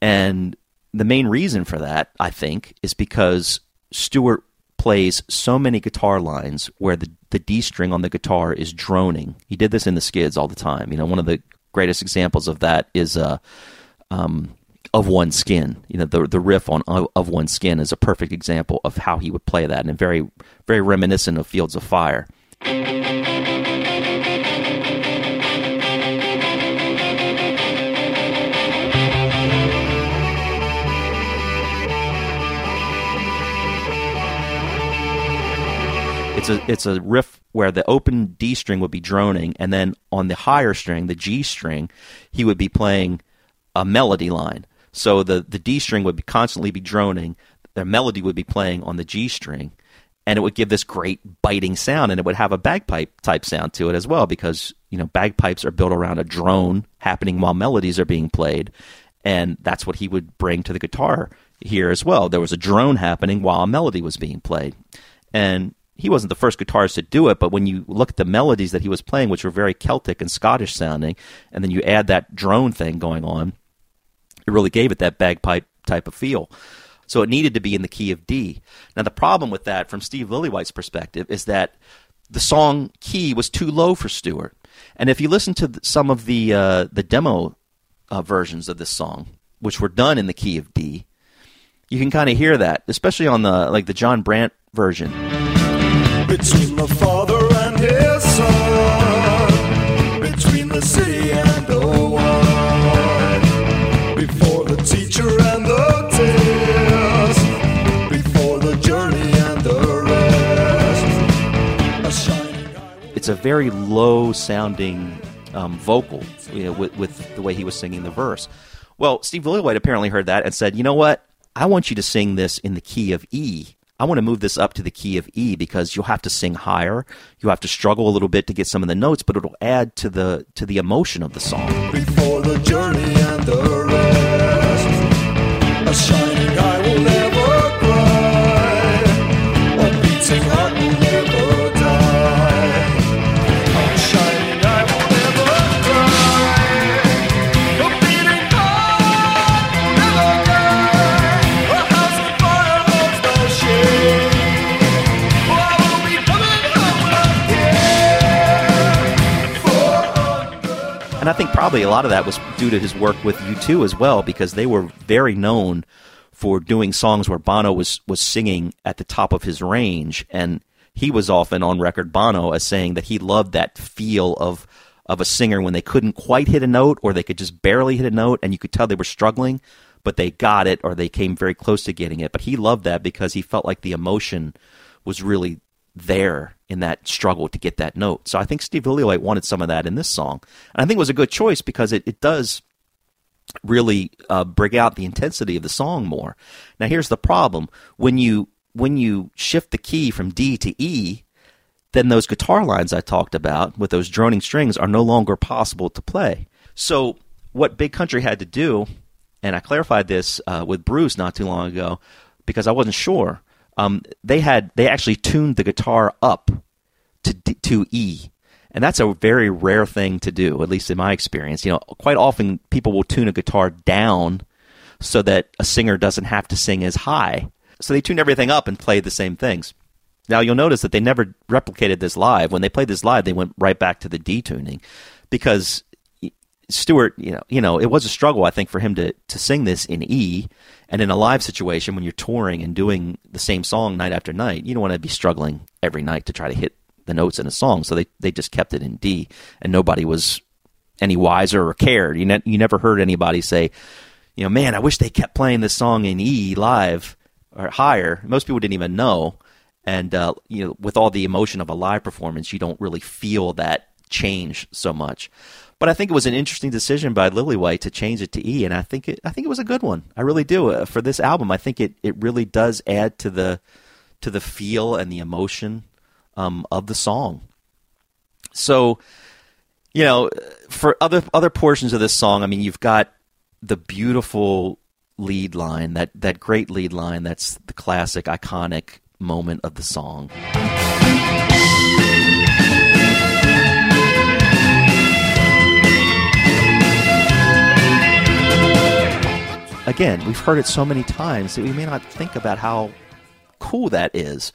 and the main reason for that, I think, is because Stuart plays so many guitar lines where the, the D string on the guitar is droning. He did this in the skids all the time. You know, one of the greatest examples of that is uh, um, of one skin. You know, the the riff on of, one skin is a perfect example of how he would play that, and very very reminiscent of Fields of Fire. It's a it's a riff where the open D string would be droning, and then on the higher string, the G string, he would be playing a melody line. So the the D string would be constantly be droning, the melody would be playing on the G string, and it would give this great biting sound, and it would have a bagpipe type sound to it as well, because you know bagpipes are built around a drone happening while melodies are being played, and that's what he would bring to the guitar here as well. There was a drone happening while a melody was being played, and he wasn't the first guitarist to do it, but when you look at the melodies that he was playing, which were very Celtic and Scottish sounding, and then you add that drone thing going on, it really gave it that bagpipe type of feel. So it needed to be in the key of D. Now the problem with that, from Steve Lillywhite's perspective, is that the song key was too low for Stuart. And if you listen to some of the uh, the demo uh, versions of this song, which were done in the key of D, you can kind of hear that, especially on the like the John Brandt version. Between the father and his son, between the and the it's a very low sounding um, vocal you know, with, with the way he was singing the verse. Well, Steve Lillywhite apparently heard that and said, you know what? I want you to sing this in the key of E. I want to move this up to the key of E because you'll have to sing higher. You'll have to struggle a little bit to get some of the notes, but it'll add to the to the emotion of the song. before the journey and the rest. And I think probably a lot of that was due to his work with U2 as well, because they were very known for doing songs where Bono was, was singing at the top of his range. And he was often on record, Bono, as saying that he loved that feel of, of a singer when they couldn't quite hit a note or they could just barely hit a note and you could tell they were struggling, but they got it or they came very close to getting it. But he loved that because he felt like the emotion was really there in that struggle to get that note. So I think Steve Lillywhite wanted some of that in this song. And I think it was a good choice because it, it does really uh, bring out the intensity of the song more. Now here's the problem. When you when you shift the key from D to E, then those guitar lines I talked about with those droning strings are no longer possible to play. So what Big Country had to do, and I clarified this uh, with Bruce not too long ago because I wasn't sure. Um, they had they actually tuned the guitar up to to E, and that's a very rare thing to do, at least in my experience. You know, quite often people will tune a guitar down so that a singer doesn't have to sing as high. So they tuned everything up and played the same things. Now you'll notice that they never replicated this live. When they played this live, they went right back to the detuning because Stuart, you know, you know, it was a struggle I think for him to to sing this in E, and in a live situation when you're touring and doing the same song night after night, you don't want to be struggling every night to try to hit the notes in a song. So they they just kept it in D, and nobody was any wiser or cared. You ne- you never heard anybody say, you know, man, I wish they kept playing this song in E live or higher. Most people didn't even know, and uh, you know, with all the emotion of a live performance, you don't really feel that change so much. But I think it was an interesting decision by Lillywhite to change it to E, and I think it I think it was a good one. I really do uh, for this album. I think it, it really does add to the to the feel and the emotion um, of the song. So, you know, for other other portions of this song, I mean, you've got the beautiful lead line, that that great lead line. That's the classic, iconic moment of the song. Again, we've heard it so many times that we may not think about how cool that is,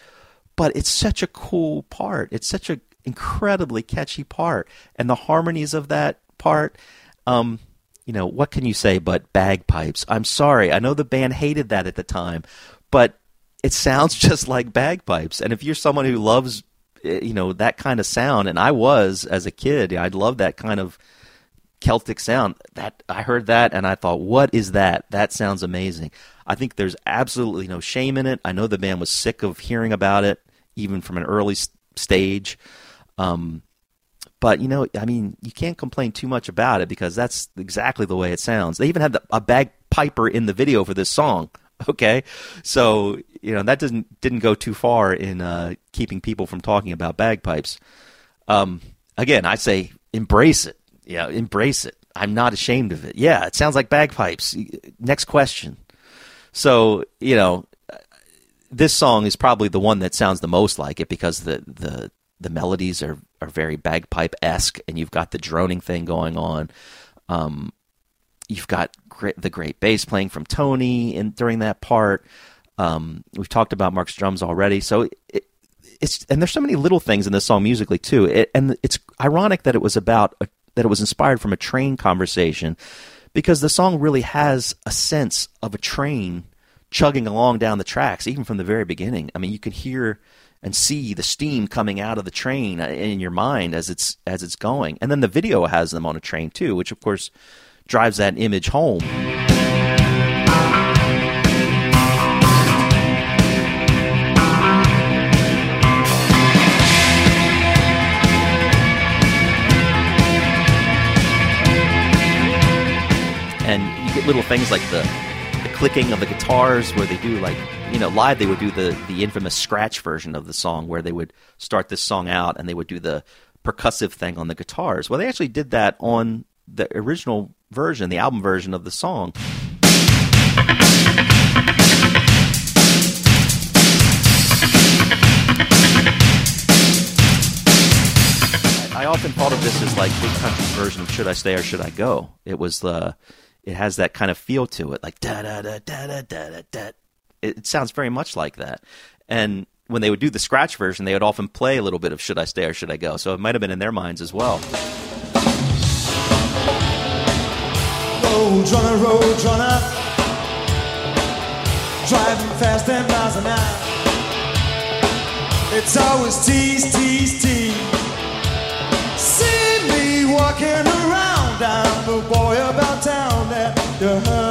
but it's such a cool part. It's such an incredibly catchy part, and the harmonies of that part. Um, you know, what can you say but bagpipes? I'm sorry. I know the band hated that at the time, but it sounds just like bagpipes. And if you're someone who loves, eh, you know, that kind of sound, and I was as a kid, I'd love that kind of Celtic sound. That I heard that and I thought, what is that? That sounds amazing. I think there's absolutely no shame in it. I know the band was sick of hearing about it, even from an early s- stage. Um, but you know, I mean, you can't complain too much about it because that's exactly the way it sounds. They even had the, a bagpiper in the video for this song. Okay, so you know that doesn't didn't go too far in uh, keeping people from talking about bagpipes. Um, again, I say embrace it. Yeah, embrace it. I'm not ashamed of it. Yeah, it sounds like bagpipes. Next question. So you know, this song is probably the one that sounds the most like it because the the the melodies are are very bagpipe esque, and you've got the droning thing going on. Um, you've got great, the great bass playing from Tony and during that part. Um, we've talked about Mark's drums already, so it, it's and there's so many little things in this song musically too. It, and it's ironic that it was about a, that it was inspired from a train conversation because the song really has a sense of a train chugging along down the tracks, even from the very beginning. I mean, you can hear and see the steam coming out of the train uh, in your mind as it's as it's going. And then the video has them on a train too, which of course drives that image home. Little things like the the clicking of the guitars where they do like you know live they would do the the infamous scratch version of the song where they would start this song out and they would do the percussive thing on the guitars well they actually did that on the original version the album version of the song I often thought of this as like Big Country's version of Should I Stay or Should I Go? It was the, it has that kind of feel to it, like da da da da da da da. It sounds very much like that. And when they would do the scratch version, they would often play a little bit of "Should I Stay or Should I Go," so it might have been in their minds as well. Road runner, road runner, driving fast ten miles an hour. It's always tease, tease, tease. See me walking around I'm the boy the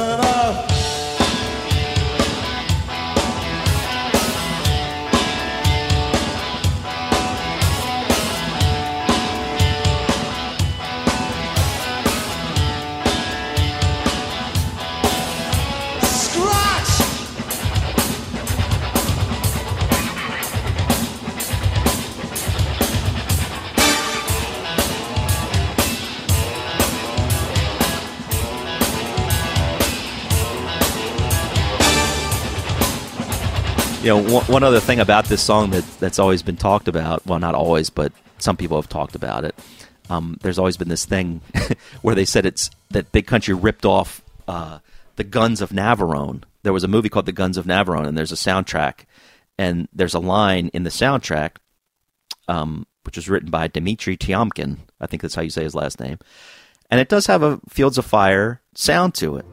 know, one, one other thing about this song that that's always been talked about. Well, not always, but some people have talked about it. Um, there's always been this thing where they said it's that Big Country ripped off uh, the Guns of Navarone. There was a movie called The Guns of Navarone, and there's a soundtrack, and there's a line in the soundtrack, um, which was written by Dmitry Tiomkin. I think that's how you say his last name, and it does have a Fields of Fire sound to it.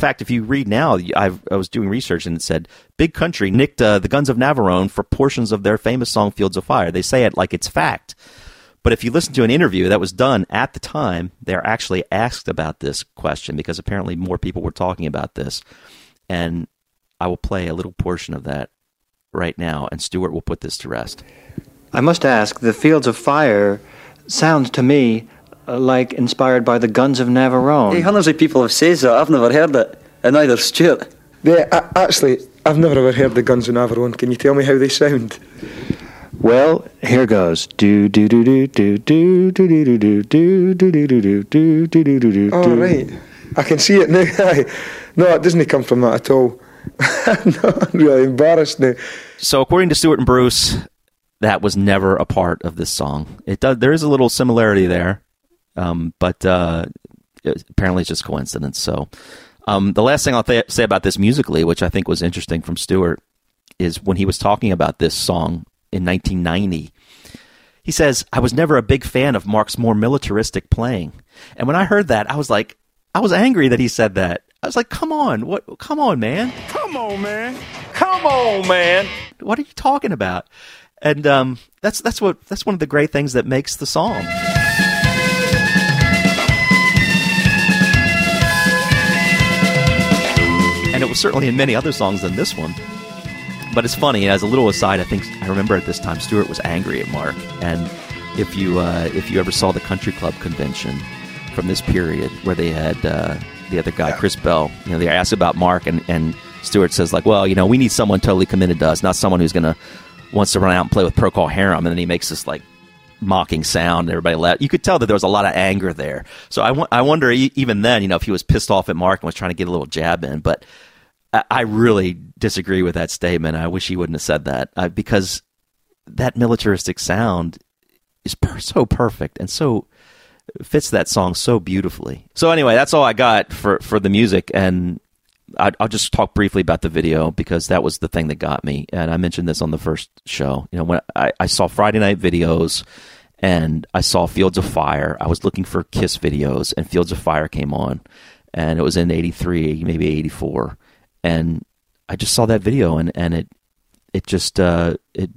Fact, if you read now, I've, I was doing research and it said Big Country nicked uh, the Guns of Navarone for portions of their famous song "Fields of Fire." They say it like it's fact, but if you listen to an interview that was done at the time, they're actually asked about this question because apparently more people were talking about this, and I will play a little portion of that right now, and Stuart will put this to rest. I must ask, the Fields of Fire sounds to me like inspired by the Guns of Navarone. Hey, hundreds of people have said that. I've never heard it, and neither Stuart. Yeah, a- actually, I've never ever heard the Guns of Navarone. Can you tell me how they sound? Well, here goes. Do do do do do do do do do do do do do do do do do do do. Oh, right. I can see it now. No, it doesn't come from that at all. no, I'm really embarrassed now. So, according to Stuart and Bruce, that was never a part of this song. It does. There is a little similarity there, um, but uh, apparently it's just coincidence. So, um, the last thing I'll th- say about this musically, which I think was interesting from Stuart, is when he was talking about this song in 1990. He says, "I was never a big fan of Mark's more militaristic playing, and when I heard that, I was like, I was angry that he said that. I was like, come on, what? Come on, man." Come on, man. Come on, man. what are you talking about? And um, that's that's what that's one of the great things that makes the song. And it was certainly in many other songs than this one. But it's funny. As a little aside, I think I remember at this time Stuart was angry at Mark, and if you uh, if you ever saw the Country Club convention from this period where they had uh, the other guy Chris Bell, you know, they asked about Mark, and and Stuart says like, well, you know, we need someone totally committed to us, not someone who's gonna wants to run out and play with Procol Harum, and then he makes this like mocking sound and everybody laughed. You could tell that there was a lot of anger there. So I, I wonder even then, you know, if he was pissed off at Mark and was trying to get a little jab in, but I, really disagree with that statement. I wish he wouldn't have said that uh, because that militaristic sound is per- so perfect and so fits that song so beautifully. So anyway, that's all I got for, for the music and I, I'll just talk briefly about the video because that was the thing that got me. And I mentioned this on the first show. You know, when I, I saw Friday night videos and I saw Fields of Fire, I was looking for Kiss videos and Fields of Fire came on and it was in 83, maybe 84. And I just saw that video and, and it, it just, uh, it,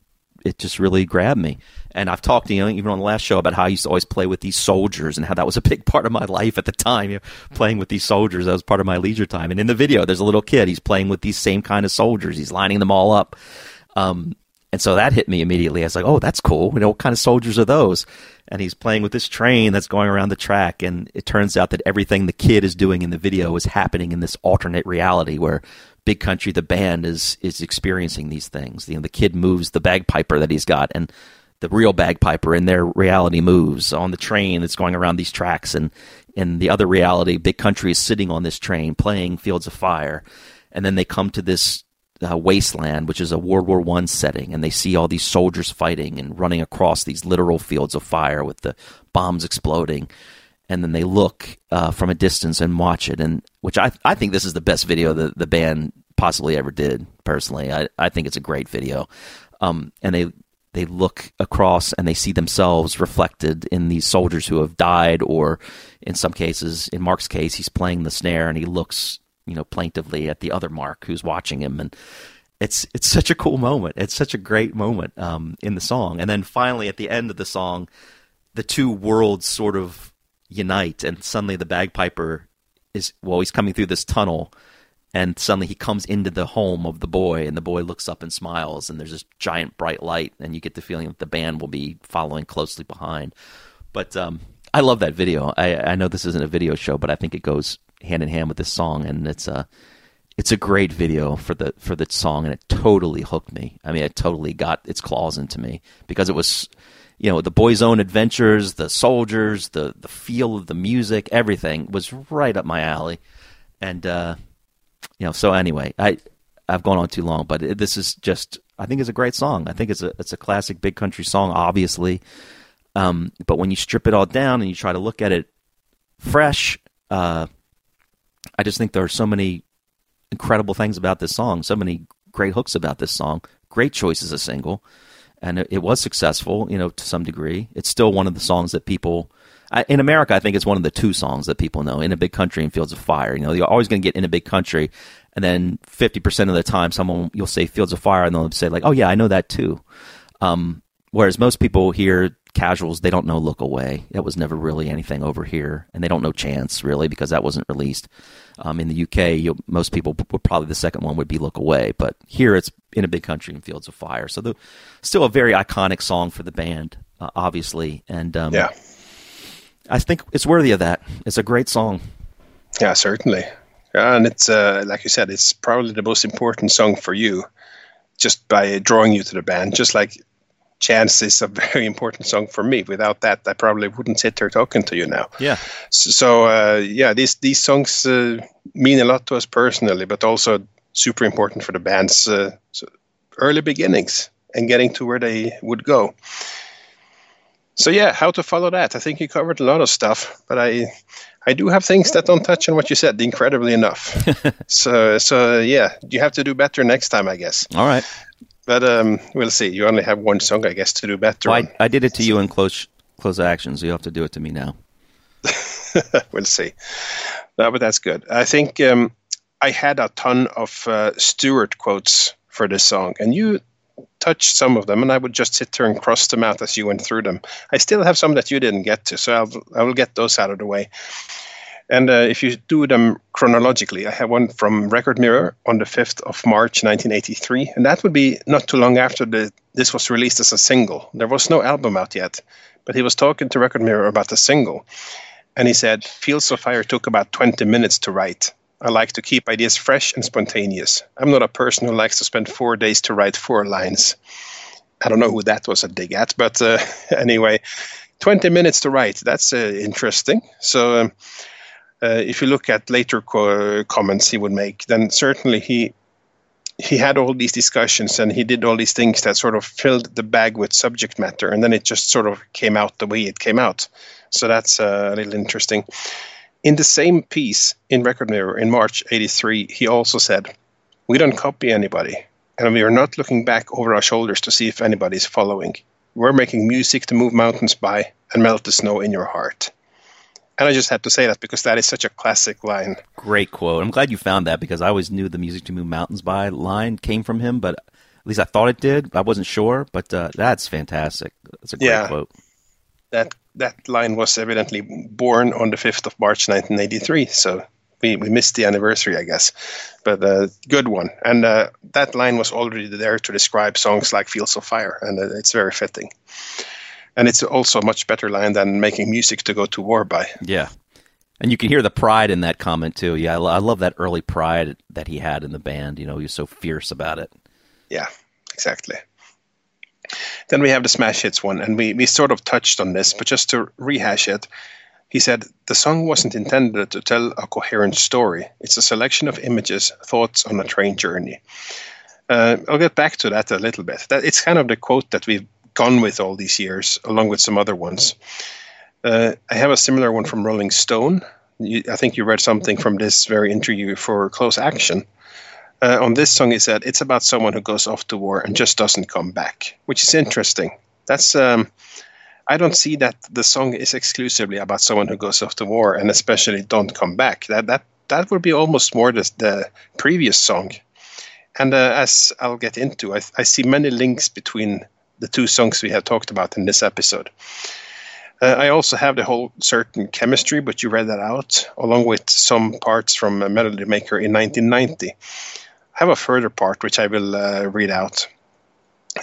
it just really grabbed me. And I've talked to you know, even on the last show about how I used to always play with these soldiers and how that was a big part of my life at the time. You know, playing with these soldiers that was part of my leisure time. And in the video, there's a little kid. He's playing with these same kind of soldiers. He's lining them all up. Um, and so that hit me immediately. I was like, "Oh, that's cool. You know, what kind of soldiers are those?" And he's playing with this train that's going around the track. And it turns out that everything the kid is doing in the video is happening in this alternate reality where Big Country, the band, is is experiencing these things. You know, the kid moves the bagpiper that he's got, and the real bagpiper in their reality moves on the train that's going around these tracks, and in the other reality, Big Country is sitting on this train playing Fields of Fire, and then they come to this uh, wasteland, which is a World War One setting, and they see all these soldiers fighting and running across these literal fields of fire with the bombs exploding. And then they look uh, from a distance and watch it, and which I I think this is the best video that the band possibly ever did. Personally, I I think it's a great video, um, and they they look across and they see themselves reflected in these soldiers who have died, or in some cases, in Mark's case, he's playing the snare and he looks you know plaintively at the other Mark who's watching him, and it's it's such a cool moment. It's such a great moment um, in the song, and then finally at the end of the song, the two worlds sort of unite, and suddenly the bagpiper is well, he's coming through this tunnel, and suddenly he comes into the home of the boy, and the boy looks up and smiles, and there's this giant bright light, and you get the feeling that the band will be following closely behind. But um, I love that video. I, I know this isn't a video show, but I think it goes hand in hand with this song, and it's a it's a great video for the for the song, and it totally hooked me. I mean, it totally got its claws into me because it was you know, the boys' own adventures, the soldiers, the the feel of the music, everything was right up my alley. And uh, you know, so anyway, I I've gone on too long, but it, this is just I think it's a great song. I think it's a it's a classic big country song, obviously. Um, but when you strip it all down and you try to look at it fresh, uh, I just think there are so many incredible things about this song, so many great hooks about this song, great choice as a single, and it, it was successful, you know, to some degree. It's still one of the songs that people in America, I think it's one of the two songs that people know: "In a Big Country" and "Fields of Fire." You know, you're always going to get "In a Big Country," and then fifty percent of the time, someone you'll say "Fields of Fire," and they'll say like, "Oh yeah, I know that too." Um, whereas most people hear casuals, they don't know "Look Away." That was never really anything over here, and they don't know "Chance" really because that wasn't released. Um, in the UK, most people would probably the second one would be "Look Away," but here it's "In a Big Country" and "Fields of Fire." So the still a very iconic song for the band, uh, obviously, and um, Yeah. I think it's worthy of that. It's a great song. Yeah, certainly. And it's uh, like you said, it's probably the most important song for you, just by drawing you to the band. Just like "Chance" is a very important song for me. Without that, I probably wouldn't sit here talking to you now. Yeah. So, so uh, yeah, these these songs uh, mean a lot to us personally, but also super important for the band's uh, so early beginnings and getting to where they would go. So yeah, how to follow that? I think you covered a lot of stuff, but I I do have things that don't touch on what you said, incredibly enough. so so yeah, you have to do better next time, I guess. All right. But um, we'll see. You only have one song, I guess, to do better. Well. I, I did it to you in close close action, so you have to do it to me now. we'll see. No, but that's good. I think um, I had a ton of uh, Stuart quotes for this song, and you touched some of them, and I would just sit there and cross them out as you went through them. I still have some that you didn't get to, so I'll, I will get those out of the way. And uh, if you do them chronologically, I have one from Record Mirror on the 5th of March 1983, and that would be not too long after the, this was released as a single. There was no album out yet, but he was talking to Record Mirror about the single. And he said, Fields of Fire took about 20 minutes to write. I like to keep ideas fresh and spontaneous. I'm not a person who likes to spend four days to write four lines. I don't know who that was a dig at, but uh, anyway, 20 minutes to write. That's uh, interesting. So, um, if you look at later co- comments he would make, then certainly he he had all these discussions and he did all these things that sort of filled the bag with subject matter, and then it just sort of came out the way it came out. So that's uh, a little interesting. In the same piece in Record Mirror in March 83, he also said, We don't copy anybody, and we are not looking back over our shoulders to see if anybody's following. We're making music to move mountains by and melt the snow in your heart. And I just had to say that because that is such a classic line. Great quote. I'm glad you found that because I always knew the "Music to Move Mountains by" line came from him, but at least I thought it did. I wasn't sure, but uh, that's fantastic. That's a great Yeah. quote. That that line was evidently born on the 5th of March 1983, so we, we missed the anniversary, I guess. But uh, good one. And uh, that line was already there to describe songs like Fields of Fire, and uh, it's very fitting. And it's also a much better line than making music to go to war by. Yeah. And you can hear the pride in that comment too. Yeah, I, lo- I love that early pride that he had in the band. You know, he was so fierce about it. Yeah, exactly. Then we have the smash hits one, and we, we sort of touched on this, but just to rehash it, he said the song wasn't intended to tell a coherent story. It's a selection of images, thoughts on a train journey. Uh, I'll get back to that a little bit. That it's kind of the quote that we've gone with all these years, along with some other ones. Uh, I have a similar one from Rolling Stone. You, I think you read something from this very interview for Close Action. Uh, on this song, he said it's about someone who goes off to war and just doesn't come back, which is interesting. That's um, I don't see that the song is exclusively about someone who goes off to war and especially don't come back. That that that would be almost more the, the previous song. And uh, as I'll get into, I, I see many links between the two songs we have talked about in this episode. Uh, I also have the whole certain chemistry, but you read that out, along with some parts from Melody Maker in 1990. I have a further part which I will uh, read out,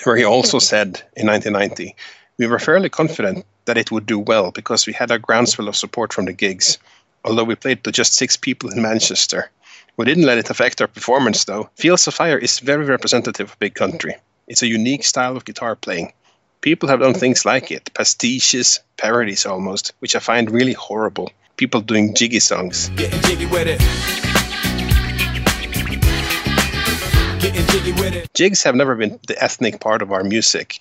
where he also said in 1990, We were fairly confident that it would do well because we had a groundswell of support from the gigs, although we played to just six people in Manchester. We didn't let it affect our performance, though. Fields of Fire is very representative of Big Country. It's a unique style of guitar playing. People have done things like it, pastiches, parodies almost, which I find really horrible. People doing jiggy songs. Getting jiggy with it. Jiggy with it. Jigs have never been the ethnic part of our music.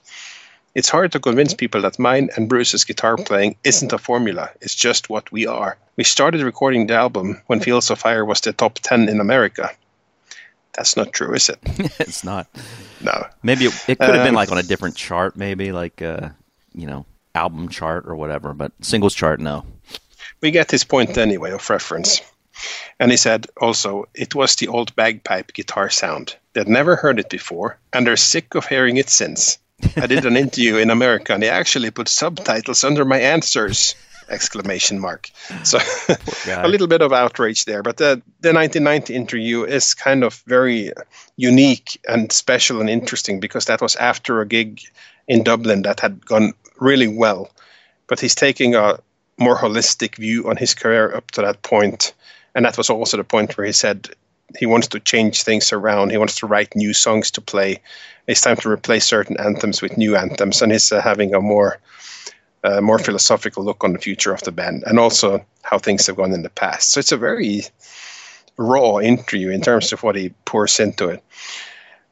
It's hard to convince people that mine and Bruce's guitar playing isn't a formula, it's just what we are. We started recording the album when Fields of Fire was the top 10 in America. That's not true, is it? it's not. No. Maybe it, it could have been Um, like on a different chart, maybe like uh, you know, album chart or whatever, but singles chart, no. We get his point anyway of reference. And he said also, it was the old bagpipe guitar sound. They'd never heard it before, and they're sick of hearing it since. I did an interview in America, and they actually put subtitles under my answers! Exclamation mark. So a little bit of outrage there, but the the 1990 interview is kind of very unique and special and interesting because that was after a gig in Dublin that had gone really well, but he's taking a more holistic view on his career up to that point, and that was also the point where he said he wants to change things around. He wants to write new songs to play. It's time to replace certain anthems with new anthems, and he's uh, having a more uh, more philosophical look on the future of the band and also how things have gone in the past. So it's a very raw interview in terms of what he pours into it.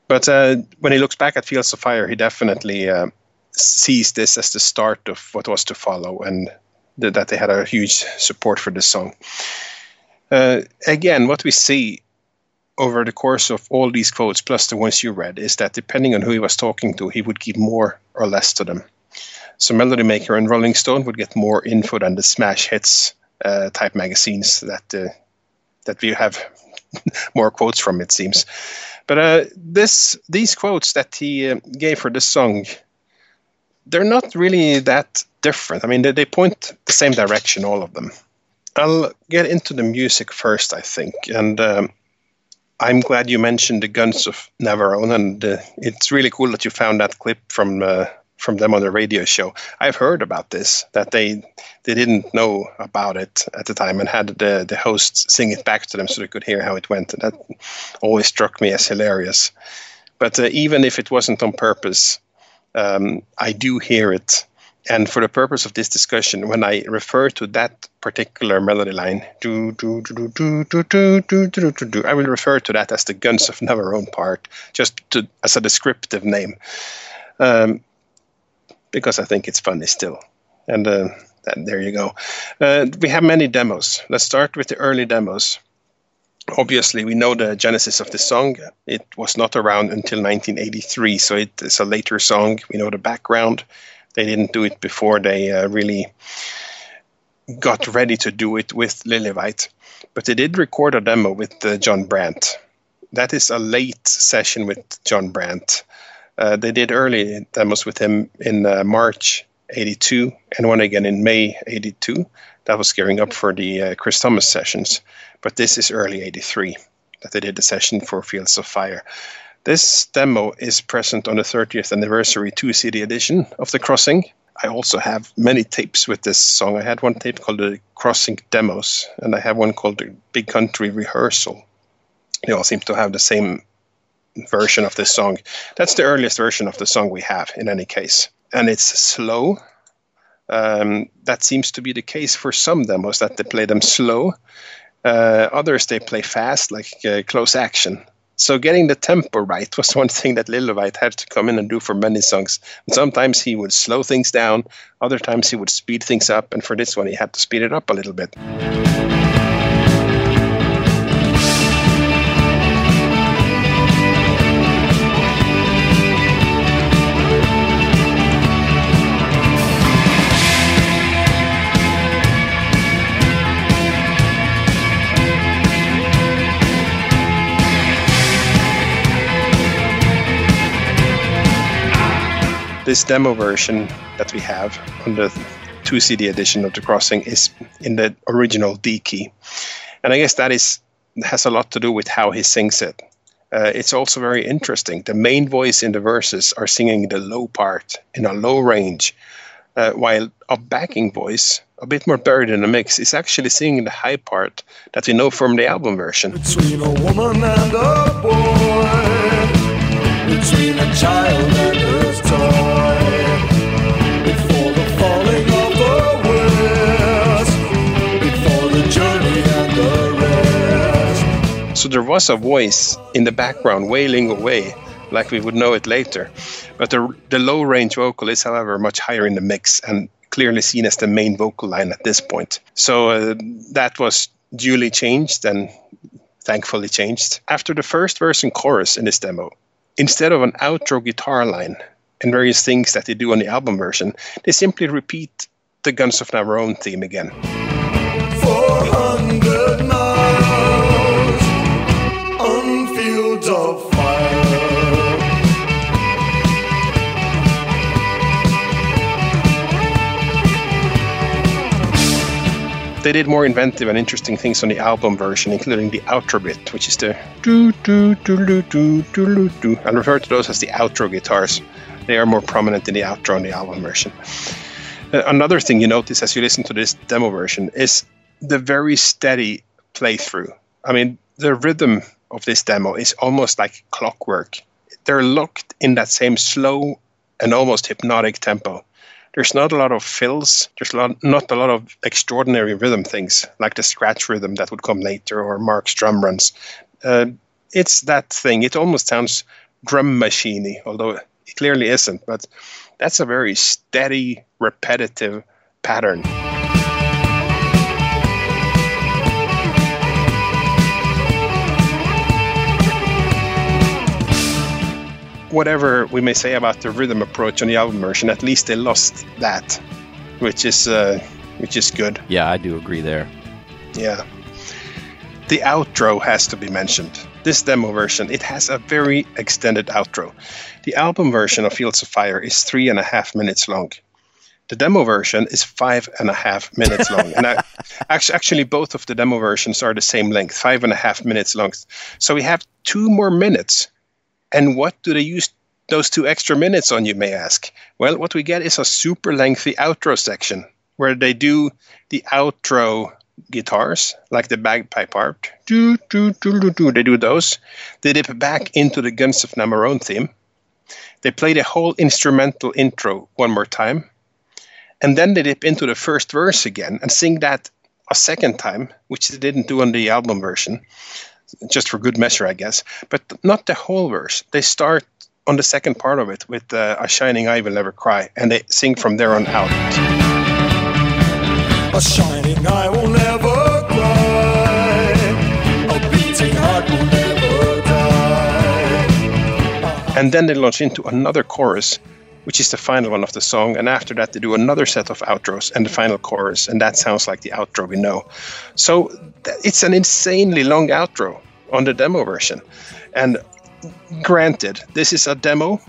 But uh, when he looks back at Fields of Fire, he definitely uh, sees this as the start of what was to follow and th- that they had a huge support for this song. Uh, again, what we see over the course of all these quotes, plus the ones you read, is that depending on who he was talking to, he would give more or less to them. So Melody Maker and Rolling Stone would get more info than the smash hits uh, type magazines that uh, that we have more quotes from. It seems, but uh, this these quotes that he uh, gave for this song, they're not really that different. I mean, they, they point the same direction, all of them. I'll get into the music first, I think, and. Um, I'm glad you mentioned the Guns of Navarone, and uh, it's really cool that you found that clip from uh, from them on the radio show. I've heard about this that they they didn't know about it at the time and had the the host sing it back to them so they could hear how it went. And that always struck me as hilarious. But uh, even if it wasn't on purpose, um, I do hear it. And for the purpose of this discussion, when I refer to that particular melody line, I will refer to that as the Guns of Navarone part, just to, as a descriptive name, um, because I think it's funny still. And uh, there you go. Uh, we have many demos. Let's start with the early demos. Obviously, we know the genesis of the song. It was not around until 1983, so it is a later song. We know the background. They didn't do it before they uh, really got ready to do it with Lillywhite. But they did record a demo with uh, John Brandt. That is a late session with John Brandt. Uh, they did early demos with him in uh, March 82 and one again in May 82. That was gearing up for the uh, Chris Thomas sessions. But this is early 83 that they did the session for Fields of Fire. This demo is present on the 30th anniversary 2 CD edition of The Crossing. I also have many tapes with this song. I had one tape called The Crossing Demos, and I have one called The Big Country Rehearsal. They all seem to have the same version of this song. That's the earliest version of the song we have, in any case. And it's slow. Um, that seems to be the case for some demos that they play them slow. Uh, others they play fast, like uh, close action. So getting the tempo right was one thing that Lillywhite had to come in and do for many songs. And sometimes he would slow things down, other times he would speed things up, and for this one he had to speed it up a little bit. This demo version that we have on the 2 CD edition of The Crossing is in the original D key. And I guess that is has a lot to do with how he sings it. Uh, it's also very interesting. The main voice in the verses are singing the low part in a low range, uh, while a backing voice, a bit more buried in the mix, is actually singing the high part that we know from the album version. Between a woman and a boy, between a child and his So there was a voice in the background wailing away, like we would know it later. But the, the low range vocal is, however, much higher in the mix and clearly seen as the main vocal line at this point. So uh, that was duly changed and thankfully changed. After the first verse and chorus in this demo, instead of an outro guitar line and various things that they do on the album version, they simply repeat the Guns of Navarone theme again. They did more inventive and interesting things on the album version, including the outro bit, which is the do do do do do do do. I refer to those as the outro guitars. They are more prominent in the outro on the album version. Uh, another thing you notice as you listen to this demo version is the very steady playthrough. I mean, the rhythm of this demo is almost like clockwork. They're locked in that same slow and almost hypnotic tempo. There's not a lot of fills. There's lot, not a lot of extraordinary rhythm things like the scratch rhythm that would come later or Mark's drum runs. Uh, it's that thing. It almost sounds drum machiney, although it clearly isn't. But that's a very steady, repetitive pattern. Whatever we may say about the rhythm approach on the album version, at least they lost that, which is uh, which is good. Yeah, I do agree there. Yeah. The outro has to be mentioned. This demo version, it has a very extended outro. The album version of Fields of Fire is three and a half minutes long. The demo version is five and a half minutes long, and I, actually, actually, both of the demo versions are the same length, five and a half minutes long. So we have two more minutes and what do they use those two extra minutes on, you may ask? Well, what we get is a super lengthy outro section where they do the outro guitars, like the bagpipe part. Do, do, do, do, do. They do those. They dip back into the Guns of Navarone theme. They play the whole instrumental intro one more time. And then they dip into the first verse again and sing that a second time, which they didn't do on the album version just for good measure, I guess. But not the whole verse. They start on the second part of it with uh, "A shining eye will never cry," and they sing from there on out. A shining eye will never cry. A beating heart will never die. And then they launch into another chorus, which is the final one of the song. And after that, they do another set of outros and the final chorus, and that sounds like the outro we know. So it's an insanely long outro on the demo version. And granted, this is a demo.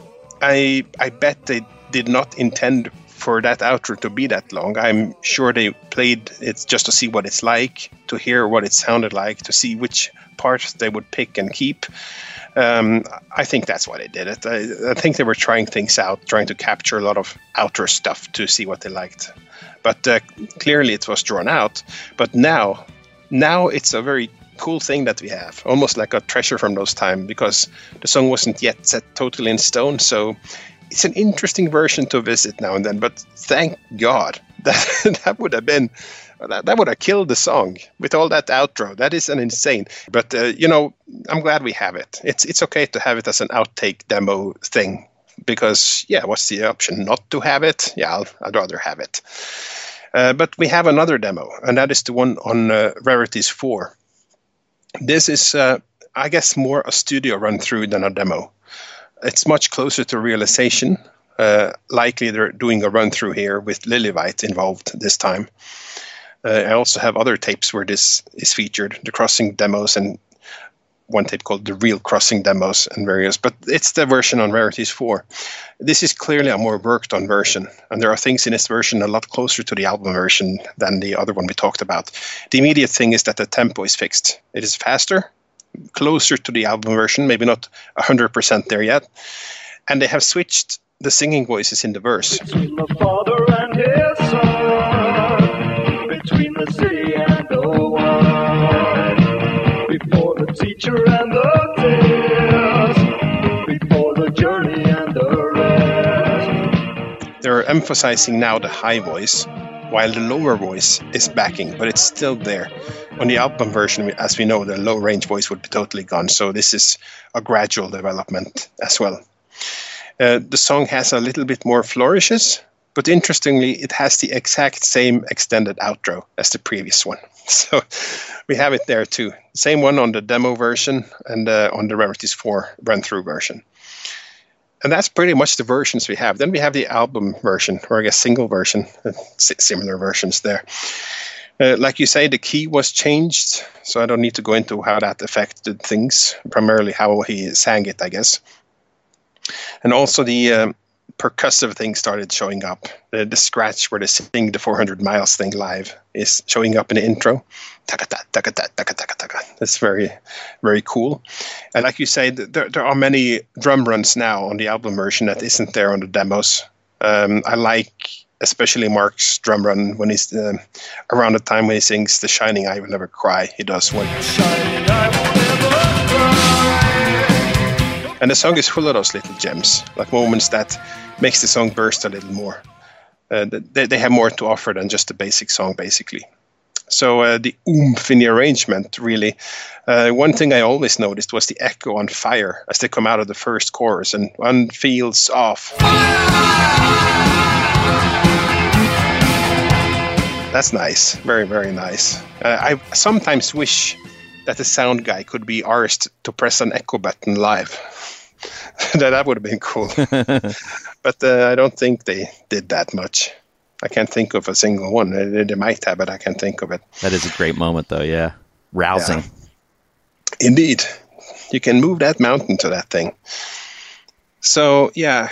I I bet they did not intend for that outro to be that long. I'm sure they played it just to see what it's like, to hear what it sounded like, to see which parts they would pick and keep. Um, I think that's why they did it. I, I think they were trying things out, trying to capture a lot of outer stuff to see what they liked. But uh, clearly, it was drawn out. But now, now it's a very cool thing that we have, almost like a treasure from those time, because the song wasn't yet set totally in stone. So it's an interesting version to visit now and then. But thank God that that would have been that, that would have killed the song with all that outro. That is an insane. But uh, you know, I'm glad we have it. It's it's okay to have it as an outtake demo thing because yeah, what's the option not to have it? Yeah, I'll, I'd rather have it. Uh, but we have another demo, and that is the one on uh, Rarities 4. This is, uh, I guess, more a studio run through than a demo. It's much closer to realization. Uh, likely they're doing a run through here with Lillywhite involved this time. Uh, I also have other tapes where this is featured, the crossing demos and one tape called the real crossing demos and various but it's the version on rarities 4 this is clearly a more worked on version and there are things in this version a lot closer to the album version than the other one we talked about. The immediate thing is that the tempo is fixed. It is faster closer to the album version maybe not 100% there yet and they have switched the singing voices in the verse and the before the teacher and the before the journey and the rest. they're emphasizing now the high voice while the lower voice is backing, but it's still there. On the album version, as we know, the low range voice would be totally gone. So this is a gradual development as well. Uh, the song has a little bit more flourishes, but interestingly, it has the exact same extended outro as the previous one. So we have it there too. Same one on the demo version and uh, on the Rarities 4 run through version. And that's pretty much the versions we have. Then we have the album version, or I guess single version, uh, similar versions there. Uh, like you say, the key was changed, so I don't need to go into how that affected things. Primarily, how he sang it, I guess. And also the um, percussive thing started showing up. The, the scratch where they sing the 400 miles thing live is showing up in the intro. That's very, very cool. And like you say, there, there are many drum runs now on the album version that isn't there on the demos. Um, I like especially Mark's drum run when he's uh, around the time when he sings "The Shining Eye Will Never Cry." He does one. And the song is full of those little gems, like moments that makes the song burst a little more. Uh, they, they have more to offer than just a basic song, basically. So uh, the oomph in the arrangement, really. Uh, one thing I always noticed was the echo on fire as they come out of the first chorus, and one feels off. That's nice, very very nice. Uh, I sometimes wish that the sound guy could be asked to press an echo button live. that that would have been cool. but uh, I don't think they did that much. I can't think of a single one. They, they might have, but I can't think of it. That is a great moment, though. Yeah, rousing. Yeah. Indeed, you can move that mountain to that thing. So yeah,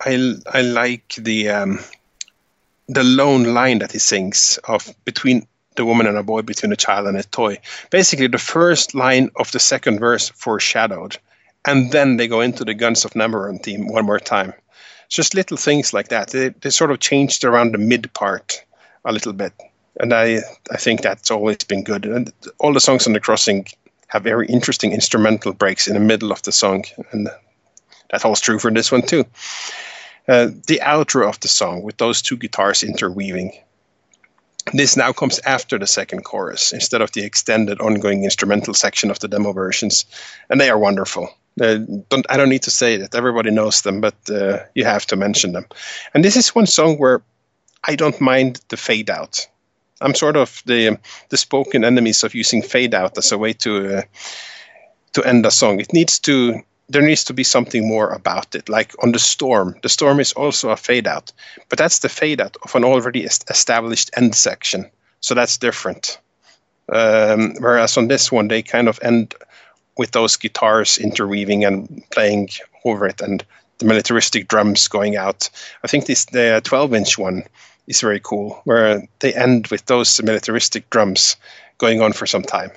I I like the um, the lone line that he sings of between the woman and a boy, between a child and a toy. Basically, the first line of the second verse foreshadowed, and then they go into the Guns of Navarone theme one more time. It's just little things like that. They, they sort of changed around the mid part a little bit, and I I think that's always been good. And all the songs on the crossing have very interesting instrumental breaks in the middle of the song, and that holds true for this one too. Uh, the outro of the song with those two guitars interweaving. This now comes after the second chorus instead of the extended ongoing instrumental section of the demo versions, and they are wonderful. Uh, don't, I don't need to say that everybody knows them, but uh, you have to mention them. And this is one song where I don't mind the fade out. I'm sort of the the spoken enemies of using fade out as a way to uh, to end a song. It needs to there needs to be something more about it. Like on the storm, the storm is also a fade out, but that's the fade out of an already established end section. So that's different. Um, whereas on this one, they kind of end with those guitars interweaving and playing over it, and the militaristic drums going out. I think this the uh, 12 inch one is very cool, where they end with those militaristic drums going on for some time.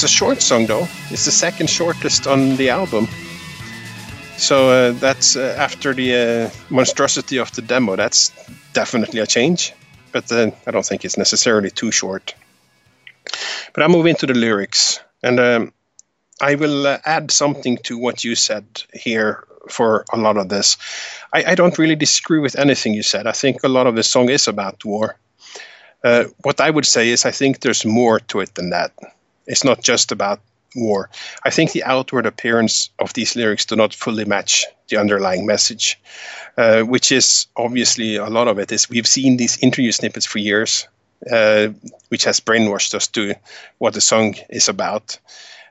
It's a short song, though. It's the second shortest on the album. So uh, that's uh, after the uh, monstrosity of the demo. That's definitely a change, but uh, I don't think it's necessarily too short. But I move into the lyrics, and um, I will uh, add something to what you said here for a lot of this. I, I, don't really disagree with anything you said. I think a lot of the song is about war. Uh, what I would say is I think there's more to it than that. It's not just about war. I think the outward appearance of these lyrics do not fully match the underlying message, uh, which is obviously a lot of it is we've seen these interview snippets for years, uh, which has brainwashed us to what the song is about.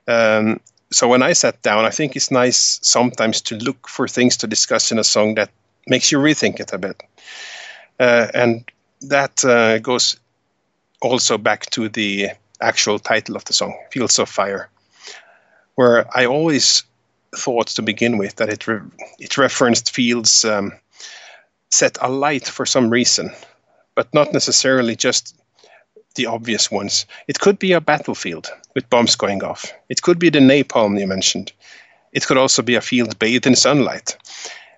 Um, so when I sat down, I think it's nice sometimes to look for things to discuss in a song that makes you rethink it a bit, uh, and that uh, goes also back to the actual title of the song, Fields of Fire, where I always thought to begin with that it re- it referenced fields um, set alight for some reason, but not necessarily just the obvious ones. It could be a battlefield with bombs going off. It could be the napalm you mentioned. It could also be a field bathed in sunlight.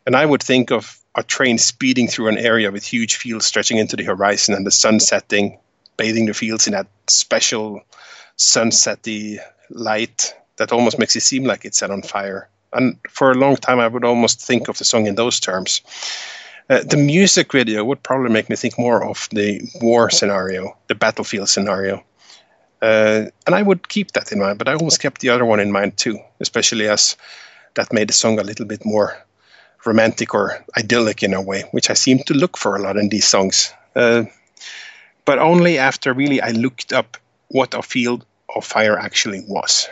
And I would think of a train speeding through an area with huge fields stretching into the horizon and the sun setting, bathing the fields in that special sunsetty light that almost makes it seem like it's set on fire. And for a long time, I would almost think of the song in those terms. Uh, the music video would probably make me think more of the war scenario, the battlefield scenario. Uh, and I would keep that in mind, but I always kept the other one in mind too, especially as that made the song a little bit more romantic or idyllic in a way, which I seem to look for a lot in these songs. Uh, but only after really I looked up what a field of fire actually was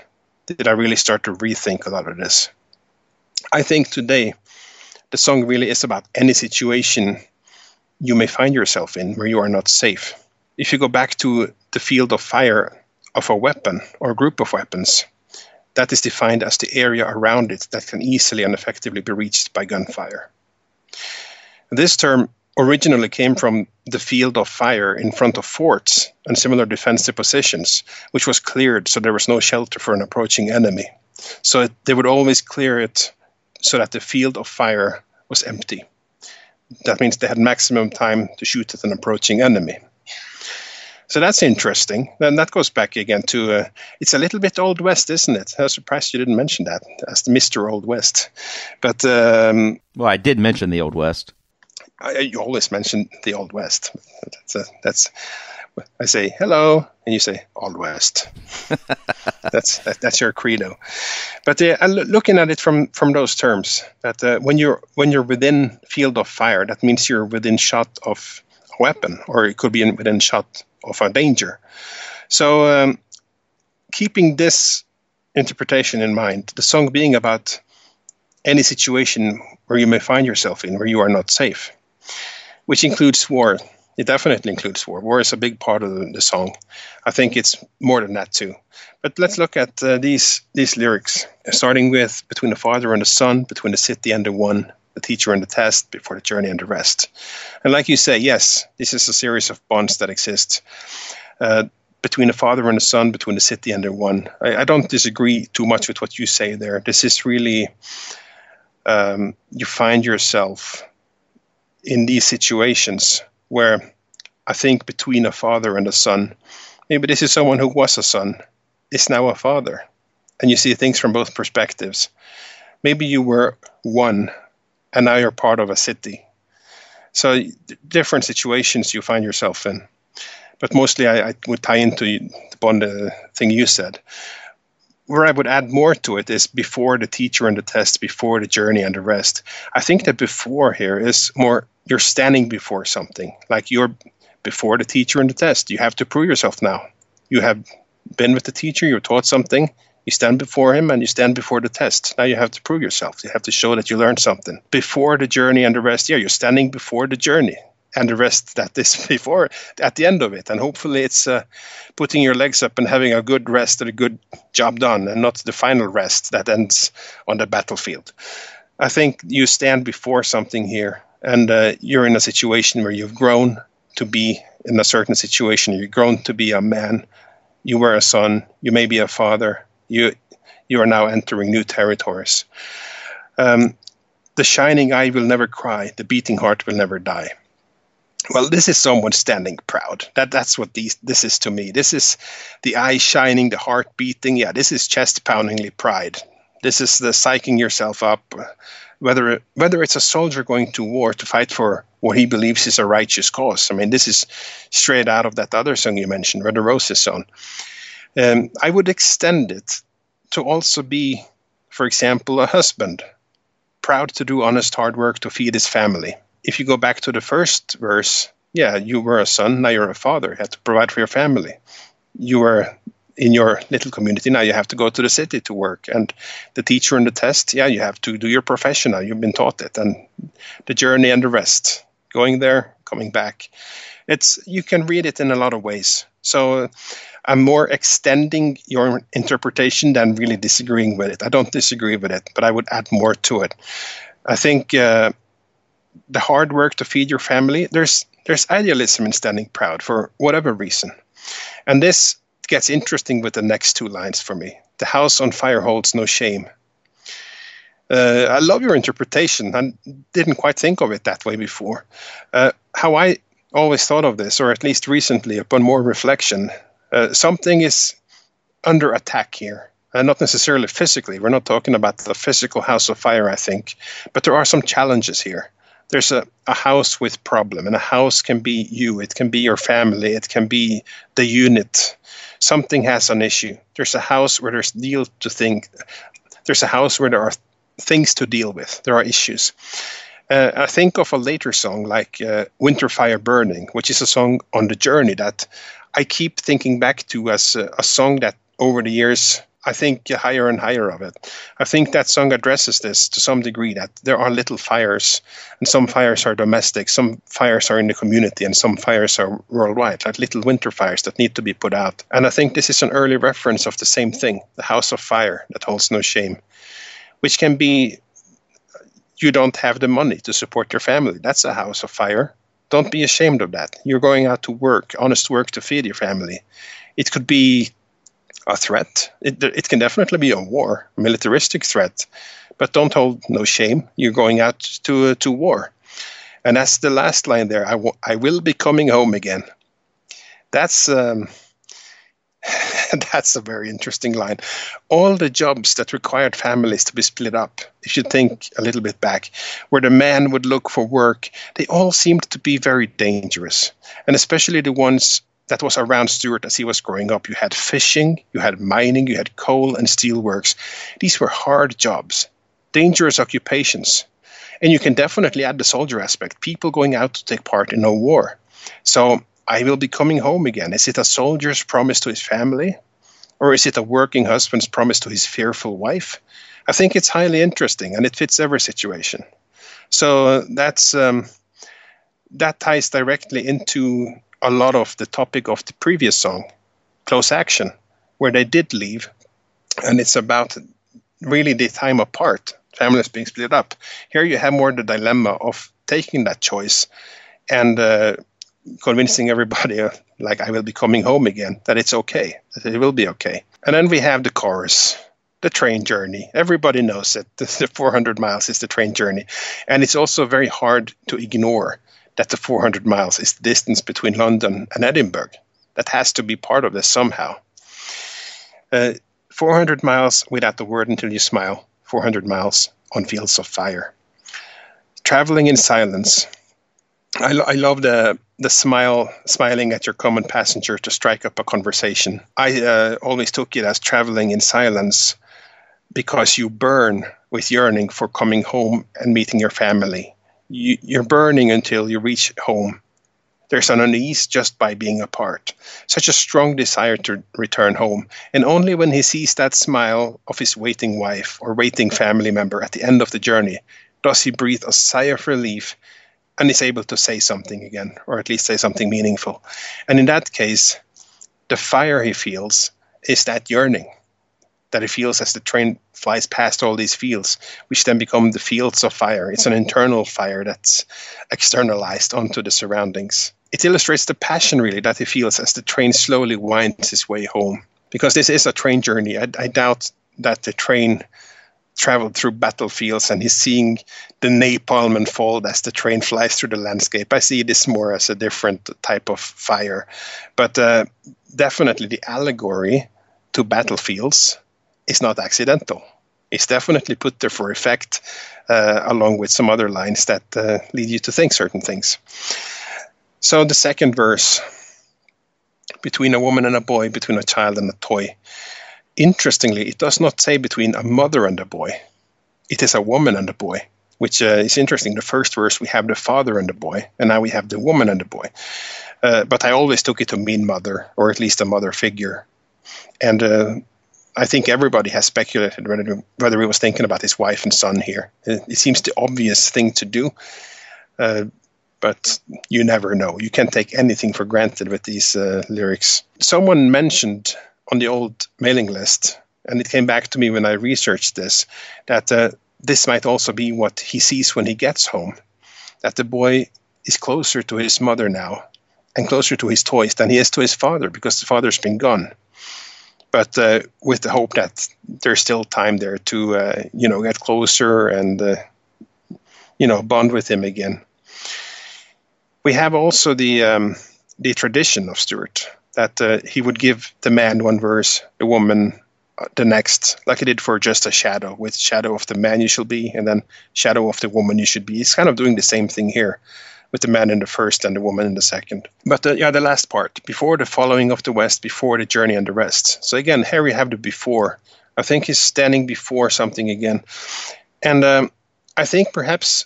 did I really start to rethink a lot of this. I think today the song really is about any situation you may find yourself in where you are not safe. If you go back to the field of fire of a weapon or group of weapons, that is defined as the area around it that can easily and effectively be reached by gunfire. This term originally came from the field of fire in front of forts and similar defensive positions, which was cleared so there was no shelter for an approaching enemy. So it, they would always clear it so that the field of fire was empty. That means they had maximum time to shoot at an approaching enemy. So that's interesting. Then that goes back again to uh, it's a little bit Old West, isn't it? I was surprised you didn't mention that as the Mister Old West. But um, well, I did mention the Old West. I, you always mention the Old West. That's a, that's I say hello, and you say Old West. that's that, that's your credo. But uh, looking at it from from those terms, that uh, when you're when you're within field of fire, that means you're within shot of a weapon, or it could be in, within shot of a danger. So, um, keeping this interpretation in mind, the song being about any situation where you may find yourself in where you are not safe, which includes war. It definitely includes war. War is a big part of the, the song. I think it's more than that too. But let's look at uh, these these lyrics, starting with between the father and the son, between the city and the one, the teacher and the test, before the journey and the rest. And like you say, yes, this is a series of bonds that exist uh, between the father and the son, between the city and the one. I, I, don't disagree too much with what you say there. This is really, um, you find yourself in these situations where I think between a father and a son, maybe this is someone who was a son, is now a father. And you see things from both perspectives. Maybe you were one and now you're part of a city. So different situations you find yourself in. But mostly I, I would tie into the bond uh, thing you said. Where I would add more to it is before the teacher and the test, before the journey and the rest. I think that before here is more you're standing before something, like you're before the teacher and the test. You have to prove yourself now. You have been with the teacher, you're taught something, you stand before him and you stand before the test. Now you have to prove yourself. You have to show that you learned something. Before the journey and the rest, yeah, you're standing before the journey and the rest that is before at the end of it. And hopefully it's uh, putting your legs up and having a good rest and a good job done and not the final rest that ends on the battlefield. I think you stand before something here and uh, you're in a situation where you've grown to be in a certain situation. You've grown to be a man. You were a son. You may be a father. You you are now entering new territories. Um, the shining eye will never cry. The beating heart will never die. Well, this is someone standing proud. That that's what these this is to me. This is the eye shining, the heart beating. Yeah, this is chest poundingly pride. This is the psyching yourself up whether whether it's a soldier going to war to fight for what he believes is a righteous cause. I mean, this is straight out of that other song you mentioned, Red Roses song. Um, I would extend it to also be, for example, a husband, proud to do honest hard work to feed his family. If you go back to the first verse, yeah, you were a son, now you're a father, you have to provide for your family. You were in your little community now you have to go to the city to work. And the teacher and the test yeah you have to do your profession now you've been taught it. And the journey and the rest going there coming back. It's you can read it in a lot of ways. So i'm more extending your interpretation than really disagreeing with it. I don't disagree with it but i would add more to it. I think uh, the hard work to feed your family there's there's idealism in standing proud for whatever reason and this gets interesting with the next two lines for me. The house on fire holds no shame. Uh, I love your interpretation. I didn't quite think of it that way before. Uh, how I always thought of this, or at least recently, upon more reflection, uh, something is under attack here. Uh, not necessarily physically. We're not talking about the physical house of fire, I think, but there are some challenges here. There's a, a house with problem, and a house can be you, it can be your family, it can be the unit. Something has an issue. There's a house where there's deal to think. There's a house where there are things to deal with. There are issues. Uh, I think of a later song like uh, Winter Fire Burning, which is a song on the journey that I keep thinking back to as a, a song that over the years I think higher and higher of it. I think that song addresses this to some degree that there are little fires, and some fires are domestic, some fires are in the community, and some fires are worldwide, like little winter fires that need to be put out. And I think this is an early reference of the same thing the house of fire that holds no shame, which can be you don't have the money to support your family. That's a house of fire. Don't be ashamed of that. You're going out to work, honest work to feed your family. It could be a threat. It, it can definitely be a war, militaristic threat, but don't hold no shame. You're going out to uh, to war, and that's the last line there. I, w- I will be coming home again. That's um, that's a very interesting line. All the jobs that required families to be split up, if you think a little bit back, where the man would look for work, they all seemed to be very dangerous, and especially the ones that was around Stuart as he was growing up. You had fishing, you had mining, you had coal and steel works. These were hard jobs, dangerous occupations. And you can definitely add the soldier aspect people going out to take part in a war. So I will be coming home again. Is it a soldier's promise to his family? Or is it a working husband's promise to his fearful wife? I think it's highly interesting and it fits every situation. So that's um, that ties directly into a lot of the topic of the previous song, Close Action, where they did leave. And it's about really the time apart, families being split up. Here you have more the dilemma of taking that choice and uh, convincing everybody, uh, like I will be coming home again, that it's okay, that it will be okay. And then we have the chorus. The train journey. Everybody knows that the 400 miles is the train journey. And it's also very hard to ignore that the 400 miles is the distance between London and Edinburgh. That has to be part of this somehow. Uh, 400 miles without the word until you smile, 400 miles on fields of fire. Traveling in silence. I, lo- I love the the smile, smiling at your common passenger to strike up a conversation. I uh, always took it as traveling in silence because you burn with yearning for coming home and meeting your family you, you're burning until you reach home. There's an unease just by being apart, such a strong desire to return home. And only when he sees that smile of his waiting wife or waiting family member at the end of the journey does he breathe a sigh of relief and is able to say something again, or at least say something meaningful. And in that case, the fire he feels is that yearning that he feels as the train flies past all these fields, which then become the fields of fire. It's an internal fire that's externalized onto the surroundings. It illustrates the passion, really, that he feels as the train slowly winds its way home. Because this is a train journey. I, I doubt that the train traveled through battlefields and he's seeing the napalm unfold as the train flies through the landscape. I see this more as a different type of fire. But uh, definitely the allegory to battlefields is not accidental. It's definitely put there for effect, uh, along with some other lines that uh, lead you to think certain things. So the second verse between a woman and a boy, between a child and a toy. Interestingly, it does not say between a mother and a boy. It is a woman and a boy, which uh, is interesting. The first verse we have the father and the boy, and now we have the woman and the boy. Uh, but I always took it to mean mother, or at least a mother figure. And uh, I think everybody has speculated whether, whether he was thinking about his wife and son here. It, it seems the obvious thing to do, uh, but you never know. You can't take anything for granted with these uh, lyrics. Someone mentioned on the old mailing list, and it came back to me when I researched this, that uh, this might also be what he sees when he gets home. That the boy is closer to his mother now and closer to his toys than he is to his father because the father's been gone but uh, with the hope that there's still time there to uh, you know get closer and uh, you know bond with him again. We have also the um, the tradition of Stuart that uh, he would give the man one verse, the woman uh, the next, like he did for just a shadow, with shadow of the man you shall be, and then shadow of the woman you should be. He's kind of doing the same thing here with the man in the first and the woman in the second. But the, yeah, the last part, before the following of the West, before the journey and the rest. So again, here we have the before. I think he's standing before something again. And um, I think perhaps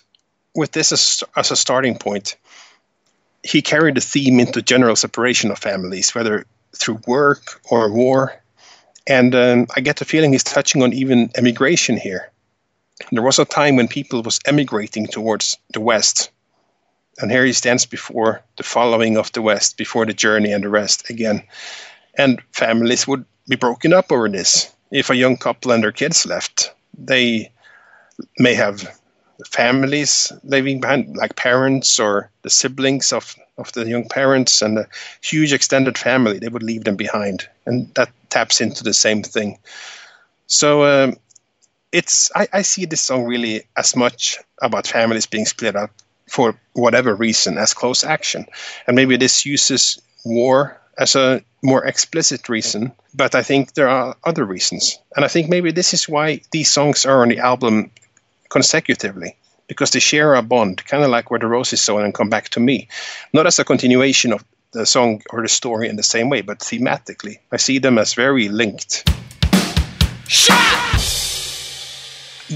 with this as, as a starting point, he carried the theme into general separation of families, whether through work or war. And um, I get the feeling he's touching on even emigration here. There was a time when people was emigrating towards the West, and here he stands before the following of the West, before the journey and the rest again. And families would be broken up over this. If a young couple and their kids left, they may have families leaving behind, like parents or the siblings of, of the young parents and a huge extended family, they would leave them behind. And that taps into the same thing. So um, it's I, I see this song really as much about families being split up for whatever reason as close action. And maybe this uses war as a more explicit reason, but I think there are other reasons. And I think maybe this is why these songs are on the album consecutively because they share a bond, kind of like where the rose is sown and come back to me, not as a continuation of the song or the story in the same way, but thematically. I see them as very linked.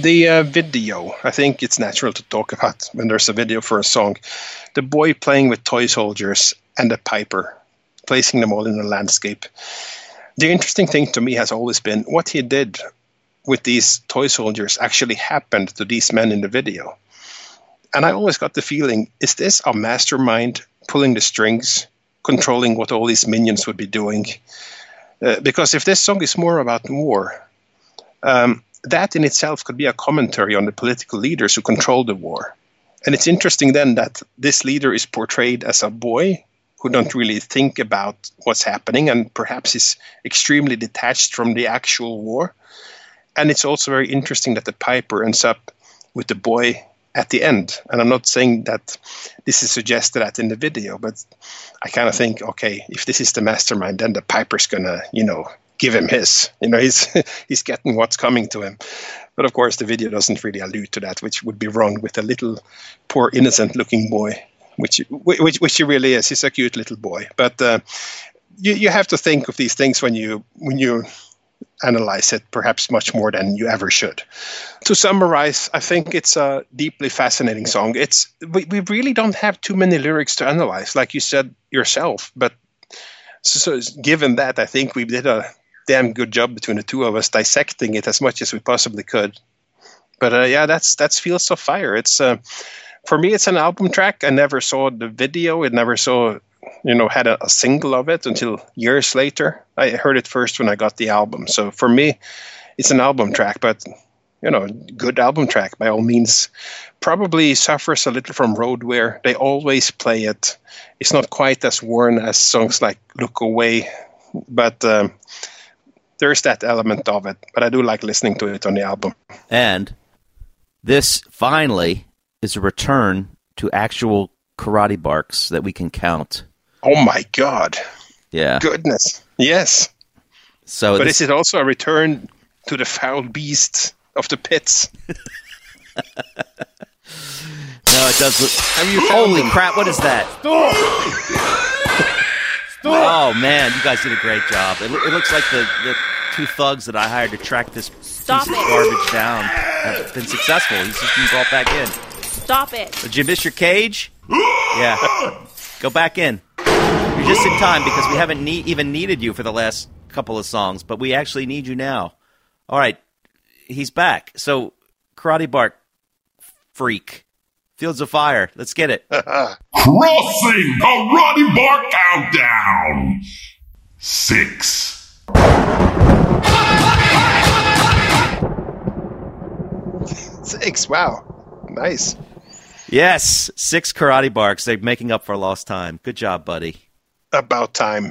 The uh, video, I think it's natural to talk about when there's a video for a song. The boy playing with toy soldiers and the piper, placing them all in the landscape. The interesting thing to me has always been what he did with these toy soldiers actually happened to these men in the video. And I always got the feeling is this a mastermind pulling the strings, controlling what all these minions would be doing? Uh, because if this song is more about war, um, that in itself could be a commentary on the political leaders who control the war. And it's interesting then that this leader is portrayed as a boy who don't really think about what's happening and perhaps is extremely detached from the actual war. And it's also very interesting that the piper ends up with the boy at the end. And I'm not saying that this is suggested at in the video, but I kind of think, okay, if this is the mastermind, then the piper's gonna, you know, give him his. You know, he's he's getting what's coming to him. But of course, the video doesn't really allude to that, which would be wrong with a little poor innocent-looking boy, which which which he really is. He's a cute little boy, but uh, you you have to think of these things when you when you analyze it perhaps much more than you ever should. To summarize, I think it's a deeply fascinating song. It's we, we really don't have too many lyrics to analyze, like you said yourself. But so, so given that, I think we did a damn good job between the two of us dissecting it as much as we possibly could. But uh, yeah, that's that's Fields of Fire. It's uh, for me, it's an album track. I never saw the video. It never saw you know had a, a, single of it until years later i heard it first when i got the album so for me it's an album track but you know good album track by all means probably suffers a little from road wear they always play it it's not quite as worn as songs like look away but um, there's that element of it but i do like listening to it on the album and this finally is a return to actual karate barks that we can count Oh my God! Yeah. Goodness. Yes. So, but this, is it also a return to the foul beast of the pits? no, it does. Look, Have you holy them? crap! What is that? Oh. Oh man, you guys did a great job. It, it looks like the, the two thugs that I hired to track this Stop piece of garbage down have been successful. He's just been brought back in. Stop it. Did you miss your cage? yeah. Go back in. You're just in time because we haven't ne- even needed you for the last couple of songs, but we actually need you now. All right, he's back. So, Karate Bark Freak, Fields of Fire. Let's get it. Crossing the Karate Bar Countdown. Six. Six. Wow. Nice. Yes, six Karate Barks. They're making up for lost time. Good job, buddy. About time.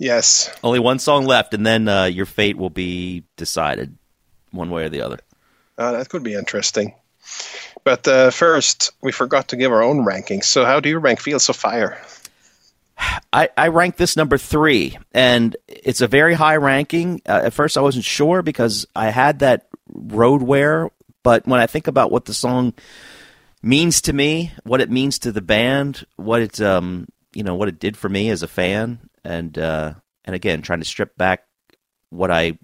Yes. Only one song left, and then uh, your fate will be decided, one way or the other. Uh, that could be interesting. But uh, first, we forgot to give our own rankings. So, how do you rank Fields of Fire? I, I rank this number three, and it's a very high ranking. Uh, at first, I wasn't sure because I had that road wear, but when I think about what the song means to me, what it means to the band, what it um you know what it did for me as a fan, and uh, and again trying to strip back what I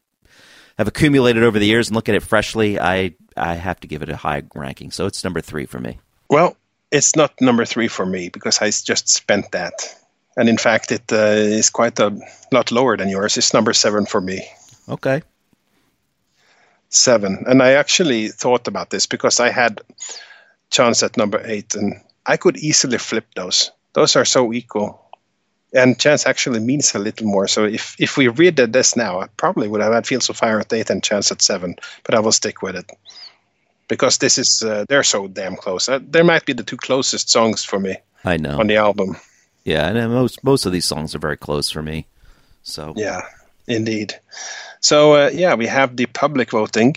have accumulated over the years and look at it freshly, I I have to give it a high ranking. So it's number three for me. Well, it's not number three for me because I just spent that. And in fact, it uh, is quite a lot lower than yours. It's number seven for me. Okay. Seven. And I actually thought about this because I had chance at number eight, and I could easily flip those. Those are so equal. And chance actually means a little more. So if, if we redid this now, I probably would have had Fields of Fire at eight and chance at seven, but I will stick with it because this is uh, they're so damn close. Uh, they might be the two closest songs for me I know. on the album. Yeah, and uh, most most of these songs are very close for me. So Yeah, indeed. So uh, yeah, we have the public voting.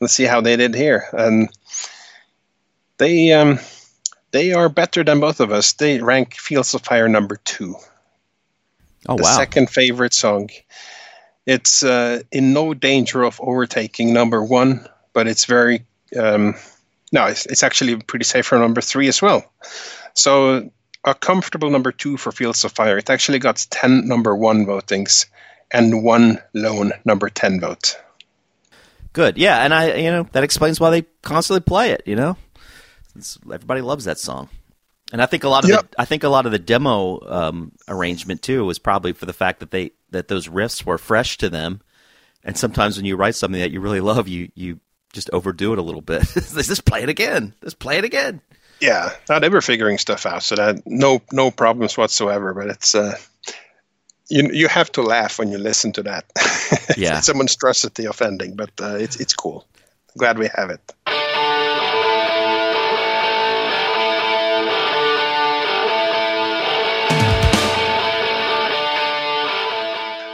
Let's see how they did here, and they um, they are better than both of us. They rank Fields of Fire number two. Oh the wow. second favorite song. It's uh, in no danger of overtaking number one, but it's very um, no, it's, it's actually pretty safe for number three as well. So a comfortable number two for Fields of Fire. It actually got ten number one votings and one lone number ten vote. Good. Yeah, and I you know that explains why they constantly play it. You know, it's, everybody loves that song, and I think a lot of Yep. the I think a lot of the demo um, arrangement too was probably for the fact that they that those riffs were fresh to them, and sometimes when you write something that you really love, you you just overdo it a little bit. Let's just play it again. Let's play it again. Yeah, now they were figuring stuff out, so that no no problems whatsoever. But it's uh, you you have to laugh when you listen to that. Yeah. it's a monstrosity of ending, but uh, it's it's cool. Glad we have it.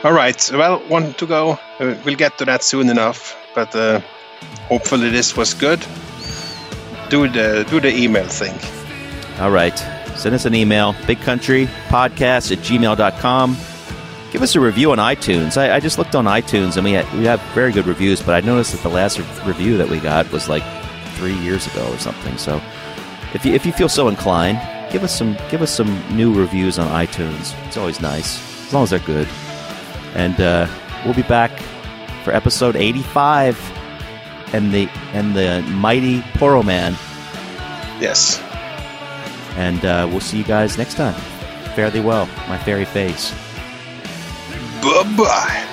All right, well, one to go. Uh, we'll get to that soon enough, but uh, hopefully this was good. Do the do the email thing. All right. Send us an email, bigcountrypodcast at gmail.com. Give us a review on iTunes. I, I just looked on iTunes and we, had, we have very good reviews, but I noticed that the last review that we got was like three years ago or something. So if you, if you feel so inclined, give us some give us some new reviews on iTunes. It's always nice, as long as they're good. And uh, we'll be back for episode 85 and the and the mighty Porroh Man. Yes. And uh, we'll see you guys next time. Fare thee well, my fairy face. Bye bye.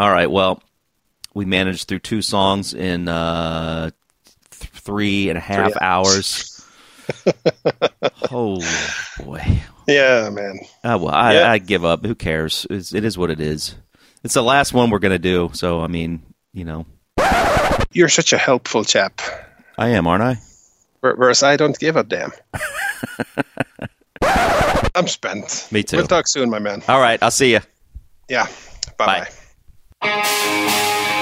All right. Well, we managed through two songs in uh, th- three and a half Three hours. oh boy. Yeah, man. Ah, well, I, Yeah. I give up. Who cares? It's, it is what it is. It's the last one we're gonna do. So I mean, you know, You're such a helpful chap. I am, aren't I? Whereas I don't give a damn. I'm spent. Me too. We'll talk soon, my man. All right. I'll see you. Yeah. Bye bye. Bye. Thank you.